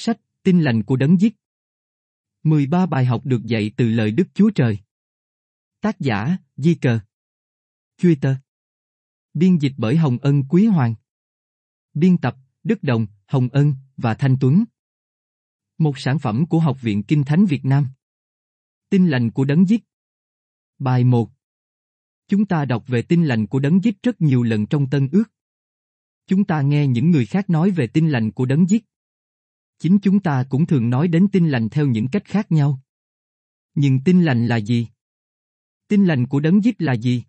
Sách, tin lành của đấng giết. 13 bài học được dạy từ lời Đức Chúa Trời. Tác giả, Di Cờ. Twitter. Biên dịch bởi Hồng Ân Quý Hoàng. Biên tập, Đức Đồng, Hồng Ân và Thanh Tuấn. Một sản phẩm của Học viện Kinh Thánh Việt Nam. Tin lành của đấng giết. Bài 1 Chúng ta đọc về tin lành của đấng giết rất nhiều lần trong Tân Ước. Chúng ta nghe những người khác nói về tin lành của đấng giết. Chính chúng ta cũng thường nói đến tin lành theo những cách khác nhau. Nhưng tin lành là gì? Tin lành của đấng giết là gì?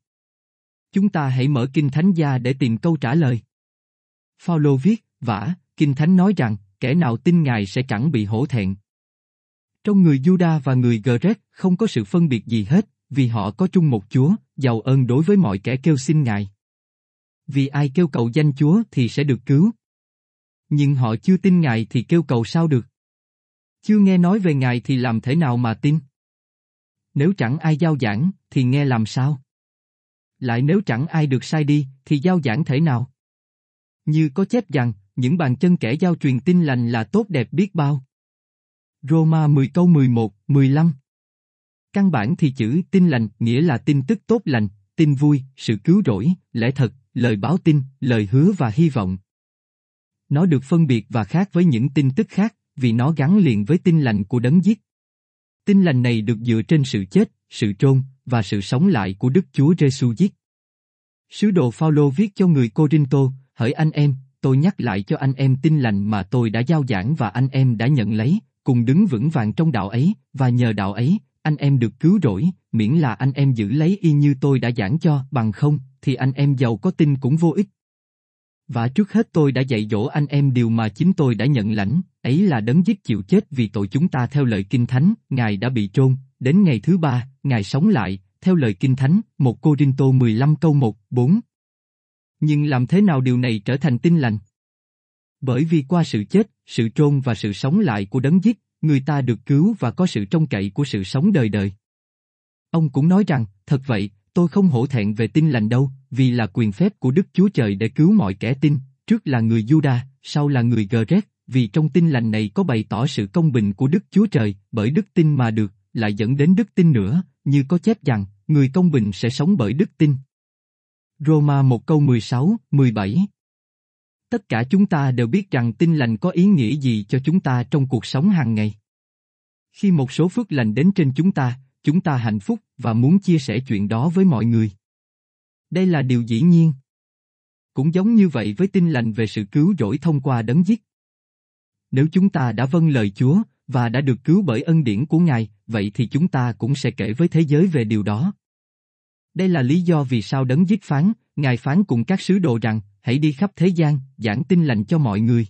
Chúng ta hãy mở Kinh Thánh ra để tìm câu trả lời. Phaolô viết, vả, Kinh Thánh nói rằng, kẻ nào tin Ngài sẽ chẳng bị hổ thẹn. Trong người Juda và người Gret không có sự phân biệt gì hết, vì họ có chung một Chúa, giàu ơn đối với mọi kẻ kêu xin Ngài. Vì ai kêu cầu danh Chúa thì sẽ được cứu. Nhưng họ chưa tin Ngài thì kêu cầu sao được? Chưa nghe nói về Ngài thì làm thế nào mà tin? Nếu chẳng ai giao giảng, thì nghe làm sao? Lại nếu chẳng ai được sai đi, thì giao giảng thể nào? Như có chép rằng, những bàn chân kẻ giao truyền tin lành là tốt đẹp biết bao. Roma 10 câu 11, 15 Căn bản thì chữ tin lành nghĩa là tin tức tốt lành, tin vui, sự cứu rỗi, lẽ thật, lời báo tin, lời hứa và hy vọng. Nó được phân biệt và khác với những tin tức khác, vì nó gắn liền với tin lành của đấng giết. Tin lành này được dựa trên sự chết, sự trôn và sự sống lại của Đức Chúa Giêsu giết. Sứ đồ Phaolô viết cho người Cô-rin-tô, hỡi anh em, tôi nhắc lại cho anh em tin lành mà tôi đã giao giảng và anh em đã nhận lấy, cùng đứng vững vàng trong đạo ấy, và nhờ đạo ấy, anh em được cứu rỗi, miễn là anh em giữ lấy y như tôi đã giảng cho, bằng không, thì anh em giàu có tin cũng vô ích. Và trước hết tôi đã dạy dỗ anh em điều mà chính tôi đã nhận lãnh, ấy là đấng giết chịu chết vì tội chúng ta theo lời Kinh Thánh, Ngài đã bị trôn, đến ngày thứ ba, Ngài sống lại, theo lời Kinh Thánh, một Cô Rinh Tô 15 câu 1, 4. Nhưng làm thế nào điều này trở thành tin lành? Bởi vì qua sự chết, sự trôn và sự sống lại của đấng giết, người ta được cứu và có sự trông cậy của sự sống đời đời. Ông cũng nói rằng, thật vậy, tôi không hổ thẹn về tin lành đâu, vì là quyền phép của Đức Chúa Trời để cứu mọi kẻ tin, trước là người Juda, sau là người Gret, vì trong tin lành này có bày tỏ sự công bình của Đức Chúa Trời, bởi đức tin mà được, lại dẫn đến đức tin nữa, như có chép rằng, người công bình sẽ sống bởi đức tin. Roma 1 câu 16, 17 Tất cả chúng ta đều biết rằng tin lành có ý nghĩa gì cho chúng ta trong cuộc sống hàng ngày. Khi một số phước lành đến trên chúng ta, chúng ta hạnh phúc và muốn chia sẻ chuyện đó với mọi người. Đây là điều dĩ nhiên. Cũng giống như vậy với tin lành về sự cứu rỗi thông qua đấng giết. Nếu chúng ta đã vâng lời Chúa và đã được cứu bởi ân điển của Ngài, vậy thì chúng ta cũng sẽ kể với thế giới về điều đó. Đây là lý do vì sao đấng giết phán, Ngài phán cùng các sứ đồ rằng, hãy đi khắp thế gian, giảng tin lành cho mọi người.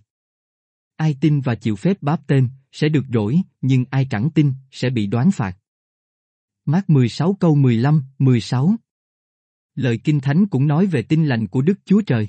Ai tin và chịu phép báp tên, sẽ được rỗi, nhưng ai chẳng tin, sẽ bị đoán phạt. Mát 16 câu 15, 16 Lời Kinh Thánh cũng nói về tin lành của Đức Chúa Trời.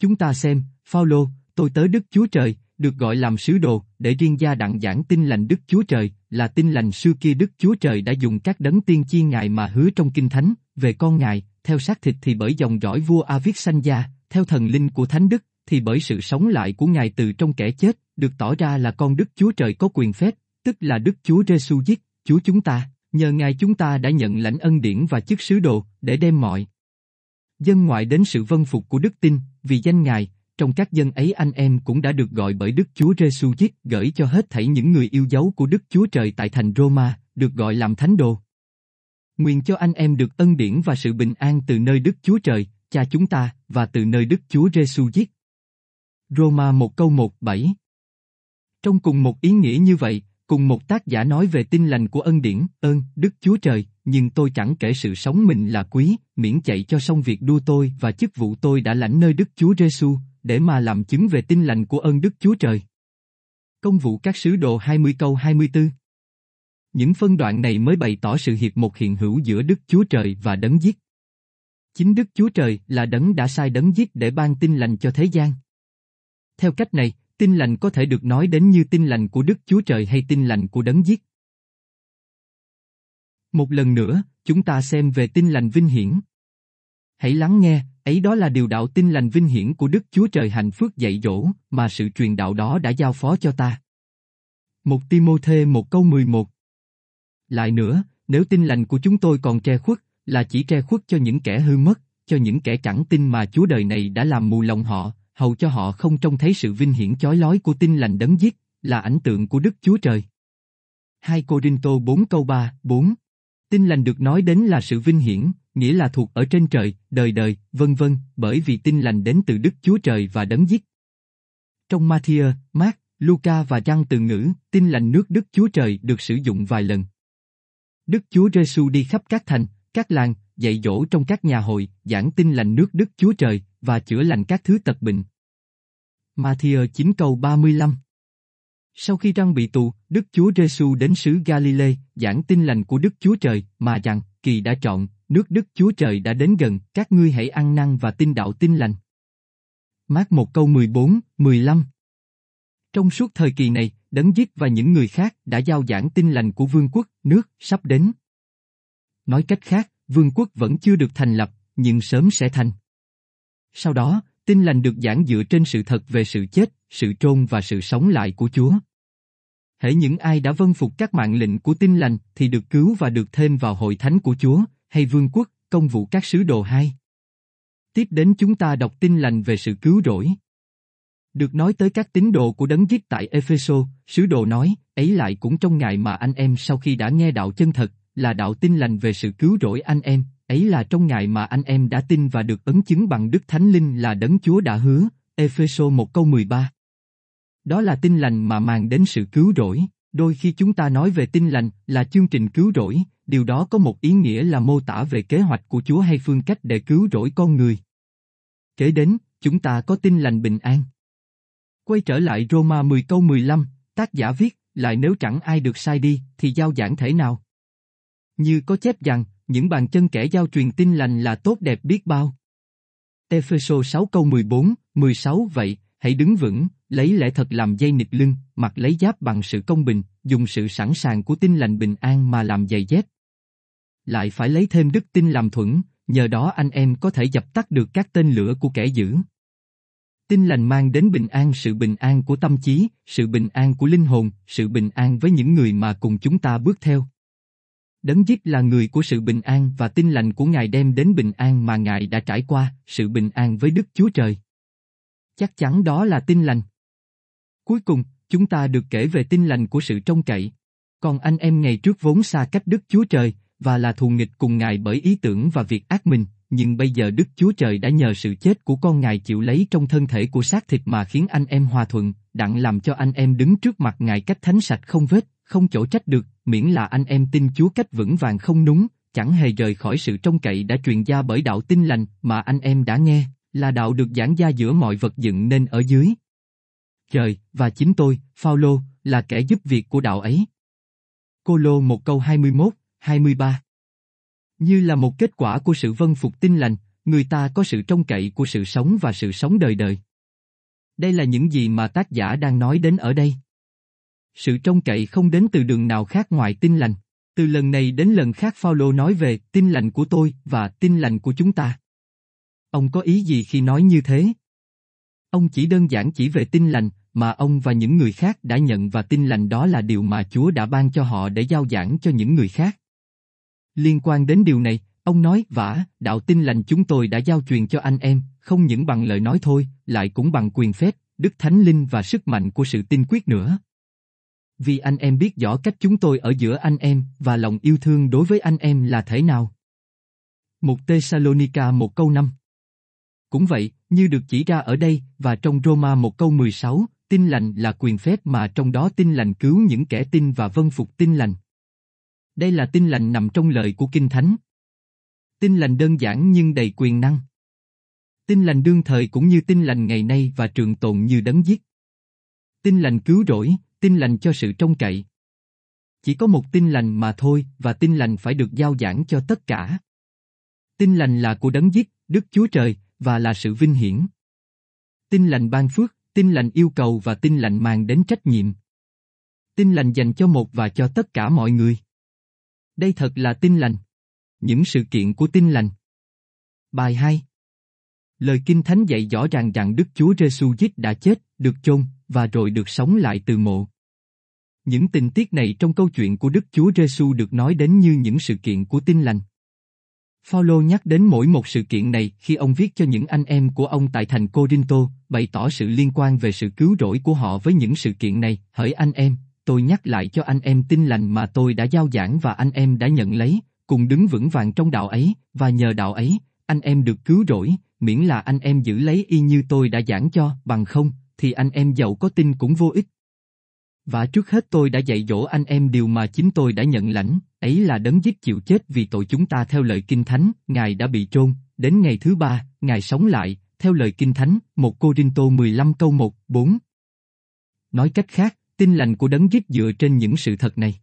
Chúng ta xem, Phaolô, tôi tới Đức Chúa Trời, được gọi làm sứ đồ, để riêng gia đặng giảng tin lành Đức Chúa Trời, là tin lành xưa kia Đức Chúa Trời đã dùng các đấng tiên chi Ngài mà hứa trong Kinh Thánh, về con Ngài, theo xác thịt thì bởi dòng dõi vua Avic sanh gia, theo thần linh của Thánh Đức, thì bởi sự sống lại của Ngài từ trong kẻ chết, được tỏ ra là con Đức Chúa Trời có quyền phép, tức là Đức Chúa Giêsu giết, Chúa chúng ta, nhờ Ngài chúng ta đã nhận lãnh ân điển và chức sứ đồ, để đem mọi dân ngoại đến sự vân phục của đức tin, vì danh Ngài, trong các dân ấy anh em cũng đã được gọi bởi Đức Chúa Giêsu giết gửi cho hết thảy những người yêu dấu của Đức Chúa Trời tại thành Roma, được gọi làm thánh đồ. Nguyện cho anh em được ân điển và sự bình an từ nơi Đức Chúa Trời, cha chúng ta, và từ nơi Đức Chúa Giêsu giết. Roma 1 câu 1 7 Trong cùng một ý nghĩa như vậy, cùng một tác giả nói về tin lành của ân điển, ơn, Đức Chúa Trời, nhưng tôi chẳng kể sự sống mình là quý, miễn chạy cho xong việc đua tôi và chức vụ tôi đã lãnh nơi Đức Chúa Giêsu, để mà làm chứng về tin lành của ơn Đức Chúa Trời. Công vụ các sứ đồ 20 câu 24 Những phân đoạn này mới bày tỏ sự hiệp một hiện hữu giữa Đức Chúa Trời và đấng giết. Chính Đức Chúa Trời là đấng đã sai đấng giết để ban tin lành cho thế gian. Theo cách này, tin lành có thể được nói đến như tin lành của Đức Chúa Trời hay tin lành của đấng giết. Một lần nữa, chúng ta xem về tin lành vinh hiển. Hãy lắng nghe, ấy đó là điều đạo tin lành vinh hiển của Đức Chúa Trời hạnh phước dạy dỗ, mà sự truyền đạo đó đã giao phó cho ta. Một Timôthê một câu 11 Lại nữa, nếu tin lành của chúng tôi còn tre khuất, là chỉ tre khuất cho những kẻ hư mất, cho những kẻ chẳng tin mà Chúa đời này đã làm mù lòng họ, hầu cho họ không trông thấy sự vinh hiển chói lói của tin lành đấng giết, là ảnh tượng của Đức Chúa Trời. 2 Cô-rin-tô 4 câu 3, 4 Tin lành được nói đến là sự vinh hiển, nghĩa là thuộc ở trên trời, đời đời, vân vân, bởi vì tin lành đến từ Đức Chúa Trời và đấng giết. Trong Matthew, Mark, Luca và Giăng từ ngữ, tin lành nước Đức Chúa Trời được sử dụng vài lần. Đức Chúa Giêsu đi khắp các thành, các làng, dạy dỗ trong các nhà hội, giảng tin lành nước Đức Chúa Trời và chữa lành các thứ tật bệnh. Matthew 9 câu 35 Sau khi răng bị tù, Đức Chúa Giêsu đến xứ Galilee, giảng tin lành của Đức Chúa Trời, mà rằng, kỳ đã chọn, nước Đức Chúa Trời đã đến gần, các ngươi hãy ăn năn và tin đạo tin lành. Mát một câu 14, 15 Trong suốt thời kỳ này, Đấng Giết và những người khác đã giao giảng tin lành của vương quốc, nước, sắp đến. Nói cách khác, vương quốc vẫn chưa được thành lập, nhưng sớm sẽ thành. Sau đó, tin lành được giảng dựa trên sự thật về sự chết, sự trôn và sự sống lại của Chúa. Hễ những ai đã vâng phục các mạng lệnh của tin lành thì được cứu và được thêm vào hội thánh của Chúa, hay vương quốc, công vụ các sứ đồ hai. Tiếp đến chúng ta đọc tin lành về sự cứu rỗi. Được nói tới các tín đồ của đấng giết tại Epheso, sứ đồ nói, ấy lại cũng trong ngày mà anh em sau khi đã nghe đạo chân thật, là đạo tin lành về sự cứu rỗi anh em, ấy là trong ngày mà anh em đã tin và được ấn chứng bằng Đức Thánh Linh là đấng Chúa đã hứa, Epheso 1 câu 13. Đó là tin lành mà mang đến sự cứu rỗi, đôi khi chúng ta nói về tin lành là chương trình cứu rỗi, điều đó có một ý nghĩa là mô tả về kế hoạch của Chúa hay phương cách để cứu rỗi con người. Kế đến, chúng ta có tin lành bình an. Quay trở lại Roma 10 câu 15, tác giả viết, lại nếu chẳng ai được sai đi, thì giao giảng thể nào? Như có chép rằng, những bàn chân kẻ giao truyền tin lành là tốt đẹp biết bao. Epheso 6 câu 14, 16 vậy, hãy đứng vững, lấy lẽ thật làm dây nịt lưng, mặc lấy giáp bằng sự công bình, dùng sự sẵn sàng của tin lành bình an mà làm giày dép. Lại phải lấy thêm đức tin làm thuẫn, nhờ đó anh em có thể dập tắt được các tên lửa của kẻ dữ. Tin lành mang đến bình an sự bình an của tâm trí, sự bình an của linh hồn, sự bình an với những người mà cùng chúng ta bước theo. Đấng giết là người của sự bình an và tin lành của Ngài đem đến bình an mà Ngài đã trải qua, sự bình an với Đức Chúa Trời. Chắc chắn đó là tin lành. Cuối cùng, chúng ta được kể về tin lành của sự trông cậy. Còn anh em ngày trước vốn xa cách Đức Chúa Trời, và là thù nghịch cùng Ngài bởi ý tưởng và việc ác mình, nhưng bây giờ Đức Chúa Trời đã nhờ sự chết của con Ngài chịu lấy trong thân thể của xác thịt mà khiến anh em hòa thuận, đặng làm cho anh em đứng trước mặt Ngài cách thánh sạch không vết, không chỗ trách được, miễn là anh em tin Chúa cách vững vàng không núng, chẳng hề rời khỏi sự trông cậy đã truyền ra bởi đạo tin lành mà anh em đã nghe, là đạo được giảng ra giữa mọi vật dựng nên ở dưới. Trời, và chính tôi, Phaolô, là kẻ giúp việc của đạo ấy. Cô Lô một câu 21, 23 Như là một kết quả của sự vân phục tin lành, người ta có sự trông cậy của sự sống và sự sống đời đời. Đây là những gì mà tác giả đang nói đến ở đây. Sự trông cậy không đến từ đường nào khác ngoài tin lành. Từ lần này đến lần khác Paulo nói về tin lành của tôi và tin lành của chúng ta. Ông có ý gì khi nói như thế? Ông chỉ đơn giản chỉ về tin lành mà ông và những người khác đã nhận và tin lành đó là điều mà Chúa đã ban cho họ để giao giảng cho những người khác. Liên quan đến điều này, ông nói vả, đạo tin lành chúng tôi đã giao truyền cho anh em, không những bằng lời nói thôi, lại cũng bằng quyền phép, đức thánh linh và sức mạnh của sự tin quyết nữa. Vì anh em biết rõ cách chúng tôi ở giữa anh em và lòng yêu thương đối với anh em là thế nào. Một Thessalonica một câu năm Cũng vậy, như được chỉ ra ở đây và trong Roma một câu 16, tin lành là quyền phép mà trong đó tin lành cứu những kẻ tin và vân phục tin lành. Đây là tin lành nằm trong lời của Kinh Thánh. Tin lành đơn giản nhưng đầy quyền năng. Tin lành đương thời cũng như tin lành ngày nay và trường tồn như đấng giết. Tin lành cứu rỗi, tin lành cho sự trông cậy. Chỉ có một tin lành mà thôi và tin lành phải được giao giảng cho tất cả. Tin lành là của đấng giết, Đức Chúa Trời, và là sự vinh hiển. Tin lành ban phước, tin lành yêu cầu và tin lành mang đến trách nhiệm. Tin lành dành cho một và cho tất cả mọi người. Đây thật là tin lành. Những sự kiện của tin lành. Bài 2 Lời Kinh Thánh dạy rõ ràng rằng Đức Chúa Giêsu Christ đã chết, được chôn và rồi được sống lại từ mộ. Những tình tiết này trong câu chuyện của Đức Chúa Giêsu được nói đến như những sự kiện của tin lành. Phaolô nhắc đến mỗi một sự kiện này khi ông viết cho những anh em của ông tại thành Corinto, bày tỏ sự liên quan về sự cứu rỗi của họ với những sự kiện này. Hỡi anh em, tôi nhắc lại cho anh em tin lành mà tôi đã giao giảng và anh em đã nhận lấy, cùng đứng vững vàng trong đạo ấy, và nhờ đạo ấy, anh em được cứu rỗi, miễn là anh em giữ lấy y như tôi đã giảng cho, bằng không, thì anh em giàu có tin cũng vô ích. Và trước hết tôi đã dạy dỗ anh em điều mà chính tôi đã nhận lãnh, ấy là đấng giết chịu chết vì tội chúng ta theo lời Kinh Thánh, Ngài đã bị trôn, đến ngày thứ ba, Ngài sống lại, theo lời Kinh Thánh, một Cô Rinh Tô 15 câu 1, 4. Nói cách khác, tin lành của đấng giết dựa trên những sự thật này.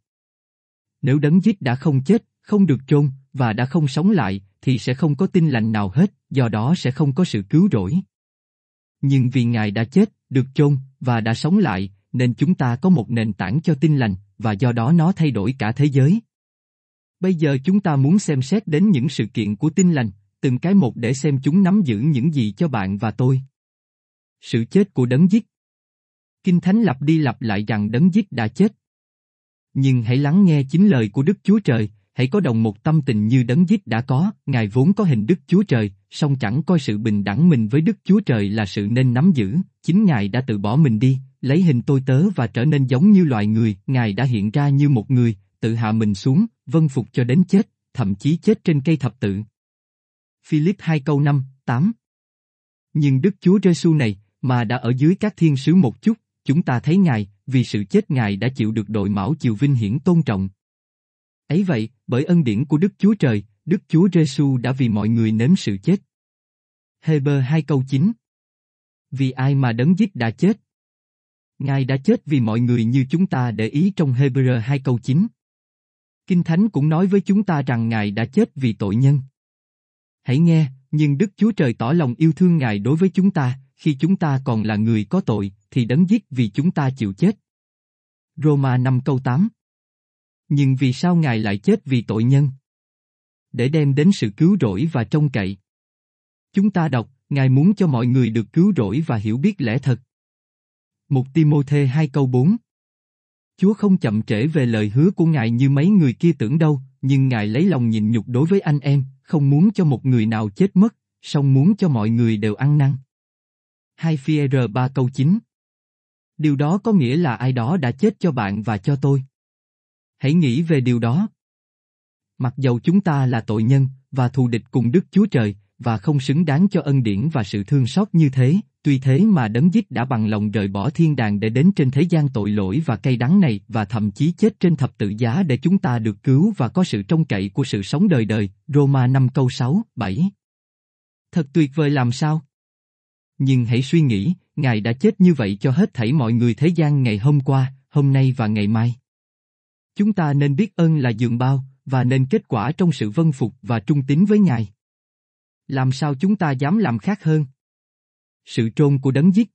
Nếu đấng giết đã không chết, không được trôn, và đã không sống lại, thì sẽ không có tin lành nào hết, do đó sẽ không có sự cứu rỗi. Nhưng vì Ngài đã chết, được chôn và đã sống lại, nên chúng ta có một nền tảng cho tin lành, và do đó nó thay đổi cả thế giới. Bây giờ chúng ta muốn xem xét đến những sự kiện của tin lành, từng cái một để xem chúng nắm giữ những gì cho bạn và tôi. Sự chết của đấng giết Kinh Thánh lặp đi lặp lại rằng đấng giết đã chết. Nhưng hãy lắng nghe chính lời của Đức Chúa Trời, hãy có đồng một tâm tình như đấng giết đã có, Ngài vốn có hình Đức Chúa Trời, song chẳng coi sự bình đẳng mình với Đức Chúa Trời là sự nên nắm giữ, chính Ngài đã tự bỏ mình đi, lấy hình tôi tớ và trở nên giống như loài người, Ngài đã hiện ra như một người, tự hạ mình xuống, vân phục cho đến chết, thậm chí chết trên cây thập tự. Philip 2 câu 5, 8 Nhưng Đức Chúa Giêsu này, mà đã ở dưới các thiên sứ một chút, chúng ta thấy Ngài, vì sự chết Ngài đã chịu được đội mão chiều vinh hiển tôn trọng. Ấy vậy, bởi ân điển của Đức Chúa Trời, Đức Chúa Giêsu đã vì mọi người nếm sự chết. Heber 2 câu 9 Vì ai mà đấng giết đã chết? Ngài đã chết vì mọi người như chúng ta để ý trong Hebrew 2 câu 9. Kinh Thánh cũng nói với chúng ta rằng Ngài đã chết vì tội nhân. Hãy nghe, nhưng Đức Chúa Trời tỏ lòng yêu thương Ngài đối với chúng ta, khi chúng ta còn là người có tội, thì đấng giết vì chúng ta chịu chết. Roma 5 câu 8 nhưng vì sao Ngài lại chết vì tội nhân? Để đem đến sự cứu rỗi và trông cậy. Chúng ta đọc, Ngài muốn cho mọi người được cứu rỗi và hiểu biết lẽ thật. Một Timôthê 2 câu 4 Chúa không chậm trễ về lời hứa của Ngài như mấy người kia tưởng đâu, nhưng Ngài lấy lòng nhịn nhục đối với anh em, không muốn cho một người nào chết mất, song muốn cho mọi người đều ăn năn. 2 Phi-e-R 3 câu 9 Điều đó có nghĩa là ai đó đã chết cho bạn và cho tôi. Hãy nghĩ về điều đó. Mặc dầu chúng ta là tội nhân, và thù địch cùng Đức Chúa Trời, và không xứng đáng cho ân điển và sự thương xót như thế, tuy thế mà đấng dít đã bằng lòng rời bỏ thiên đàng để đến trên thế gian tội lỗi và cay đắng này và thậm chí chết trên thập tự giá để chúng ta được cứu và có sự trông cậy của sự sống đời đời, Roma 5 câu 6, 7. Thật tuyệt vời làm sao? Nhưng hãy suy nghĩ, Ngài đã chết như vậy cho hết thảy mọi người thế gian ngày hôm qua, hôm nay và ngày mai. Chúng ta nên biết ơn là dường bao, và nên kết quả trong sự vân phục và trung tín với Ngài. Làm sao chúng ta dám làm khác hơn? Sự trôn của đấng giết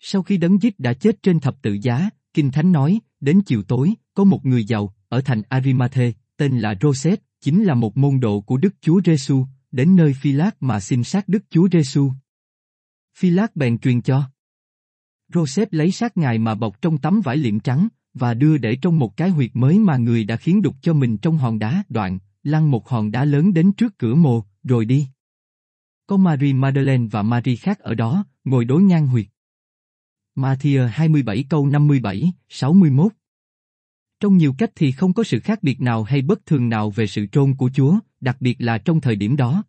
Sau khi đấng giết đã chết trên thập tự giá, Kinh Thánh nói, đến chiều tối, có một người giàu, ở thành Arimathe, tên là Joseph, chính là một môn đồ của Đức Chúa Giêsu, đến nơi Phi Lát mà xin xác Đức Chúa Giêsu. Phi Lát bèn truyền cho. Joseph lấy xác ngài mà bọc trong tấm vải liệm trắng, và đưa để trong một cái huyệt mới mà người đã khiến đục cho mình trong hòn đá đoạn, lăn một hòn đá lớn đến trước cửa mồ, rồi đi. Có Marie Madeleine và Marie khác ở đó, ngồi đối ngang huyệt. Matthew 27 câu 57, 61 Trong nhiều cách thì không có sự khác biệt nào hay bất thường nào về sự trôn của Chúa, đặc biệt là trong thời điểm đó.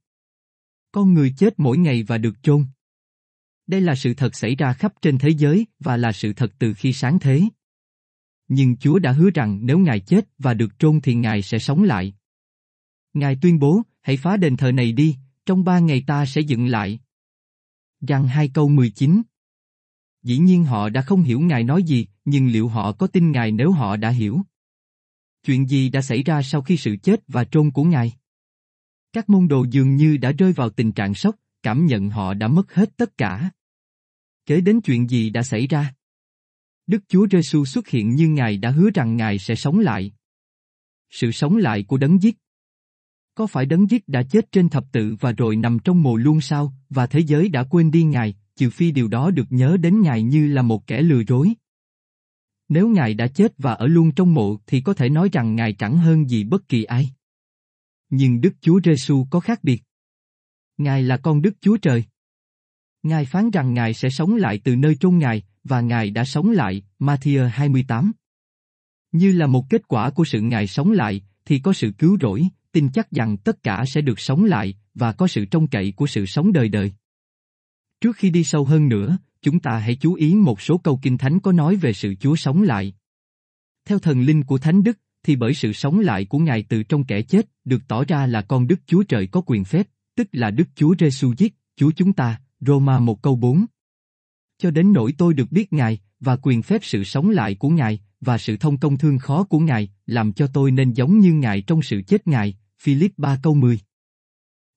Con người chết mỗi ngày và được trôn. Đây là sự thật xảy ra khắp trên thế giới và là sự thật từ khi sáng thế. Nhưng Chúa đã hứa rằng nếu Ngài chết và được trôn thì Ngài sẽ sống lại. Ngài tuyên bố, hãy phá đền thờ này đi, trong ba ngày ta sẽ dựng lại. Răng 2 câu 19 Dĩ nhiên họ đã không hiểu Ngài nói gì, nhưng liệu họ có tin Ngài nếu họ đã hiểu? Chuyện gì đã xảy ra sau khi sự chết và trôn của Ngài? Các môn đồ dường như đã rơi vào tình trạng sốc, cảm nhận họ đã mất hết tất cả. Kế đến chuyện gì đã xảy ra? Đức Chúa Giêsu xuất hiện như Ngài đã hứa rằng Ngài sẽ sống lại. Sự sống lại của đấng giết. Có phải đấng giết đã chết trên thập tự và rồi nằm trong mồ luôn sao, và thế giới đã quên đi Ngài, trừ phi điều đó được nhớ đến Ngài như là một kẻ lừa dối. Nếu Ngài đã chết và ở luôn trong mộ thì có thể nói rằng Ngài chẳng hơn gì bất kỳ ai. Nhưng Đức Chúa Giêsu có khác biệt. Ngài là con Đức Chúa Trời. Ngài phán rằng Ngài sẽ sống lại từ nơi chôn Ngài, và Ngài đã sống lại, Matthew 28. Như là một kết quả của sự Ngài sống lại, thì có sự cứu rỗi, tin chắc rằng tất cả sẽ được sống lại, và có sự trông cậy của sự sống đời đời. Trước khi đi sâu hơn nữa, chúng ta hãy chú ý một số câu kinh thánh có nói về sự Chúa sống lại. Theo thần linh của Thánh Đức, thì bởi sự sống lại của Ngài từ trong kẻ chết, được tỏ ra là con Đức Chúa Trời có quyền phép, tức là Đức Chúa Giêsu giết, Chúa chúng ta, Roma một câu 4. Cho đến nỗi tôi được biết Ngài, và quyền phép sự sống lại của Ngài, và sự thông công thương khó của Ngài, làm cho tôi nên giống như Ngài trong sự chết Ngài, Philip 3 câu 10.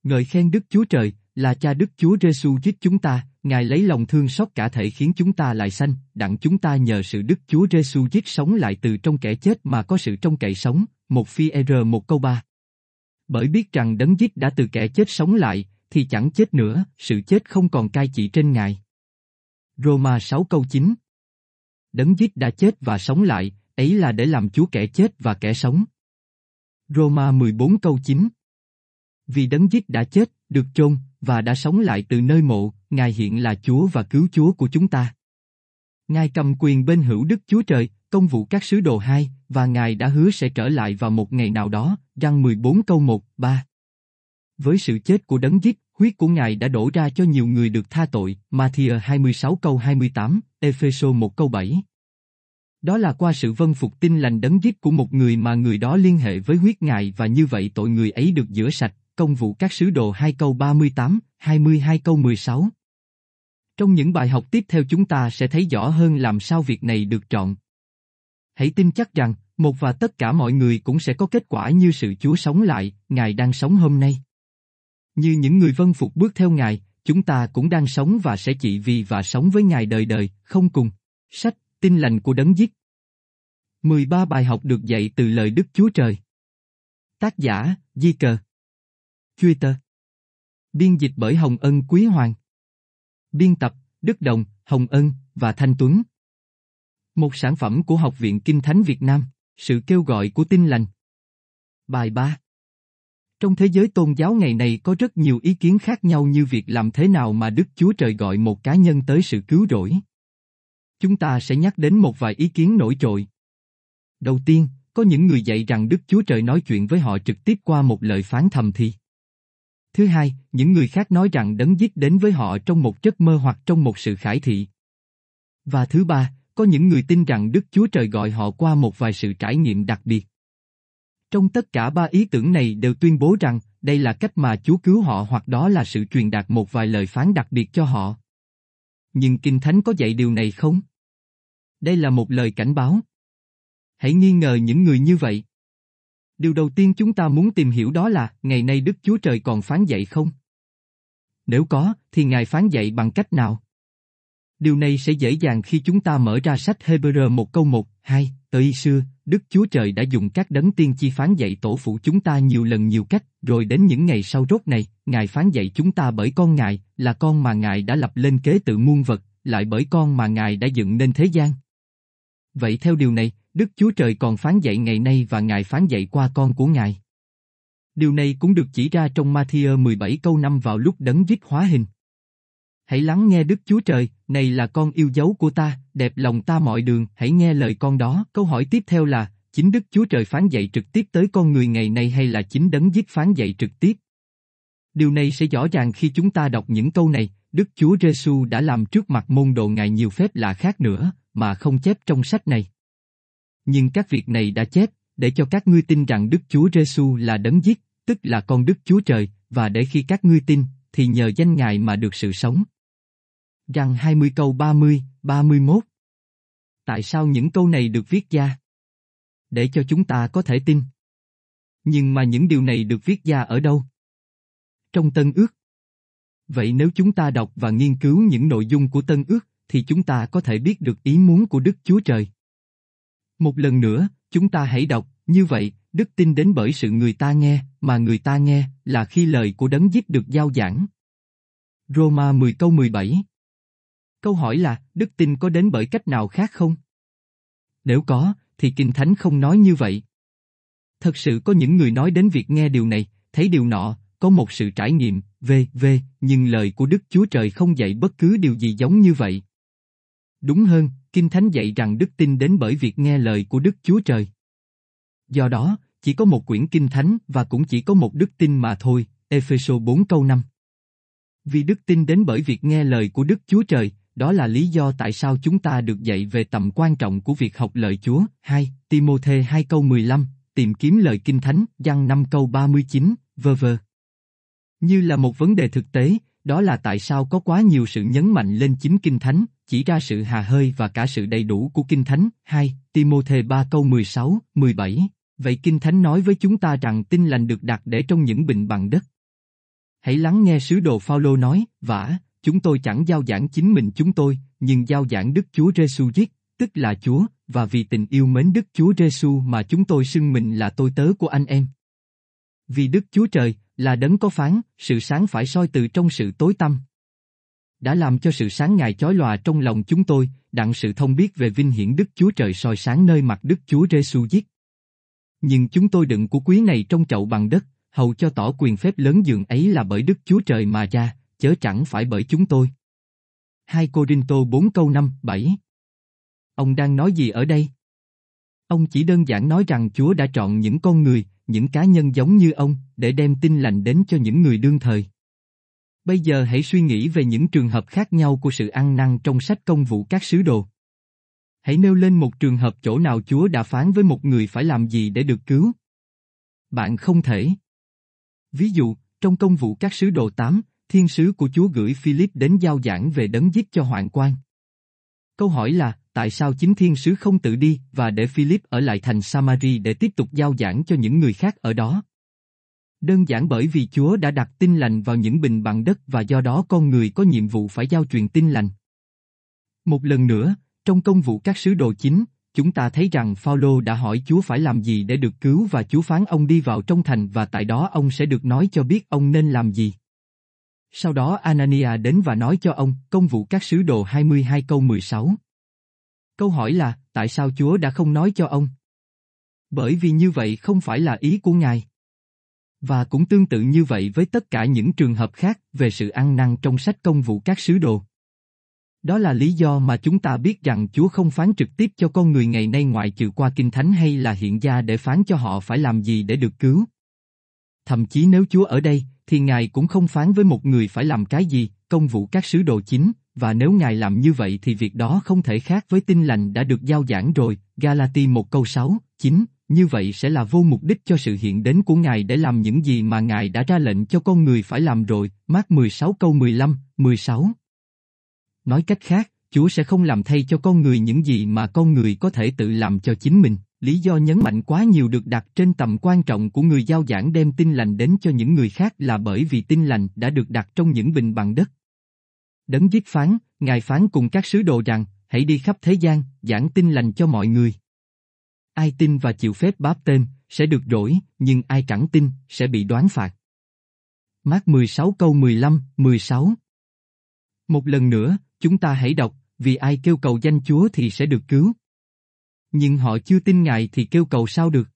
Ngợi khen Đức Chúa Trời, là cha Đức Chúa Giêsu giết chúng ta, Ngài lấy lòng thương xót cả thể khiến chúng ta lại sanh, đặng chúng ta nhờ sự Đức Chúa Giêsu giết sống lại từ trong kẻ chết mà có sự trong cậy sống, một phi e R một câu ba. Bởi biết rằng đấng giết đã từ kẻ chết sống lại, thì chẳng chết nữa, sự chết không còn cai trị trên Ngài. Roma 6 câu 9 Đấng giết đã chết và sống lại, ấy là để làm Chúa kẻ chết và kẻ sống. Roma 14 câu 9 Vì đấng giết đã chết, được chôn, và đã sống lại từ nơi mộ, Ngài hiện là Chúa và cứu Chúa của chúng ta. Ngài cầm quyền bên hữu Đức Chúa Trời, công vụ các sứ đồ hai, và Ngài đã hứa sẽ trở lại vào một ngày nào đó, răng 14 câu 1, 3. Với sự chết của đấng giết, huyết của Ngài đã đổ ra cho nhiều người được tha tội, Matthew 26 câu 28, Epheso 1 câu 7. Đó là qua sự vân phục tin lành đấng giết của một người mà người đó liên hệ với huyết Ngài và như vậy tội người ấy được rửa sạch, công vụ các sứ đồ 2 câu 38, 22 câu 16. Trong những bài học tiếp theo chúng ta sẽ thấy rõ hơn làm sao việc này được chọn. Hãy tin chắc rằng, một và tất cả mọi người cũng sẽ có kết quả như sự Chúa sống lại, Ngài đang sống hôm nay. Như những người vân phục bước theo Ngài, chúng ta cũng đang sống và sẽ chỉ vì và sống với Ngài đời đời, không cùng. Sách, tin lành của đấng giết. 13 bài học được dạy từ lời Đức Chúa Trời. Tác giả, Di Cờ. Twitter. Biên dịch bởi Hồng Ân Quý Hoàng. Biên tập, Đức Đồng, Hồng Ân và Thanh Tuấn. Một sản phẩm của Học viện Kinh Thánh Việt Nam, sự kêu gọi của tin lành. Bài 3 trong thế giới tôn giáo ngày này có rất nhiều ý kiến khác nhau như việc làm thế nào mà Đức Chúa Trời gọi một cá nhân tới sự cứu rỗi. Chúng ta sẽ nhắc đến một vài ý kiến nổi trội. Đầu tiên, có những người dạy rằng Đức Chúa Trời nói chuyện với họ trực tiếp qua một lời phán thầm thì. Thứ hai, những người khác nói rằng đấng giết đến với họ trong một giấc mơ hoặc trong một sự khải thị. Và thứ ba, có những người tin rằng Đức Chúa Trời gọi họ qua một vài sự trải nghiệm đặc biệt. Trong tất cả ba ý tưởng này đều tuyên bố rằng đây là cách mà Chúa cứu họ hoặc đó là sự truyền đạt một vài lời phán đặc biệt cho họ. Nhưng Kinh Thánh có dạy điều này không? Đây là một lời cảnh báo. Hãy nghi ngờ những người như vậy. Điều đầu tiên chúng ta muốn tìm hiểu đó là, ngày nay Đức Chúa Trời còn phán dạy không? Nếu có, thì Ngài phán dạy bằng cách nào? Điều này sẽ dễ dàng khi chúng ta mở ra sách Hebrew một câu một, hai, tới xưa, Đức Chúa Trời đã dùng các đấng tiên chi phán dạy tổ phụ chúng ta nhiều lần nhiều cách, rồi đến những ngày sau rốt này, Ngài phán dạy chúng ta bởi con Ngài, là con mà Ngài đã lập lên kế tự muôn vật, lại bởi con mà Ngài đã dựng nên thế gian. Vậy theo điều này, Đức Chúa Trời còn phán dạy ngày nay và Ngài phán dạy qua con của Ngài. Điều này cũng được chỉ ra trong Matthew 17 câu 5 vào lúc đấng giết hóa hình. Hãy lắng nghe Đức Chúa Trời, này là con yêu dấu của ta, đẹp lòng ta mọi đường, hãy nghe lời con đó. Câu hỏi tiếp theo là, chính Đức Chúa Trời phán dạy trực tiếp tới con người ngày nay hay là chính đấng giết phán dạy trực tiếp? Điều này sẽ rõ ràng khi chúng ta đọc những câu này, Đức Chúa Giêsu đã làm trước mặt môn đồ Ngài nhiều phép lạ khác nữa, mà không chép trong sách này. Nhưng các việc này đã chép, để cho các ngươi tin rằng Đức Chúa Giêsu là đấng giết, tức là con Đức Chúa Trời, và để khi các ngươi tin, thì nhờ danh Ngài mà được sự sống. Rằng 20 câu 30, 31 Tại sao những câu này được viết ra? Để cho chúng ta có thể tin. Nhưng mà những điều này được viết ra ở đâu? Trong Tân Ước. Vậy nếu chúng ta đọc và nghiên cứu những nội dung của Tân Ước, thì chúng ta có thể biết được ý muốn của Đức Chúa Trời. Một lần nữa, chúng ta hãy đọc, như vậy, đức tin đến bởi sự người ta nghe, mà người ta nghe, là khi lời của đấng giết được giao giảng. Roma 10 câu 17 Câu hỏi là, đức tin có đến bởi cách nào khác không? Nếu có, thì Kinh Thánh không nói như vậy. Thật sự có những người nói đến việc nghe điều này, thấy điều nọ, có một sự trải nghiệm, về, về, nhưng lời của Đức Chúa Trời không dạy bất cứ điều gì giống như vậy. Đúng hơn, Kinh Thánh dạy rằng đức tin đến bởi việc nghe lời của Đức Chúa Trời. Do đó, chỉ có một quyển Kinh Thánh và cũng chỉ có một đức tin mà thôi, Epheso 4 câu 5. Vì đức tin đến bởi việc nghe lời của Đức Chúa Trời, đó là lý do tại sao chúng ta được dạy về tầm quan trọng của việc học lời Chúa. 2. Timothée 2 câu 15, tìm kiếm lời Kinh Thánh, Giăng 5 câu 39, v.v. Như là một vấn đề thực tế, đó là tại sao có quá nhiều sự nhấn mạnh lên chính Kinh Thánh, chỉ ra sự hà hơi và cả sự đầy đủ của Kinh Thánh. 2. Timothée 3 câu 16, 17. Vậy Kinh Thánh nói với chúng ta rằng tin lành được đặt để trong những bình bằng đất. Hãy lắng nghe sứ đồ Phaolô nói, vả, chúng tôi chẳng giao giảng chính mình chúng tôi, nhưng giao giảng Đức Chúa Giêsu Christ, tức là Chúa, và vì tình yêu mến Đức Chúa Giêsu mà chúng tôi xưng mình là tôi tớ của anh em. Vì Đức Chúa Trời là đấng có phán, sự sáng phải soi từ trong sự tối tăm. Đã làm cho sự sáng ngài chói lòa trong lòng chúng tôi, đặng sự thông biết về vinh hiển Đức Chúa Trời soi sáng nơi mặt Đức Chúa Giêsu Christ. Nhưng chúng tôi đựng của quý này trong chậu bằng đất, hầu cho tỏ quyền phép lớn dường ấy là bởi Đức Chúa Trời mà ra, chớ chẳng phải bởi chúng tôi. 2 Corinto 4 câu 5, 7 Ông đang nói gì ở đây? Ông chỉ đơn giản nói rằng Chúa đã chọn những con người, những cá nhân giống như ông, để đem tin lành đến cho những người đương thời. Bây giờ hãy suy nghĩ về những trường hợp khác nhau của sự ăn năn trong sách công vụ các sứ đồ. Hãy nêu lên một trường hợp chỗ nào Chúa đã phán với một người phải làm gì để được cứu. Bạn không thể. Ví dụ, trong công vụ các sứ đồ 8, thiên sứ của Chúa gửi Philip đến giao giảng về đấng giết cho hoàng quan. Câu hỏi là, tại sao chính thiên sứ không tự đi và để Philip ở lại thành Samari để tiếp tục giao giảng cho những người khác ở đó? Đơn giản bởi vì Chúa đã đặt tin lành vào những bình bằng đất và do đó con người có nhiệm vụ phải giao truyền tin lành. Một lần nữa, trong công vụ các sứ đồ chính, chúng ta thấy rằng Phaolô đã hỏi Chúa phải làm gì để được cứu và Chúa phán ông đi vào trong thành và tại đó ông sẽ được nói cho biết ông nên làm gì. Sau đó Anania đến và nói cho ông, công vụ các sứ đồ 22 câu 16. Câu hỏi là, tại sao Chúa đã không nói cho ông? Bởi vì như vậy không phải là ý của Ngài. Và cũng tương tự như vậy với tất cả những trường hợp khác về sự ăn năn trong sách công vụ các sứ đồ. Đó là lý do mà chúng ta biết rằng Chúa không phán trực tiếp cho con người ngày nay ngoại trừ qua Kinh Thánh hay là hiện gia để phán cho họ phải làm gì để được cứu. Thậm chí nếu Chúa ở đây, thì Ngài cũng không phán với một người phải làm cái gì, công vụ các sứ đồ chính, và nếu Ngài làm như vậy thì việc đó không thể khác với tin lành đã được giao giảng rồi, Galati một câu 6, 9, như vậy sẽ là vô mục đích cho sự hiện đến của Ngài để làm những gì mà Ngài đã ra lệnh cho con người phải làm rồi, mát 16 câu 15, 16. Nói cách khác, Chúa sẽ không làm thay cho con người những gì mà con người có thể tự làm cho chính mình. Lý do nhấn mạnh quá nhiều được đặt trên tầm quan trọng của người giao giảng đem tin lành đến cho những người khác là bởi vì tin lành đã được đặt trong những bình bằng đất. Đấng giết phán, Ngài phán cùng các sứ đồ rằng, hãy đi khắp thế gian, giảng tin lành cho mọi người. Ai tin và chịu phép báp tên, sẽ được rỗi, nhưng ai chẳng tin, sẽ bị đoán phạt. Mát 16 câu 15, 16 Một lần nữa, chúng ta hãy đọc, vì ai kêu cầu danh Chúa thì sẽ được cứu. Nhưng họ chưa tin Ngài thì kêu cầu sao được?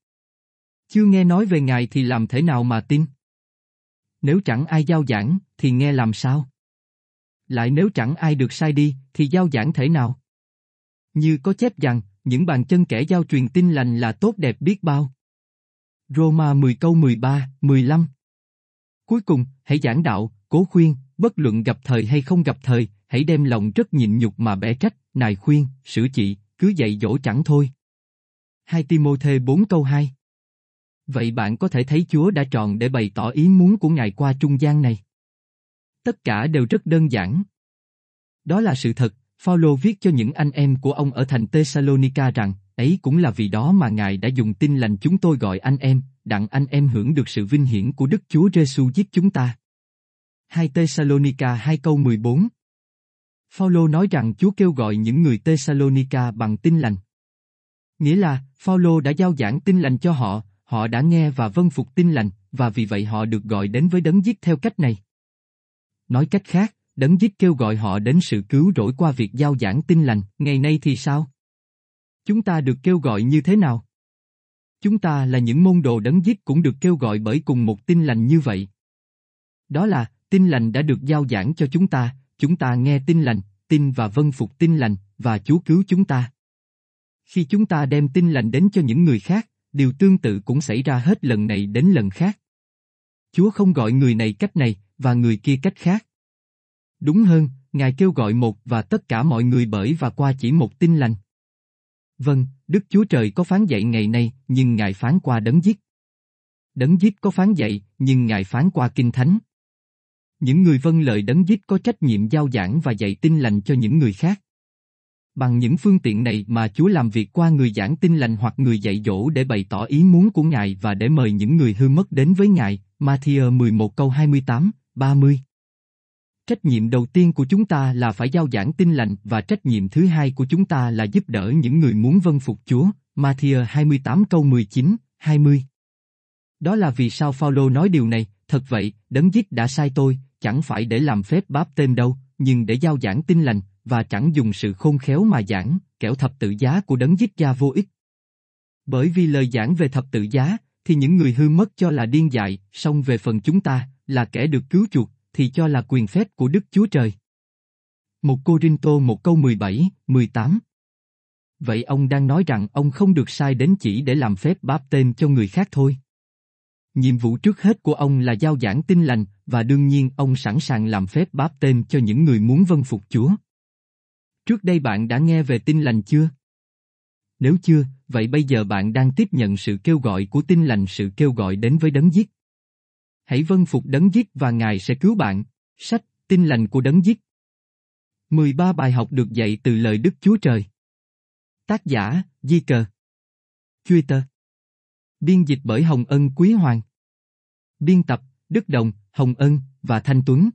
Chưa nghe nói về Ngài thì làm thế nào mà tin? Nếu chẳng ai giao giảng, thì nghe làm sao? Lại nếu chẳng ai được sai đi, thì giao giảng thể nào? Như có chép rằng, những bàn chân kẻ giao truyền tin lành là tốt đẹp biết bao. Roma 10 câu 13, 15 Cuối cùng, hãy giảng đạo, cố khuyên, bất luận gặp thời hay không gặp thời, hãy đem lòng rất nhịn nhục mà bẻ trách, nài khuyên, sửa trị, cứ dạy dỗ chẳng thôi. 2 Timothée 4 câu 2 Vậy bạn có thể thấy Chúa đã tròn để bày tỏ ý muốn của Ngài qua trung gian này. Tất cả đều rất đơn giản. Đó là sự thật, Phaolô viết cho những anh em của ông ở thành Thessalonica rằng, ấy cũng là vì đó mà Ngài đã dùng tin lành chúng tôi gọi anh em, đặng anh em hưởng được sự vinh hiển của Đức Chúa Giêsu giết chúng ta. 2 Thessalonica 2 câu 14 Phaolô nói rằng Chúa kêu gọi những người Thessalonica bằng tin lành. Nghĩa là, Phaolô đã giao giảng tin lành cho họ, họ đã nghe và vâng phục tin lành, và vì vậy họ được gọi đến với đấng giết theo cách này. Nói cách khác, đấng giết kêu gọi họ đến sự cứu rỗi qua việc giao giảng tin lành, ngày nay thì sao? Chúng ta được kêu gọi như thế nào? Chúng ta là những môn đồ đấng giết cũng được kêu gọi bởi cùng một tin lành như vậy. Đó là, tin lành đã được giao giảng cho chúng ta, chúng ta nghe tin lành, tin và vâng phục tin lành, và Chúa cứu chúng ta. Khi chúng ta đem tin lành đến cho những người khác, điều tương tự cũng xảy ra hết lần này đến lần khác. Chúa không gọi người này cách này, và người kia cách khác. Đúng hơn, Ngài kêu gọi một và tất cả mọi người bởi và qua chỉ một tin lành. Vâng, Đức Chúa Trời có phán dạy ngày nay, nhưng Ngài phán qua đấng giết. Đấng giết có phán dạy, nhưng Ngài phán qua kinh thánh. Những người vâng lời đấng giết có trách nhiệm giao giảng và dạy tin lành cho những người khác. Bằng những phương tiện này mà Chúa làm việc qua người giảng tin lành hoặc người dạy dỗ để bày tỏ ý muốn của Ngài và để mời những người hư mất đến với Ngài, Matthew 11 câu 28, 30. Trách nhiệm đầu tiên của chúng ta là phải giao giảng tin lành và trách nhiệm thứ hai của chúng ta là giúp đỡ những người muốn vâng phục Chúa, Matthew 28 câu 19, 20. Đó là vì sao Phaolô nói điều này, thật vậy, đấng giết đã sai tôi, chẳng phải để làm phép báp tên đâu, nhưng để giao giảng tin lành, và chẳng dùng sự khôn khéo mà giảng, kẻo thập tự giá của đấng giết gia vô ích. Bởi vì lời giảng về thập tự giá, thì những người hư mất cho là điên dại, song về phần chúng ta, là kẻ được cứu chuộc, thì cho là quyền phép của Đức Chúa Trời. Một Cô Rinh Tô một câu 17, 18 Vậy ông đang nói rằng ông không được sai đến chỉ để làm phép báp tên cho người khác thôi. Nhiệm vụ trước hết của ông là giao giảng tin lành, và đương nhiên ông sẵn sàng làm phép báp tên cho những người muốn vâng phục Chúa. Trước đây bạn đã nghe về tin lành chưa? Nếu chưa, vậy bây giờ bạn đang tiếp nhận sự kêu gọi của tin lành sự kêu gọi đến với đấng giết. Hãy vâng phục đấng giết và Ngài sẽ cứu bạn. Sách, tin lành của đấng giết. 13 bài học được dạy từ lời Đức Chúa Trời. Tác giả, Di Cờ. Twitter. Biên dịch bởi Hồng Ân Quý Hoàng. Biên tập, Đức Đồng, Hồng Ân và Thanh Tuấn.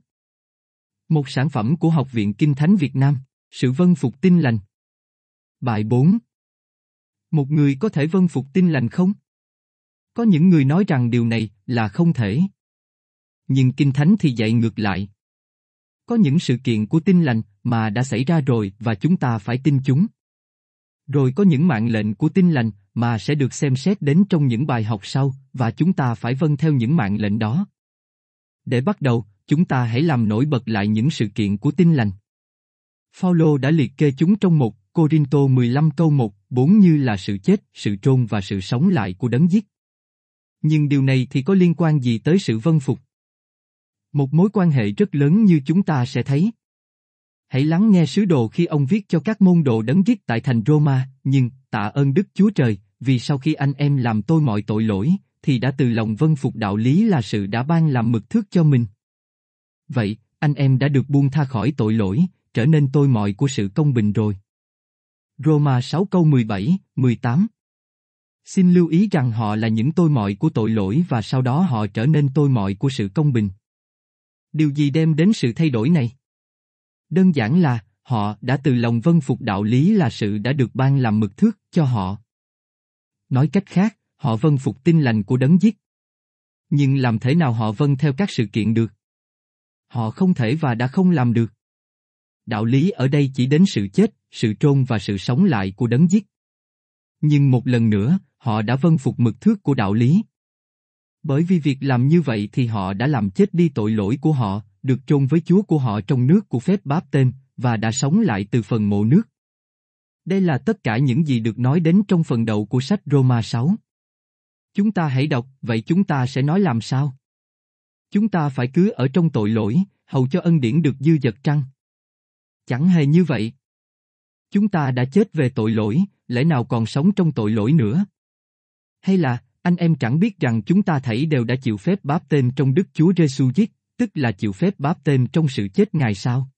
Một sản phẩm của Học viện Kinh Thánh Việt Nam. Sự vân phục tin lành. Bài 4 Một người có thể vân phục tin lành không? Có những người nói rằng điều này là không thể. Nhưng Kinh Thánh thì dạy ngược lại. Có những sự kiện của tin lành mà đã xảy ra rồi và chúng ta phải tin chúng. Rồi có những mạng lệnh của tin lành mà sẽ được xem xét đến trong những bài học sau và chúng ta phải vâng theo những mạng lệnh đó. Để bắt đầu, chúng ta hãy làm nổi bật lại những sự kiện của tin lành. Phaolô đã liệt kê chúng trong một Corinto 15 câu 1, 4 như là sự chết, sự trôn và sự sống lại của đấng giết. Nhưng điều này thì có liên quan gì tới sự vân phục? Một mối quan hệ rất lớn như chúng ta sẽ thấy. Hãy lắng nghe sứ đồ khi ông viết cho các môn đồ đấng giết tại thành Roma, nhưng, tạ ơn Đức Chúa Trời, vì sau khi anh em làm tôi mọi tội lỗi, thì đã từ lòng vân phục đạo lý là sự đã ban làm mực thước cho mình. Vậy, anh em đã được buông tha khỏi tội lỗi, trở nên tôi mọi của sự công bình rồi. Roma 6 câu 17, 18 Xin lưu ý rằng họ là những tôi mọi của tội lỗi và sau đó họ trở nên tôi mọi của sự công bình. Điều gì đem đến sự thay đổi này? Đơn giản là, họ đã từ lòng vân phục đạo lý là sự đã được ban làm mực thước cho họ. Nói cách khác, họ vân phục tin lành của đấng giết. Nhưng làm thế nào họ vân theo các sự kiện được? Họ không thể và đã không làm được. Đạo lý ở đây chỉ đến sự chết, sự trôn và sự sống lại của đấng giết. Nhưng một lần nữa, họ đã vân phục mực thước của đạo lý. Bởi vì việc làm như vậy thì họ đã làm chết đi tội lỗi của họ, được trôn với Chúa của họ trong nước của phép báp tên, và đã sống lại từ phần mộ nước. Đây là tất cả những gì được nói đến trong phần đầu của sách Roma 6. Chúng ta hãy đọc, vậy chúng ta sẽ nói làm sao? Chúng ta phải cứ ở trong tội lỗi, hầu cho ân điển được dư dật trăng. Chẳng hề như vậy. Chúng ta đã chết về tội lỗi, lẽ nào còn sống trong tội lỗi nữa? Hay là, anh em chẳng biết rằng chúng ta thảy đều đã chịu phép báp tên trong Đức Chúa Giêsu giết, tức là chịu phép báp tên trong sự chết Ngài sao?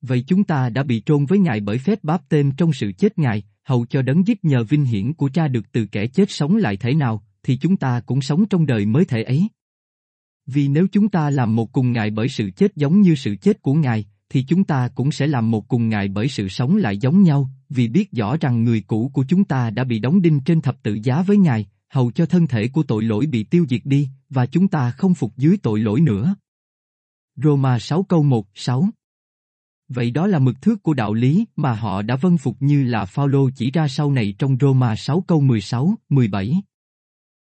Vậy chúng ta đã bị trôn với Ngài bởi phép báp tên trong sự chết Ngài, hầu cho đấng giết nhờ vinh hiển của cha được từ kẻ chết sống lại thể nào, thì chúng ta cũng sống trong đời mới thể ấy. Vì nếu chúng ta làm một cùng Ngài bởi sự chết giống như sự chết của Ngài, thì chúng ta cũng sẽ làm một cùng Ngài bởi sự sống lại giống nhau, vì biết rõ rằng người cũ của chúng ta đã bị đóng đinh trên thập tự giá với Ngài, hầu cho thân thể của tội lỗi bị tiêu diệt đi, và chúng ta không phục dưới tội lỗi nữa. Roma 6 câu 1, 6 Vậy đó là mực thước của đạo lý mà họ đã vân phục như là Phaolô chỉ ra sau này trong Roma 6 câu 16, 17.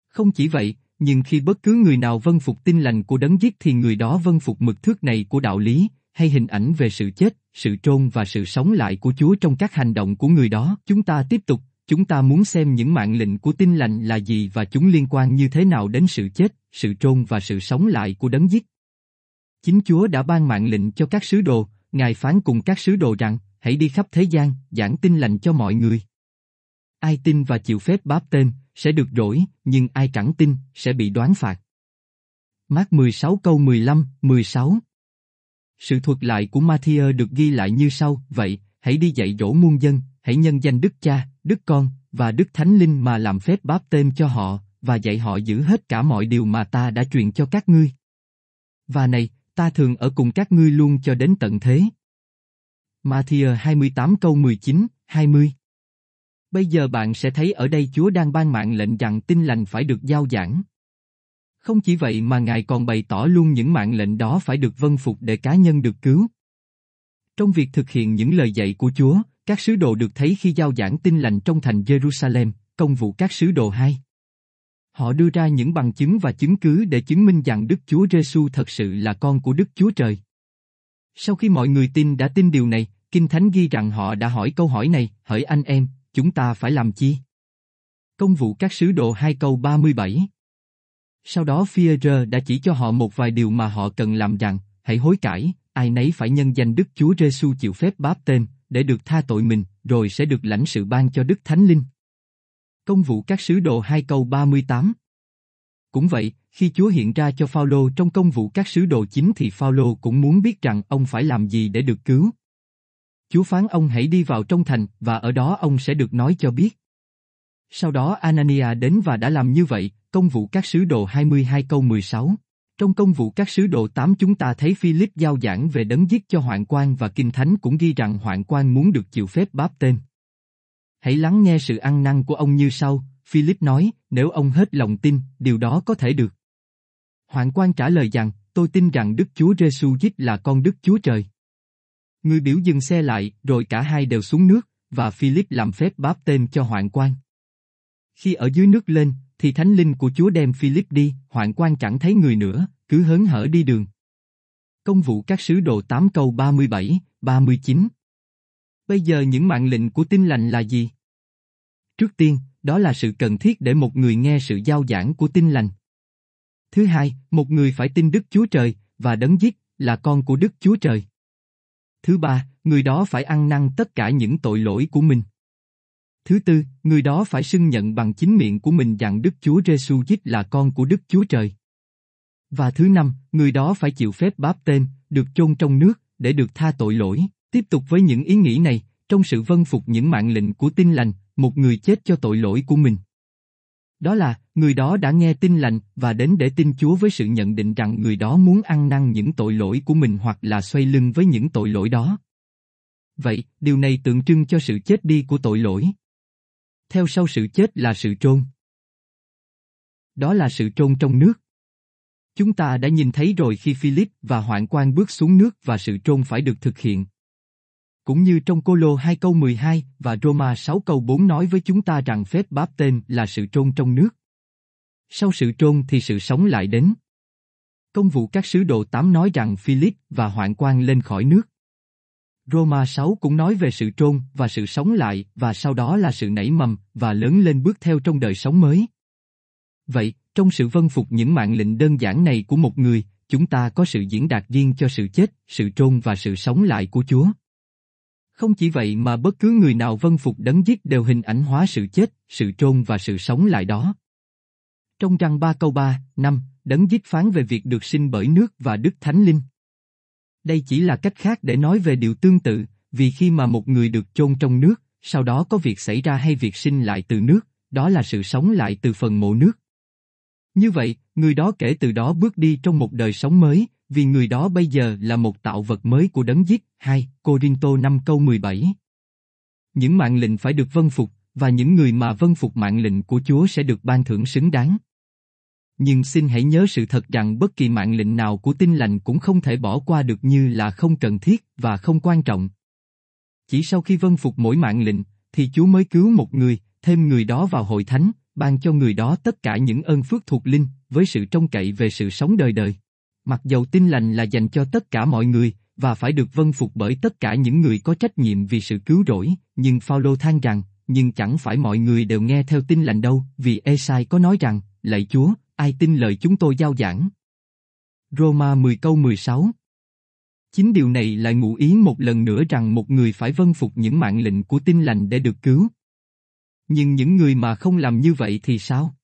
Không chỉ vậy, nhưng khi bất cứ người nào vân phục tin lành của đấng giết thì người đó vân phục mực thước này của đạo lý, hay hình ảnh về sự chết, sự trôn và sự sống lại của Chúa trong các hành động của người đó. Chúng ta tiếp tục, chúng ta muốn xem những mạng lệnh của tin lành là gì và chúng liên quan như thế nào đến sự chết, sự trôn và sự sống lại của đấng giết. Chính Chúa đã ban mạng lệnh cho các sứ đồ, Ngài phán cùng các sứ đồ rằng, hãy đi khắp thế gian, giảng tin lành cho mọi người. Ai tin và chịu phép báp tên, sẽ được rỗi, nhưng ai chẳng tin, sẽ bị đoán phạt. Mát 16 câu 15, 16 Sự thuật lại của Matthew được ghi lại như sau, vậy, hãy đi dạy dỗ muôn dân, hãy nhân danh Đức Cha, Đức Con, và Đức Thánh Linh mà làm phép báp tên cho họ, và dạy họ giữ hết cả mọi điều mà ta đã truyền cho các ngươi. Và này, ta thường ở cùng các ngươi luôn cho đến tận thế. Matthew 28 câu 19, 20 Bây giờ bạn sẽ thấy ở đây Chúa đang ban mạng lệnh rằng tin lành phải được giao giảng. Không chỉ vậy mà Ngài còn bày tỏ luôn những mạng lệnh đó phải được vân phục để cá nhân được cứu. Trong việc thực hiện những lời dạy của Chúa, các sứ đồ được thấy khi giao giảng tin lành trong thành Jerusalem, công vụ các sứ đồ 2. Họ đưa ra những bằng chứng và chứng cứ để chứng minh rằng Đức Chúa Giêsu thật sự là con của Đức Chúa Trời. Sau khi mọi người tin đã tin điều này, Kinh Thánh ghi rằng họ đã hỏi câu hỏi này, hỡi anh em, chúng ta phải làm chi? Công vụ các sứ đồ 2 câu 37 Sau đó Führer đã chỉ cho họ một vài điều mà họ cần làm rằng, hãy hối cải, ai nấy phải nhân danh Đức Chúa Giêsu chịu phép báp tên, để được tha tội mình, rồi sẽ được lãnh sự ban cho Đức Thánh Linh. Công vụ các sứ đồ 2 câu 38 Cũng vậy, khi Chúa hiện ra cho Phaolô trong công vụ các sứ đồ chính thì Phaolô cũng muốn biết rằng ông phải làm gì để được cứu. Chúa phán ông hãy đi vào trong thành và ở đó ông sẽ được nói cho biết. Sau đó Anania đến và đã làm như vậy, công vụ các sứ đồ 22 câu 16. Trong công vụ các sứ đồ 8 chúng ta thấy Philip giao giảng về đấng giết cho hoạn quan và kinh thánh cũng ghi rằng hoạn quan muốn được chịu phép báp tên. Hãy lắng nghe sự ăn năn của ông như sau, Philip nói, nếu ông hết lòng tin, điều đó có thể được. Hoạn quan trả lời rằng, tôi tin rằng Đức Chúa Giêsu Christ là con Đức Chúa Trời. Người biểu dừng xe lại, rồi cả hai đều xuống nước, và Philip làm phép báp tên cho hoạn quan. Khi ở dưới nước lên, thì thánh linh của Chúa đem Philip đi, hoạn quan chẳng thấy người nữa, cứ hớn hở đi đường. Công vụ các sứ đồ 8 câu 37, 39 Bây giờ những mạng lệnh của tin lành là gì? Trước tiên, đó là sự cần thiết để một người nghe sự giao giảng của tin lành. Thứ hai, một người phải tin Đức Chúa Trời, và đấng giết, là con của Đức Chúa Trời. Thứ ba, người đó phải ăn năn tất cả những tội lỗi của mình. Thứ tư, người đó phải xưng nhận bằng chính miệng của mình rằng Đức Chúa Giêsu Christ là con của Đức Chúa Trời. Và thứ năm, người đó phải chịu phép báp tên, được chôn trong nước, để được tha tội lỗi. Tiếp tục với những ý nghĩ này, trong sự vân phục những mạng lệnh của tin lành, một người chết cho tội lỗi của mình. Đó là, người đó đã nghe tin lành và đến để tin Chúa với sự nhận định rằng người đó muốn ăn năn những tội lỗi của mình hoặc là xoay lưng với những tội lỗi đó. Vậy, điều này tượng trưng cho sự chết đi của tội lỗi. Theo sau sự chết là sự trôn. Đó là sự trôn trong nước. Chúng ta đã nhìn thấy rồi khi Philip và hoạn quan bước xuống nước và sự trôn phải được thực hiện. Cũng như trong Cô Lô 2 câu 12 và Roma 6 câu 4 nói với chúng ta rằng phép báp tên là sự trôn trong nước. Sau sự trôn thì sự sống lại đến. Công vụ các sứ đồ 8 nói rằng Philip và hoạn quan lên khỏi nước. Roma 6 cũng nói về sự trôn và sự sống lại và sau đó là sự nảy mầm và lớn lên bước theo trong đời sống mới. Vậy, trong sự vân phục những mạng lệnh đơn giản này của một người, chúng ta có sự diễn đạt riêng cho sự chết, sự trôn và sự sống lại của Chúa. Không chỉ vậy mà bất cứ người nào vân phục đấng giết đều hình ảnh hóa sự chết, sự trôn và sự sống lại đó. Trong trang 3 câu 3, 5, đấng giết phán về việc được sinh bởi nước và Đức Thánh Linh. Đây chỉ là cách khác để nói về điều tương tự, vì khi mà một người được chôn trong nước, sau đó có việc xảy ra hay việc sinh lại từ nước, đó là sự sống lại từ phần mộ nước. Như vậy, người đó kể từ đó bước đi trong một đời sống mới, vì người đó bây giờ là một tạo vật mới của đấng giết. 2. Corinto 5 câu 17 Những mạng lệnh phải được vân phục, và những người mà vâng phục mạng lệnh của Chúa sẽ được ban thưởng xứng đáng. Nhưng xin hãy nhớ sự thật rằng bất kỳ mạng lệnh nào của tinh lành cũng không thể bỏ qua được như là không cần thiết và không quan trọng. Chỉ sau khi vâng phục mỗi mạng lệnh, thì Chúa mới cứu một người, thêm người đó vào hội thánh, ban cho người đó tất cả những ơn phước thuộc linh, với sự trông cậy về sự sống đời đời. Mặc dầu tin lành là dành cho tất cả mọi người, và phải được vâng phục bởi tất cả những người có trách nhiệm vì sự cứu rỗi, nhưng Phaolô than rằng, nhưng chẳng phải mọi người đều nghe theo tin lành đâu, vì Esai có nói rằng, lạy Chúa, ai tin lời chúng tôi giao giảng. Roma 10 câu 16 Chính điều này lại ngụ ý một lần nữa rằng một người phải vâng phục những mạng lệnh của tin lành để được cứu. Nhưng những người mà không làm như vậy thì sao?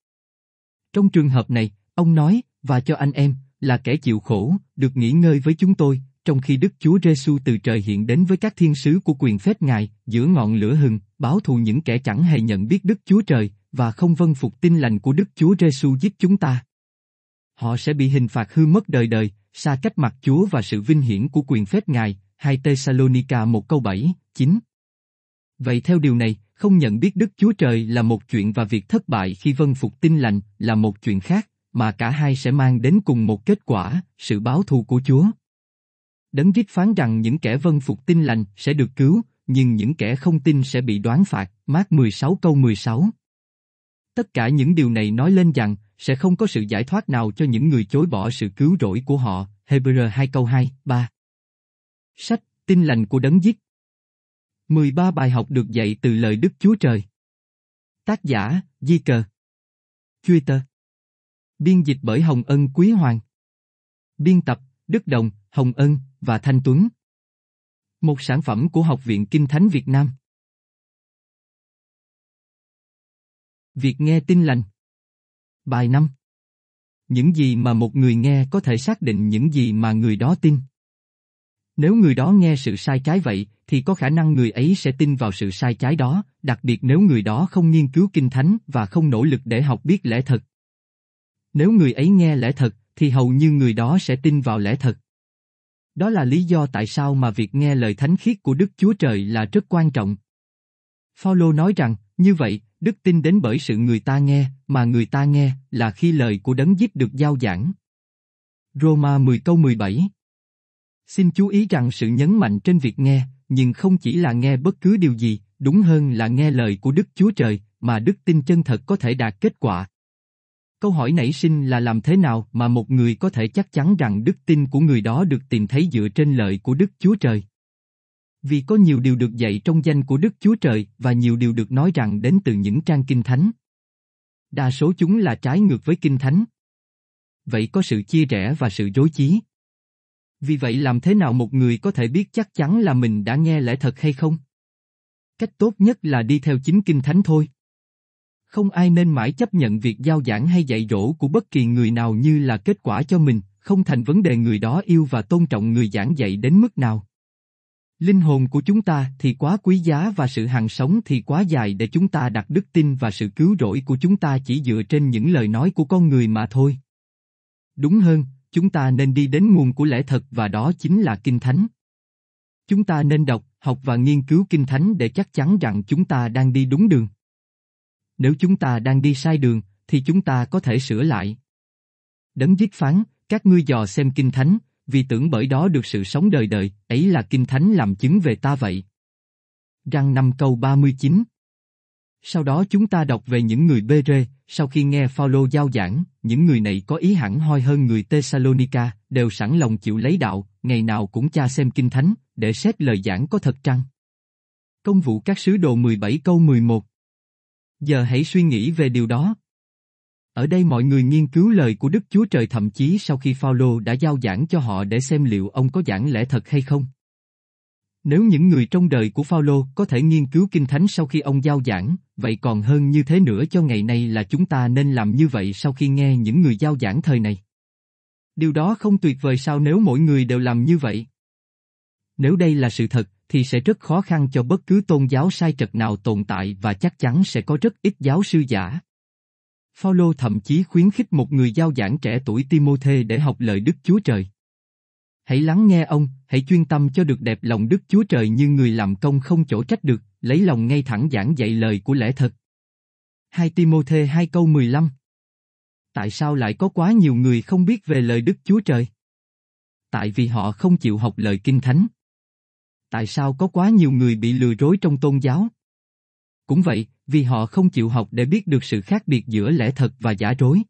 Trong trường hợp này, ông nói, và cho anh em, là kẻ chịu khổ, được nghỉ ngơi với chúng tôi, trong khi Đức Chúa Giêsu từ trời hiện đến với các thiên sứ của quyền phép Ngài, giữa ngọn lửa hừng, báo thù những kẻ chẳng hề nhận biết Đức Chúa Trời, và không vâng phục tin lành của Đức Chúa Giêsu giết chúng ta. Họ sẽ bị hình phạt hư mất đời đời, xa cách mặt Chúa và sự vinh hiển của quyền phép Ngài, 2 Thessalonica 1 câu 7, 9. Vậy theo điều này, không nhận biết Đức Chúa Trời là một chuyện và việc thất bại khi vâng phục tin lành là một chuyện khác, mà cả hai sẽ mang đến cùng một kết quả, sự báo thù của Chúa. Đấng Rít phán rằng những kẻ vâng phục tin lành sẽ được cứu, nhưng những kẻ không tin sẽ bị đoán phạt, mát 16 câu 16. Tất cả những điều này nói lên rằng, sẽ không có sự giải thoát nào cho những người chối bỏ sự cứu rỗi của họ, Hebrew 2 câu 2, 3. Sách, tin lành của đấng giết 13 bài học được dạy từ lời Đức Chúa Trời Tác giả, Di Cờ Twitter Biên dịch bởi Hồng Ân Quý Hoàng. Biên tập, Đức Đồng, Hồng Ân và Thanh Tuấn. Một sản phẩm của Học viện Kinh Thánh Việt Nam. Việc nghe tin lành. Bài 5 Những gì mà một người nghe có thể xác định những gì mà người đó tin. Nếu người đó nghe sự sai trái vậy, thì có khả năng người ấy sẽ tin vào sự sai trái đó, đặc biệt nếu người đó không nghiên cứu kinh thánh và không nỗ lực để học biết lẽ thật. Nếu người ấy nghe lẽ thật, thì hầu như người đó sẽ tin vào lẽ thật. Đó là lý do tại sao mà việc nghe lời thánh khiết của Đức Chúa Trời là rất quan trọng. Phaolô nói rằng, như vậy, đức tin đến bởi sự người ta nghe, mà người ta nghe là khi lời của đấng giết được giao giảng. Roma 10 câu 17 Xin chú ý rằng sự nhấn mạnh trên việc nghe, nhưng không chỉ là nghe bất cứ điều gì, đúng hơn là nghe lời của Đức Chúa Trời, mà đức tin chân thật có thể đạt kết quả. Câu hỏi nảy sinh là làm thế nào mà một người có thể chắc chắn rằng đức tin của người đó được tìm thấy dựa trên lợi của Đức Chúa Trời? Vì có nhiều điều được dạy trong danh của Đức Chúa Trời và nhiều điều được nói rằng đến từ những trang kinh thánh. Đa số chúng là trái ngược với kinh thánh. Vậy có sự chia rẽ và sự dối chí. Vì vậy làm thế nào một người có thể biết chắc chắn là mình đã nghe lẽ thật hay không? Cách tốt nhất là đi theo chính kinh thánh thôi. Không ai nên mãi chấp nhận việc giao giảng hay dạy dỗ của bất kỳ người nào như là kết quả cho mình, không thành vấn đề người đó yêu và tôn trọng người giảng dạy đến mức nào. Linh hồn của chúng ta thì quá quý giá và sự hàng sống thì quá dài để chúng ta đặt đức tin và sự cứu rỗi của chúng ta chỉ dựa trên những lời nói của con người mà thôi. Đúng hơn, chúng ta nên đi đến nguồn của lẽ thật và đó chính là Kinh Thánh. Chúng ta nên đọc, học và nghiên cứu Kinh Thánh để chắc chắn rằng chúng ta đang đi đúng đường. Nếu chúng ta đang đi sai đường, thì chúng ta có thể sửa lại. Đấng viết phán, các ngươi dò xem Kinh Thánh, vì tưởng bởi đó được sự sống đời đời, ấy là Kinh Thánh làm chứng về ta vậy. Răng 5 câu 39 Sau đó chúng ta đọc về những người bê rê, sau khi nghe Phaolô giao giảng, những người này có ý hẳn hoi hơn người Thessalonica, đều sẵn lòng chịu lấy đạo, ngày nào cũng cha xem Kinh Thánh, để xét lời giảng có thật trăng. Công vụ các sứ đồ 17 câu 11 Giờ hãy suy nghĩ về điều đó. Ở đây mọi người nghiên cứu lời của Đức Chúa Trời thậm chí sau khi Phaolô đã giao giảng cho họ để xem liệu ông có giảng lẽ thật hay không. Nếu những người trong đời của Phaolô có thể nghiên cứu kinh thánh sau khi ông giao giảng, vậy còn hơn như thế nữa cho ngày nay là chúng ta nên làm như vậy sau khi nghe những người giao giảng thời này. Điều đó không tuyệt vời sao nếu mỗi người đều làm như vậy? Nếu đây là sự thật, thì sẽ rất khó khăn cho bất cứ tôn giáo sai trật nào tồn tại và chắc chắn sẽ có rất ít giáo sư giả. Phaolô thậm chí khuyến khích một người giao giảng trẻ tuổi Timôthê để học lời Đức Chúa Trời. Hãy lắng nghe ông, hãy chuyên tâm cho được đẹp lòng Đức Chúa Trời như người làm công không chỗ trách được, lấy lòng ngay thẳng giảng dạy lời của lẽ thật. 2 Timôthê 2 câu 15 Tại sao lại có quá nhiều người không biết về lời Đức Chúa Trời? Tại vì họ không chịu học lời Kinh Thánh. Tại sao có quá nhiều người bị lừa dối trong tôn giáo? Cũng vậy, vì họ không chịu học để biết được sự khác biệt giữa lẽ thật và giả dối.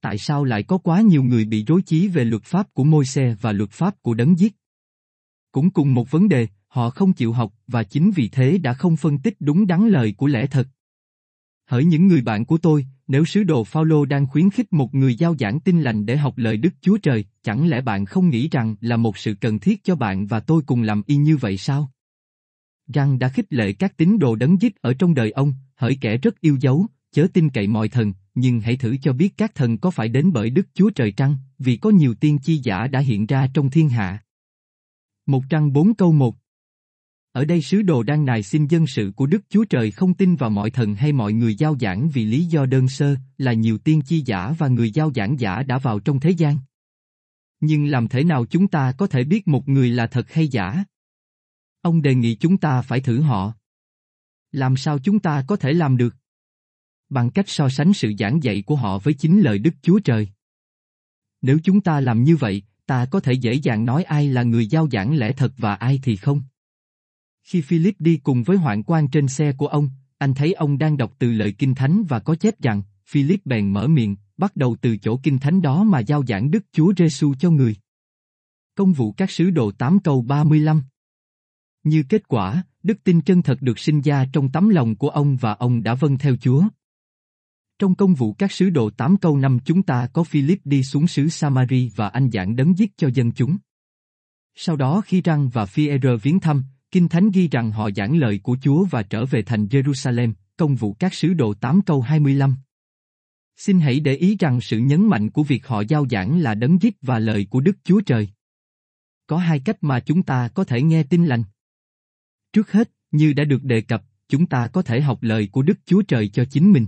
Tại sao lại có quá nhiều người bị rối trí về luật pháp của Môi-se và luật pháp của đấng giết? Cũng cùng một vấn đề, họ không chịu học và chính vì thế đã không phân tích đúng đắn lời của lẽ thật. Hỡi những người bạn của tôi, nếu sứ đồ Phaolô đang khuyến khích một người giao giảng tin lành để học lời Đức Chúa Trời, chẳng lẽ bạn không nghĩ rằng là một sự cần thiết cho bạn và tôi cùng làm y như vậy sao? Răng đã khích lệ các tín đồ đấng dít ở trong đời ông, hỡi kẻ rất yêu dấu, chớ tin cậy mọi thần, nhưng hãy thử cho biết các thần có phải đến bởi Đức Chúa Trời trăng, vì có nhiều tiên chi giả đã hiện ra trong thiên hạ. Một trăng bốn câu một ở đây sứ đồ đang nài xin dân sự của Đức Chúa Trời không tin vào mọi thần hay mọi người giao giảng vì lý do đơn sơ, là nhiều tiên chi giả và người giao giảng giả đã vào trong thế gian. Nhưng làm thế nào chúng ta có thể biết một người là thật hay giả? Ông đề nghị chúng ta phải thử họ. Làm sao chúng ta có thể làm được? Bằng cách so sánh sự giảng dạy của họ với chính lời Đức Chúa Trời. Nếu chúng ta làm như vậy, ta có thể dễ dàng nói ai là người giao giảng lẽ thật và ai thì không. Khi Philip đi cùng với hoạn quan trên xe của ông, anh thấy ông đang đọc từ lời Kinh Thánh và có chép rằng, Philip bèn mở miệng, bắt đầu từ chỗ Kinh Thánh đó mà giao giảng Đức Chúa Giêsu cho người. Công vụ các sứ đồ 8 câu 35 Như kết quả, đức tin chân thật được sinh ra trong tấm lòng của ông và ông đã vâng theo Chúa. Trong công vụ các sứ đồ 8 câu 5 chúng ta có Philip đi xuống xứ Samari và anh giảng đấng giết cho dân chúng. Sau đó khi Răng và Phi-e-rơ viếng thăm, Kinh Thánh ghi rằng họ giảng lời của Chúa và trở về thành Jerusalem, công vụ các sứ đồ 8 câu 25. Xin hãy để ý rằng sự nhấn mạnh của việc họ giao giảng là đấng giết và lời của Đức Chúa Trời. Có hai cách mà chúng ta có thể nghe tin lành. Trước hết, như đã được đề cập, chúng ta có thể học lời của Đức Chúa Trời cho chính mình.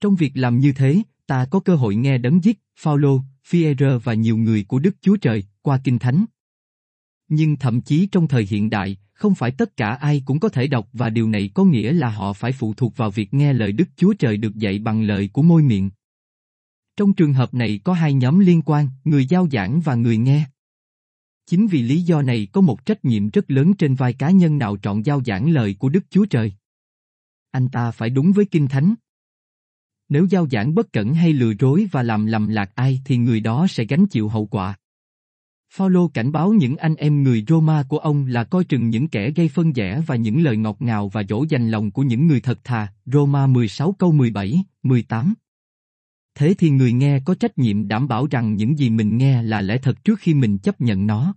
Trong việc làm như thế, ta có cơ hội nghe đấng giết, Phaolô, Phi-e-rơ và nhiều người của Đức Chúa Trời qua Kinh Thánh. Nhưng thậm chí trong thời hiện đại, không phải tất cả ai cũng có thể đọc và điều này có nghĩa là họ phải phụ thuộc vào việc nghe lời Đức Chúa Trời được dạy bằng lời của môi miệng. Trong trường hợp này có hai nhóm liên quan, người giao giảng và người nghe. Chính vì lý do này có một trách nhiệm rất lớn trên vai cá nhân nào chọn giao giảng lời của Đức Chúa Trời. Anh ta phải đúng với Kinh Thánh. Nếu giao giảng bất cẩn hay lừa dối và làm lầm lạc ai thì người đó sẽ gánh chịu hậu quả. Phaolô cảnh báo những anh em người Roma của ông là coi chừng những kẻ gây phân rẽ và những lời ngọt ngào và dỗ dành lòng của những người thật thà, Roma 16 câu 17, 18. Thế thì người nghe có trách nhiệm đảm bảo rằng những gì mình nghe là lẽ thật trước khi mình chấp nhận nó.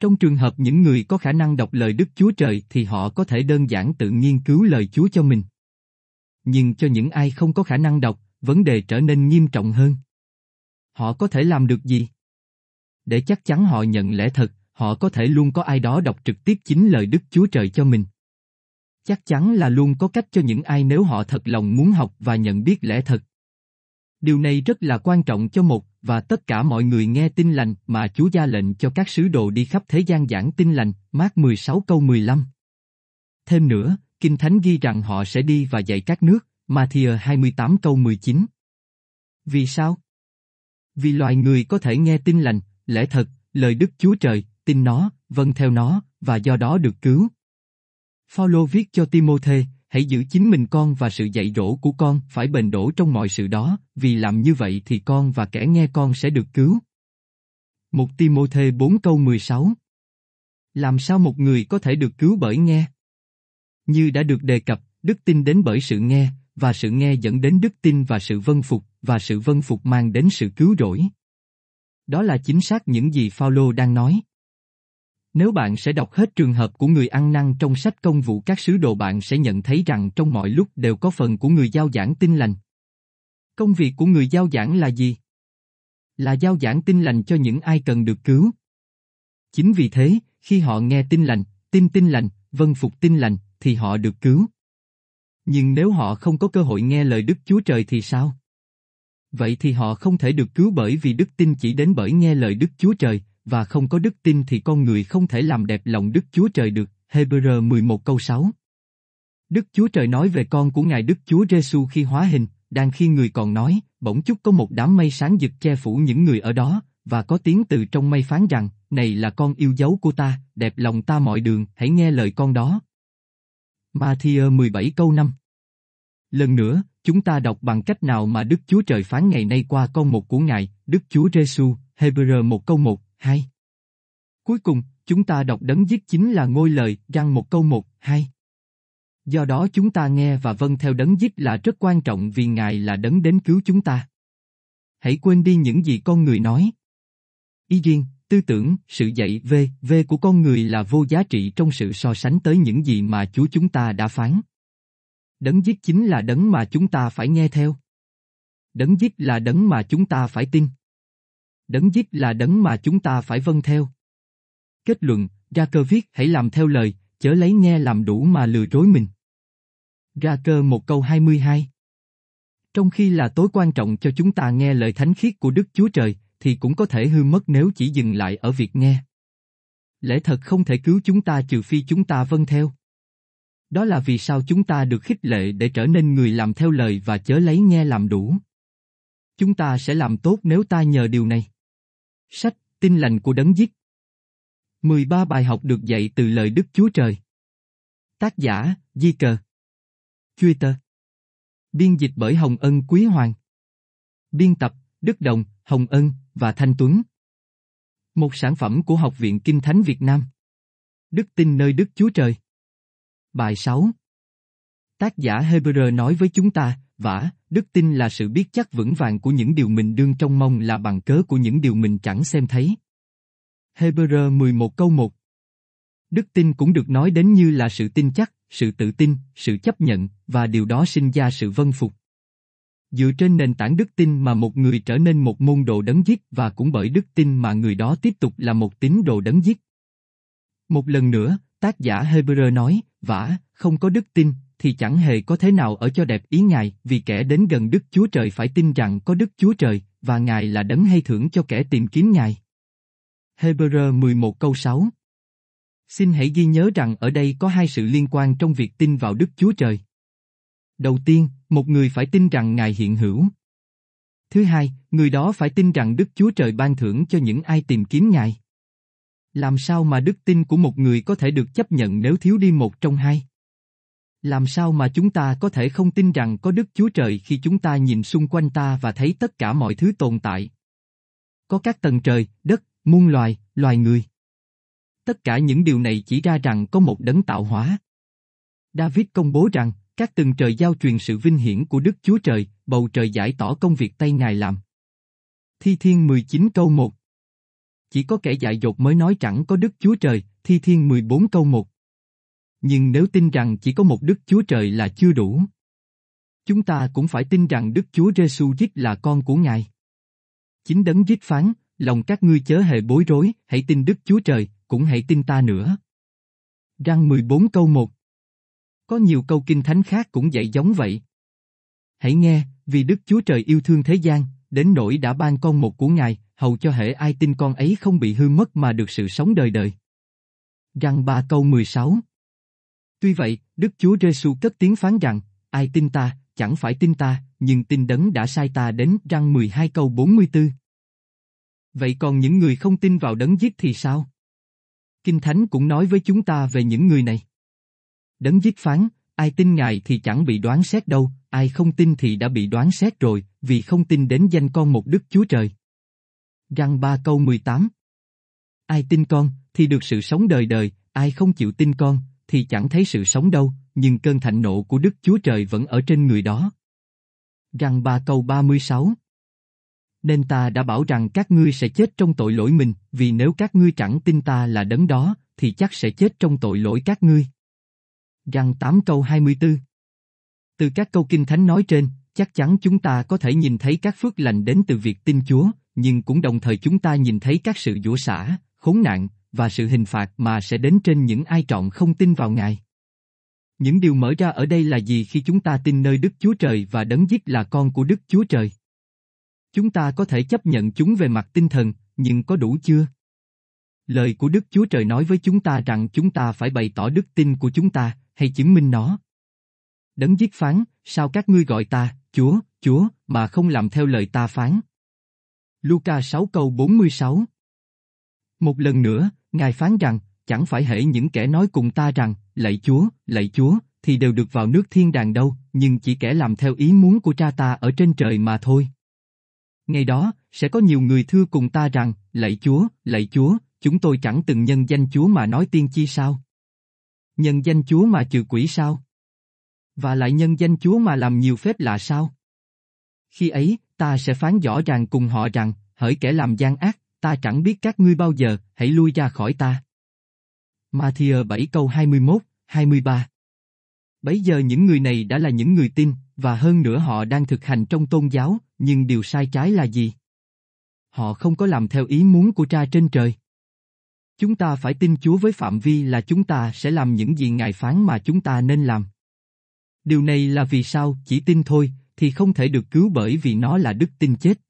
Trong trường hợp những người có khả năng đọc lời Đức Chúa Trời thì họ có thể đơn giản tự nghiên cứu lời Chúa cho mình. Nhưng cho những ai không có khả năng đọc, vấn đề trở nên nghiêm trọng hơn. Họ có thể làm được gì? Để chắc chắn họ nhận lẽ thật, họ có thể luôn có ai đó đọc trực tiếp chính lời Đức Chúa Trời cho mình. Chắc chắn là luôn có cách cho những ai nếu họ thật lòng muốn học và nhận biết lẽ thật. Điều này rất là quan trọng cho một và tất cả mọi người nghe tin lành mà Chúa ra lệnh cho các sứ đồ đi khắp thế gian giảng tin lành, mát 16 câu 15. Thêm nữa, Kinh Thánh ghi rằng họ sẽ đi và dạy các nước, Matthew 28 câu 19. Vì sao? Vì loài người có thể nghe tin lành, lẽ thật, lời Đức Chúa Trời, tin nó, vâng theo nó, và do đó được cứu. Phaolô viết cho Timôthê, hãy giữ chính mình con và sự dạy dỗ của con phải bền đổ trong mọi sự đó, vì làm như vậy thì con và kẻ nghe con sẽ được cứu. Một Timôthê 4 câu 16 Làm sao một người có thể được cứu bởi nghe? Như đã được đề cập, đức tin đến bởi sự nghe, và sự nghe dẫn đến đức tin và sự vân phục, và sự vân phục mang đến sự cứu rỗi. Đó là chính xác những gì Paulo đang nói. Nếu bạn sẽ đọc hết trường hợp của người ăn năn trong sách công vụ các sứ đồ bạn sẽ nhận thấy rằng trong mọi lúc đều có phần của người giao giảng tin lành. Công việc của người giao giảng là gì? Là giao giảng tin lành cho những ai cần được cứu. Chính vì thế, khi họ nghe tin lành, tin tin lành, vân phục tin lành, thì họ được cứu. Nhưng nếu họ không có cơ hội nghe lời Đức Chúa Trời thì sao? Vậy thì họ không thể được cứu bởi vì đức tin chỉ đến bởi nghe lời Đức Chúa Trời, và không có đức tin thì con người không thể làm đẹp lòng Đức Chúa Trời được. Hebrew 11 câu 6 Đức Chúa Trời nói về con của Ngài Đức Chúa Giêsu khi hóa hình, đang khi người còn nói, bỗng chút có một đám mây sáng rực che phủ những người ở đó, và có tiếng từ trong mây phán rằng, này là con yêu dấu của ta, đẹp lòng ta mọi đường, hãy nghe lời con đó. Matthew 17 câu 5 Lần nữa, chúng ta đọc bằng cách nào mà Đức Chúa Trời phán ngày nay qua câu một của Ngài, Đức Chúa Giêsu, Hebrew 1 câu 1, 2. Cuối cùng, chúng ta đọc đấng giết chính là ngôi lời, răng một câu 1, 2. Do đó chúng ta nghe và vâng theo đấng giết là rất quan trọng vì Ngài là đấng đến cứu chúng ta. Hãy quên đi những gì con người nói. Ý riêng, tư tưởng, sự dạy về, về của con người là vô giá trị trong sự so sánh tới những gì mà Chúa chúng ta đã phán. Đấng giết chính là đấng mà chúng ta phải nghe theo. Đấng giết là đấng mà chúng ta phải tin. Đấng giết là đấng mà chúng ta phải vâng theo. Kết luận, ra cơ viết hãy làm theo lời, chớ lấy nghe làm đủ mà lừa dối mình. Ra cơ một câu 22 Trong khi là tối quan trọng cho chúng ta nghe lời thánh khiết của Đức Chúa Trời, thì cũng có thể hư mất nếu chỉ dừng lại ở việc nghe. Lẽ thật không thể cứu chúng ta trừ phi chúng ta vâng theo. Đó là vì sao chúng ta được khích lệ để trở nên người làm theo lời và chớ lấy nghe làm đủ. Chúng ta sẽ làm tốt nếu ta nhờ điều này. Sách, tin lành của đấng giết 13 bài học được dạy từ lời Đức Chúa Trời. Tác giả, Di Cờ. Twitter. Biên dịch bởi Hồng Ân Quý Hoàng. Biên tập, Đức Đồng, Hồng Ân và Thanh Tuấn. Một sản phẩm của Học viện Kinh Thánh Việt Nam. Đức tin nơi Đức Chúa Trời. Bài 6 Tác giả Hebrew nói với chúng ta, vả, đức tin là sự biết chắc vững vàng của những điều mình đương trong mong là bằng cớ của những điều mình chẳng xem thấy. Hebrew 11 câu 1 Đức tin cũng được nói đến như là sự tin chắc, sự tự tin, sự chấp nhận, và điều đó sinh ra sự vân phục. Dựa trên nền tảng đức tin mà một người trở nên một môn đồ đấng giết và cũng bởi đức tin mà người đó tiếp tục là một tín đồ đấng giết. Một lần nữa, tác giả Hebrew nói, vả, không có đức tin, thì chẳng hề có thế nào ở cho đẹp ý Ngài, vì kẻ đến gần Đức Chúa Trời phải tin rằng có Đức Chúa Trời, và Ngài là đấng hay thưởng cho kẻ tìm kiếm Ngài. Hebrew 11 câu 6 Xin hãy ghi nhớ rằng ở đây có hai sự liên quan trong việc tin vào Đức Chúa Trời. Đầu tiên, một người phải tin rằng Ngài hiện hữu. Thứ hai, người đó phải tin rằng Đức Chúa Trời ban thưởng cho những ai tìm kiếm Ngài. Làm sao mà đức tin của một người có thể được chấp nhận nếu thiếu đi một trong hai? Làm sao mà chúng ta có thể không tin rằng có Đức Chúa Trời khi chúng ta nhìn xung quanh ta và thấy tất cả mọi thứ tồn tại? Có các tầng trời, đất, muôn loài, loài người. Tất cả những điều này chỉ ra rằng có một đấng tạo hóa. David công bố rằng, các tầng trời giao truyền sự vinh hiển của Đức Chúa Trời, bầu trời giải tỏ công việc tay Ngài làm. Thi Thiên 19 câu 1 chỉ có kẻ dại dột mới nói chẳng có Đức Chúa Trời, Thi Thiên 14 câu 1 Nhưng nếu tin rằng chỉ có một Đức Chúa Trời là chưa đủ. Chúng ta cũng phải tin rằng Đức Chúa Giêsu Christ là con của Ngài. Chính đấng giết phán, lòng các ngươi chớ hề bối rối, hãy tin Đức Chúa Trời, cũng hãy tin ta nữa. Răng 14 câu 1 Có nhiều câu kinh thánh khác cũng dạy giống vậy. Hãy nghe, vì Đức Chúa Trời yêu thương thế gian, đến nỗi đã ban con một của Ngài, hầu cho hệ ai tin con ấy không bị hư mất mà được sự sống đời đời. Răng 3 câu 16 Tuy vậy, Đức Chúa Giêsu cất tiếng phán rằng, ai tin ta, chẳng phải tin ta, nhưng tin đấng đã sai ta đến răng 12 câu 44. Vậy còn những người không tin vào đấng giết thì sao? Kinh Thánh cũng nói với chúng ta về những người này. Đấng giết phán, ai tin Ngài thì chẳng bị đoán xét đâu, ai không tin thì đã bị đoán xét rồi, vì không tin đến danh con một Đức Chúa Trời. Răng 3 câu 18 Ai tin con, thì được sự sống đời đời, ai không chịu tin con, thì chẳng thấy sự sống đâu, nhưng cơn thạnh nộ của Đức Chúa Trời vẫn ở trên người đó. Răng 3 câu 36 nên ta đã bảo rằng các ngươi sẽ chết trong tội lỗi mình, vì nếu các ngươi chẳng tin ta là đấng đó, thì chắc sẽ chết trong tội lỗi các ngươi. Răng 8 câu 24 Từ các câu kinh thánh nói trên, chắc chắn chúng ta có thể nhìn thấy các phước lành đến từ việc tin Chúa, nhưng cũng đồng thời chúng ta nhìn thấy các sự dũa xả, khốn nạn, và sự hình phạt mà sẽ đến trên những ai trọn không tin vào Ngài. Những điều mở ra ở đây là gì khi chúng ta tin nơi Đức Chúa Trời và đấng giết là con của Đức Chúa Trời? Chúng ta có thể chấp nhận chúng về mặt tinh thần, nhưng có đủ chưa? Lời của Đức Chúa Trời nói với chúng ta rằng chúng ta phải bày tỏ đức tin của chúng ta, hay chứng minh nó. Đấng giết phán, sao các ngươi gọi ta, Chúa, Chúa, mà không làm theo lời ta phán. Luca 6 câu 46 Một lần nữa, Ngài phán rằng, chẳng phải hễ những kẻ nói cùng ta rằng, lạy Chúa, lạy Chúa, thì đều được vào nước thiên đàng đâu, nhưng chỉ kẻ làm theo ý muốn của cha ta ở trên trời mà thôi. Ngày đó, sẽ có nhiều người thưa cùng ta rằng, lạy Chúa, lạy Chúa, chúng tôi chẳng từng nhân danh Chúa mà nói tiên chi sao? Nhân danh Chúa mà trừ quỷ sao? Và lại nhân danh Chúa mà làm nhiều phép lạ sao? Khi ấy, ta sẽ phán rõ ràng cùng họ rằng, hỡi kẻ làm gian ác, ta chẳng biết các ngươi bao giờ, hãy lui ra khỏi ta. Matthew 7 câu 21, 23 Bấy giờ những người này đã là những người tin, và hơn nữa họ đang thực hành trong tôn giáo, nhưng điều sai trái là gì? Họ không có làm theo ý muốn của cha trên trời. Chúng ta phải tin Chúa với phạm vi là chúng ta sẽ làm những gì Ngài phán mà chúng ta nên làm. Điều này là vì sao, chỉ tin thôi, thì không thể được cứu bởi vì nó là đức tin chết.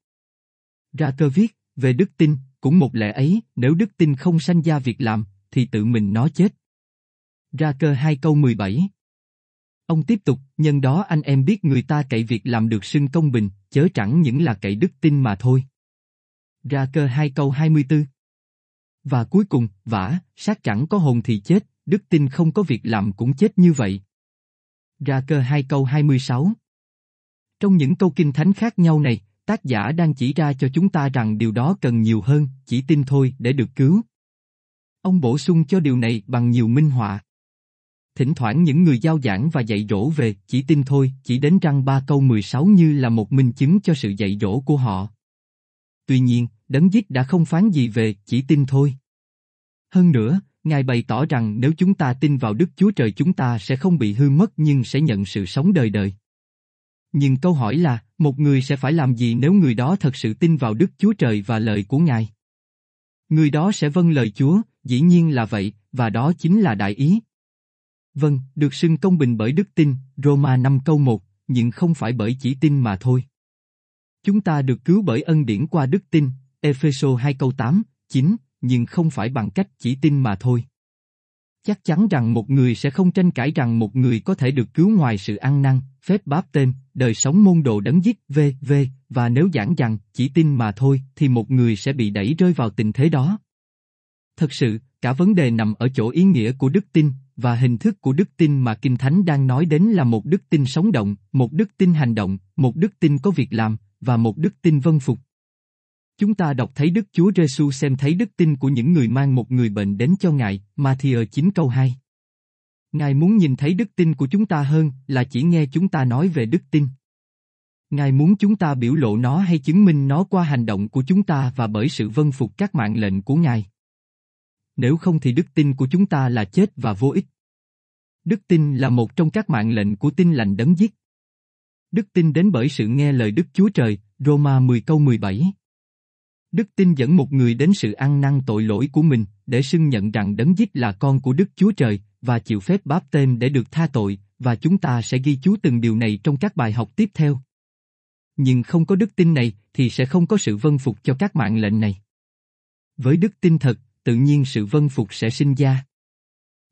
Ra cơ viết, về đức tin, cũng một lẽ ấy, nếu đức tin không sanh ra việc làm, thì tự mình nó chết. Ra cơ 2 câu 17 Ông tiếp tục, nhân đó anh em biết người ta cậy việc làm được xưng công bình, chớ chẳng những là cậy đức tin mà thôi. Ra cơ 2 câu 24 và cuối cùng, vả, sát chẳng có hồn thì chết, đức tin không có việc làm cũng chết như vậy. Ra cơ 2 câu 26 Trong những câu kinh thánh khác nhau này, tác giả đang chỉ ra cho chúng ta rằng điều đó cần nhiều hơn, chỉ tin thôi để được cứu. Ông bổ sung cho điều này bằng nhiều minh họa. Thỉnh thoảng những người giao giảng và dạy dỗ về chỉ tin thôi, chỉ đến răng ba câu 16 như là một minh chứng cho sự dạy dỗ của họ. Tuy nhiên, đấng giết đã không phán gì về chỉ tin thôi. Hơn nữa, Ngài bày tỏ rằng nếu chúng ta tin vào Đức Chúa Trời chúng ta sẽ không bị hư mất nhưng sẽ nhận sự sống đời đời. Nhưng câu hỏi là, một người sẽ phải làm gì nếu người đó thật sự tin vào Đức Chúa Trời và lời của Ngài? Người đó sẽ vâng lời Chúa, dĩ nhiên là vậy, và đó chính là đại ý. Vâng, được xưng công bình bởi đức tin, Roma 5 câu 1, nhưng không phải bởi chỉ tin mà thôi. Chúng ta được cứu bởi ân điển qua đức tin, Epheso 2 câu 8, 9, nhưng không phải bằng cách chỉ tin mà thôi. Chắc chắn rằng một người sẽ không tranh cãi rằng một người có thể được cứu ngoài sự ăn năn, phép báp tên, đời sống môn đồ đấng giết, v.v. và nếu giảng rằng chỉ tin mà thôi thì một người sẽ bị đẩy rơi vào tình thế đó. Thật sự, cả vấn đề nằm ở chỗ ý nghĩa của đức tin, và hình thức của đức tin mà Kinh Thánh đang nói đến là một đức tin sống động, một đức tin hành động, một đức tin có việc làm, và một đức tin vân phục. Chúng ta đọc thấy Đức Chúa Giêsu xem thấy đức tin của những người mang một người bệnh đến cho Ngài, Matthew 9 câu 2. Ngài muốn nhìn thấy đức tin của chúng ta hơn là chỉ nghe chúng ta nói về đức tin. Ngài muốn chúng ta biểu lộ nó hay chứng minh nó qua hành động của chúng ta và bởi sự vâng phục các mạng lệnh của Ngài. Nếu không thì đức tin của chúng ta là chết và vô ích. Đức tin là một trong các mạng lệnh của tin lành đấng giết. Đức tin đến bởi sự nghe lời Đức Chúa Trời, Roma 10 câu 17. Đức tin dẫn một người đến sự ăn năn tội lỗi của mình, để xưng nhận rằng đấng giết là con của Đức Chúa Trời, và chịu phép báp tên để được tha tội, và chúng ta sẽ ghi chú từng điều này trong các bài học tiếp theo. Nhưng không có đức tin này, thì sẽ không có sự vân phục cho các mạng lệnh này. Với đức tin thật, tự nhiên sự vân phục sẽ sinh ra.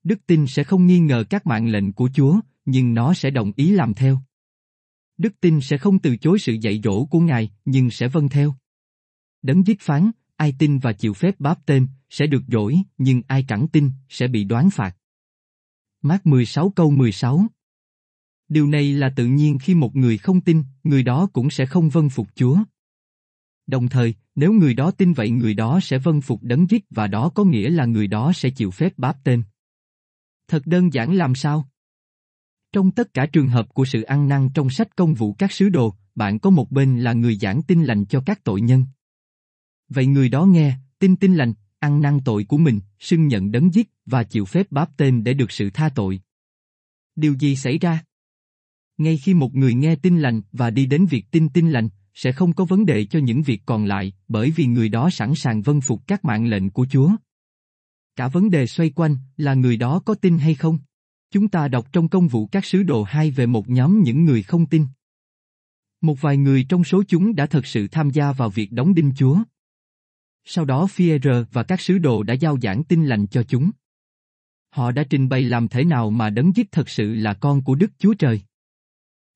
Đức tin sẽ không nghi ngờ các mạng lệnh của Chúa, nhưng nó sẽ đồng ý làm theo. Đức tin sẽ không từ chối sự dạy dỗ của Ngài, nhưng sẽ vâng theo. Đấng viết phán, ai tin và chịu phép báp tên, sẽ được dỗi, nhưng ai chẳng tin, sẽ bị đoán phạt. Mát 16 câu 16 Điều này là tự nhiên khi một người không tin, người đó cũng sẽ không vâng phục Chúa. Đồng thời, nếu người đó tin vậy người đó sẽ vâng phục đấng viết và đó có nghĩa là người đó sẽ chịu phép báp tên. Thật đơn giản làm sao? Trong tất cả trường hợp của sự ăn năn trong sách công vụ các sứ đồ, bạn có một bên là người giảng tin lành cho các tội nhân. Vậy người đó nghe, tin tin lành, ăn năn tội của mình, xưng nhận đấng giết và chịu phép báp tên để được sự tha tội. Điều gì xảy ra? Ngay khi một người nghe tin lành và đi đến việc tin tin lành, sẽ không có vấn đề cho những việc còn lại, bởi vì người đó sẵn sàng vâng phục các mạng lệnh của Chúa. Cả vấn đề xoay quanh là người đó có tin hay không. Chúng ta đọc trong công vụ các sứ đồ hai về một nhóm những người không tin. Một vài người trong số chúng đã thật sự tham gia vào việc đóng đinh Chúa. Sau đó Fierre và các sứ đồ đã giao giảng tin lành cho chúng. Họ đã trình bày làm thế nào mà đấng giết thật sự là con của Đức Chúa Trời.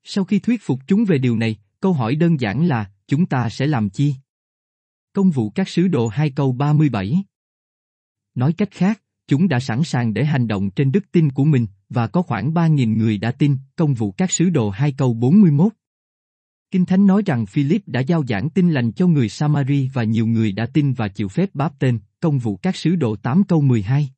Sau khi thuyết phục chúng về điều này, câu hỏi đơn giản là, chúng ta sẽ làm chi? Công vụ các sứ đồ 2 câu 37 Nói cách khác, chúng đã sẵn sàng để hành động trên đức tin của mình, và có khoảng 3.000 người đã tin, công vụ các sứ đồ 2 câu 41. Kinh Thánh nói rằng Philip đã giao giảng tin lành cho người Samari và nhiều người đã tin và chịu phép báp tên, công vụ các sứ đồ 8 câu 12.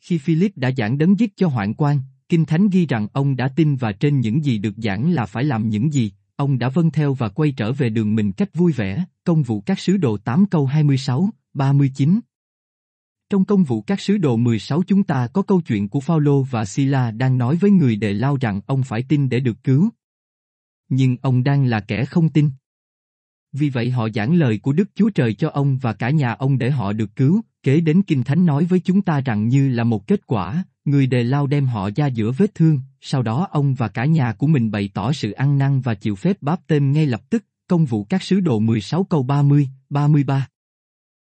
Khi Philip đã giảng đấng giết cho hoạn quan, Kinh Thánh ghi rằng ông đã tin và trên những gì được giảng là phải làm những gì, ông đã vâng theo và quay trở về đường mình cách vui vẻ, công vụ các sứ đồ 8 câu 26, 39. Trong công vụ các sứ đồ 16 chúng ta có câu chuyện của Phaolô và Sila đang nói với người đệ lao rằng ông phải tin để được cứu. Nhưng ông đang là kẻ không tin. Vì vậy họ giảng lời của Đức Chúa Trời cho ông và cả nhà ông để họ được cứu, kế đến Kinh Thánh nói với chúng ta rằng như là một kết quả, người đề lao đem họ ra giữa vết thương, sau đó ông và cả nhà của mình bày tỏ sự ăn năn và chịu phép báp tên ngay lập tức, công vụ các sứ đồ 16 câu 30, 33.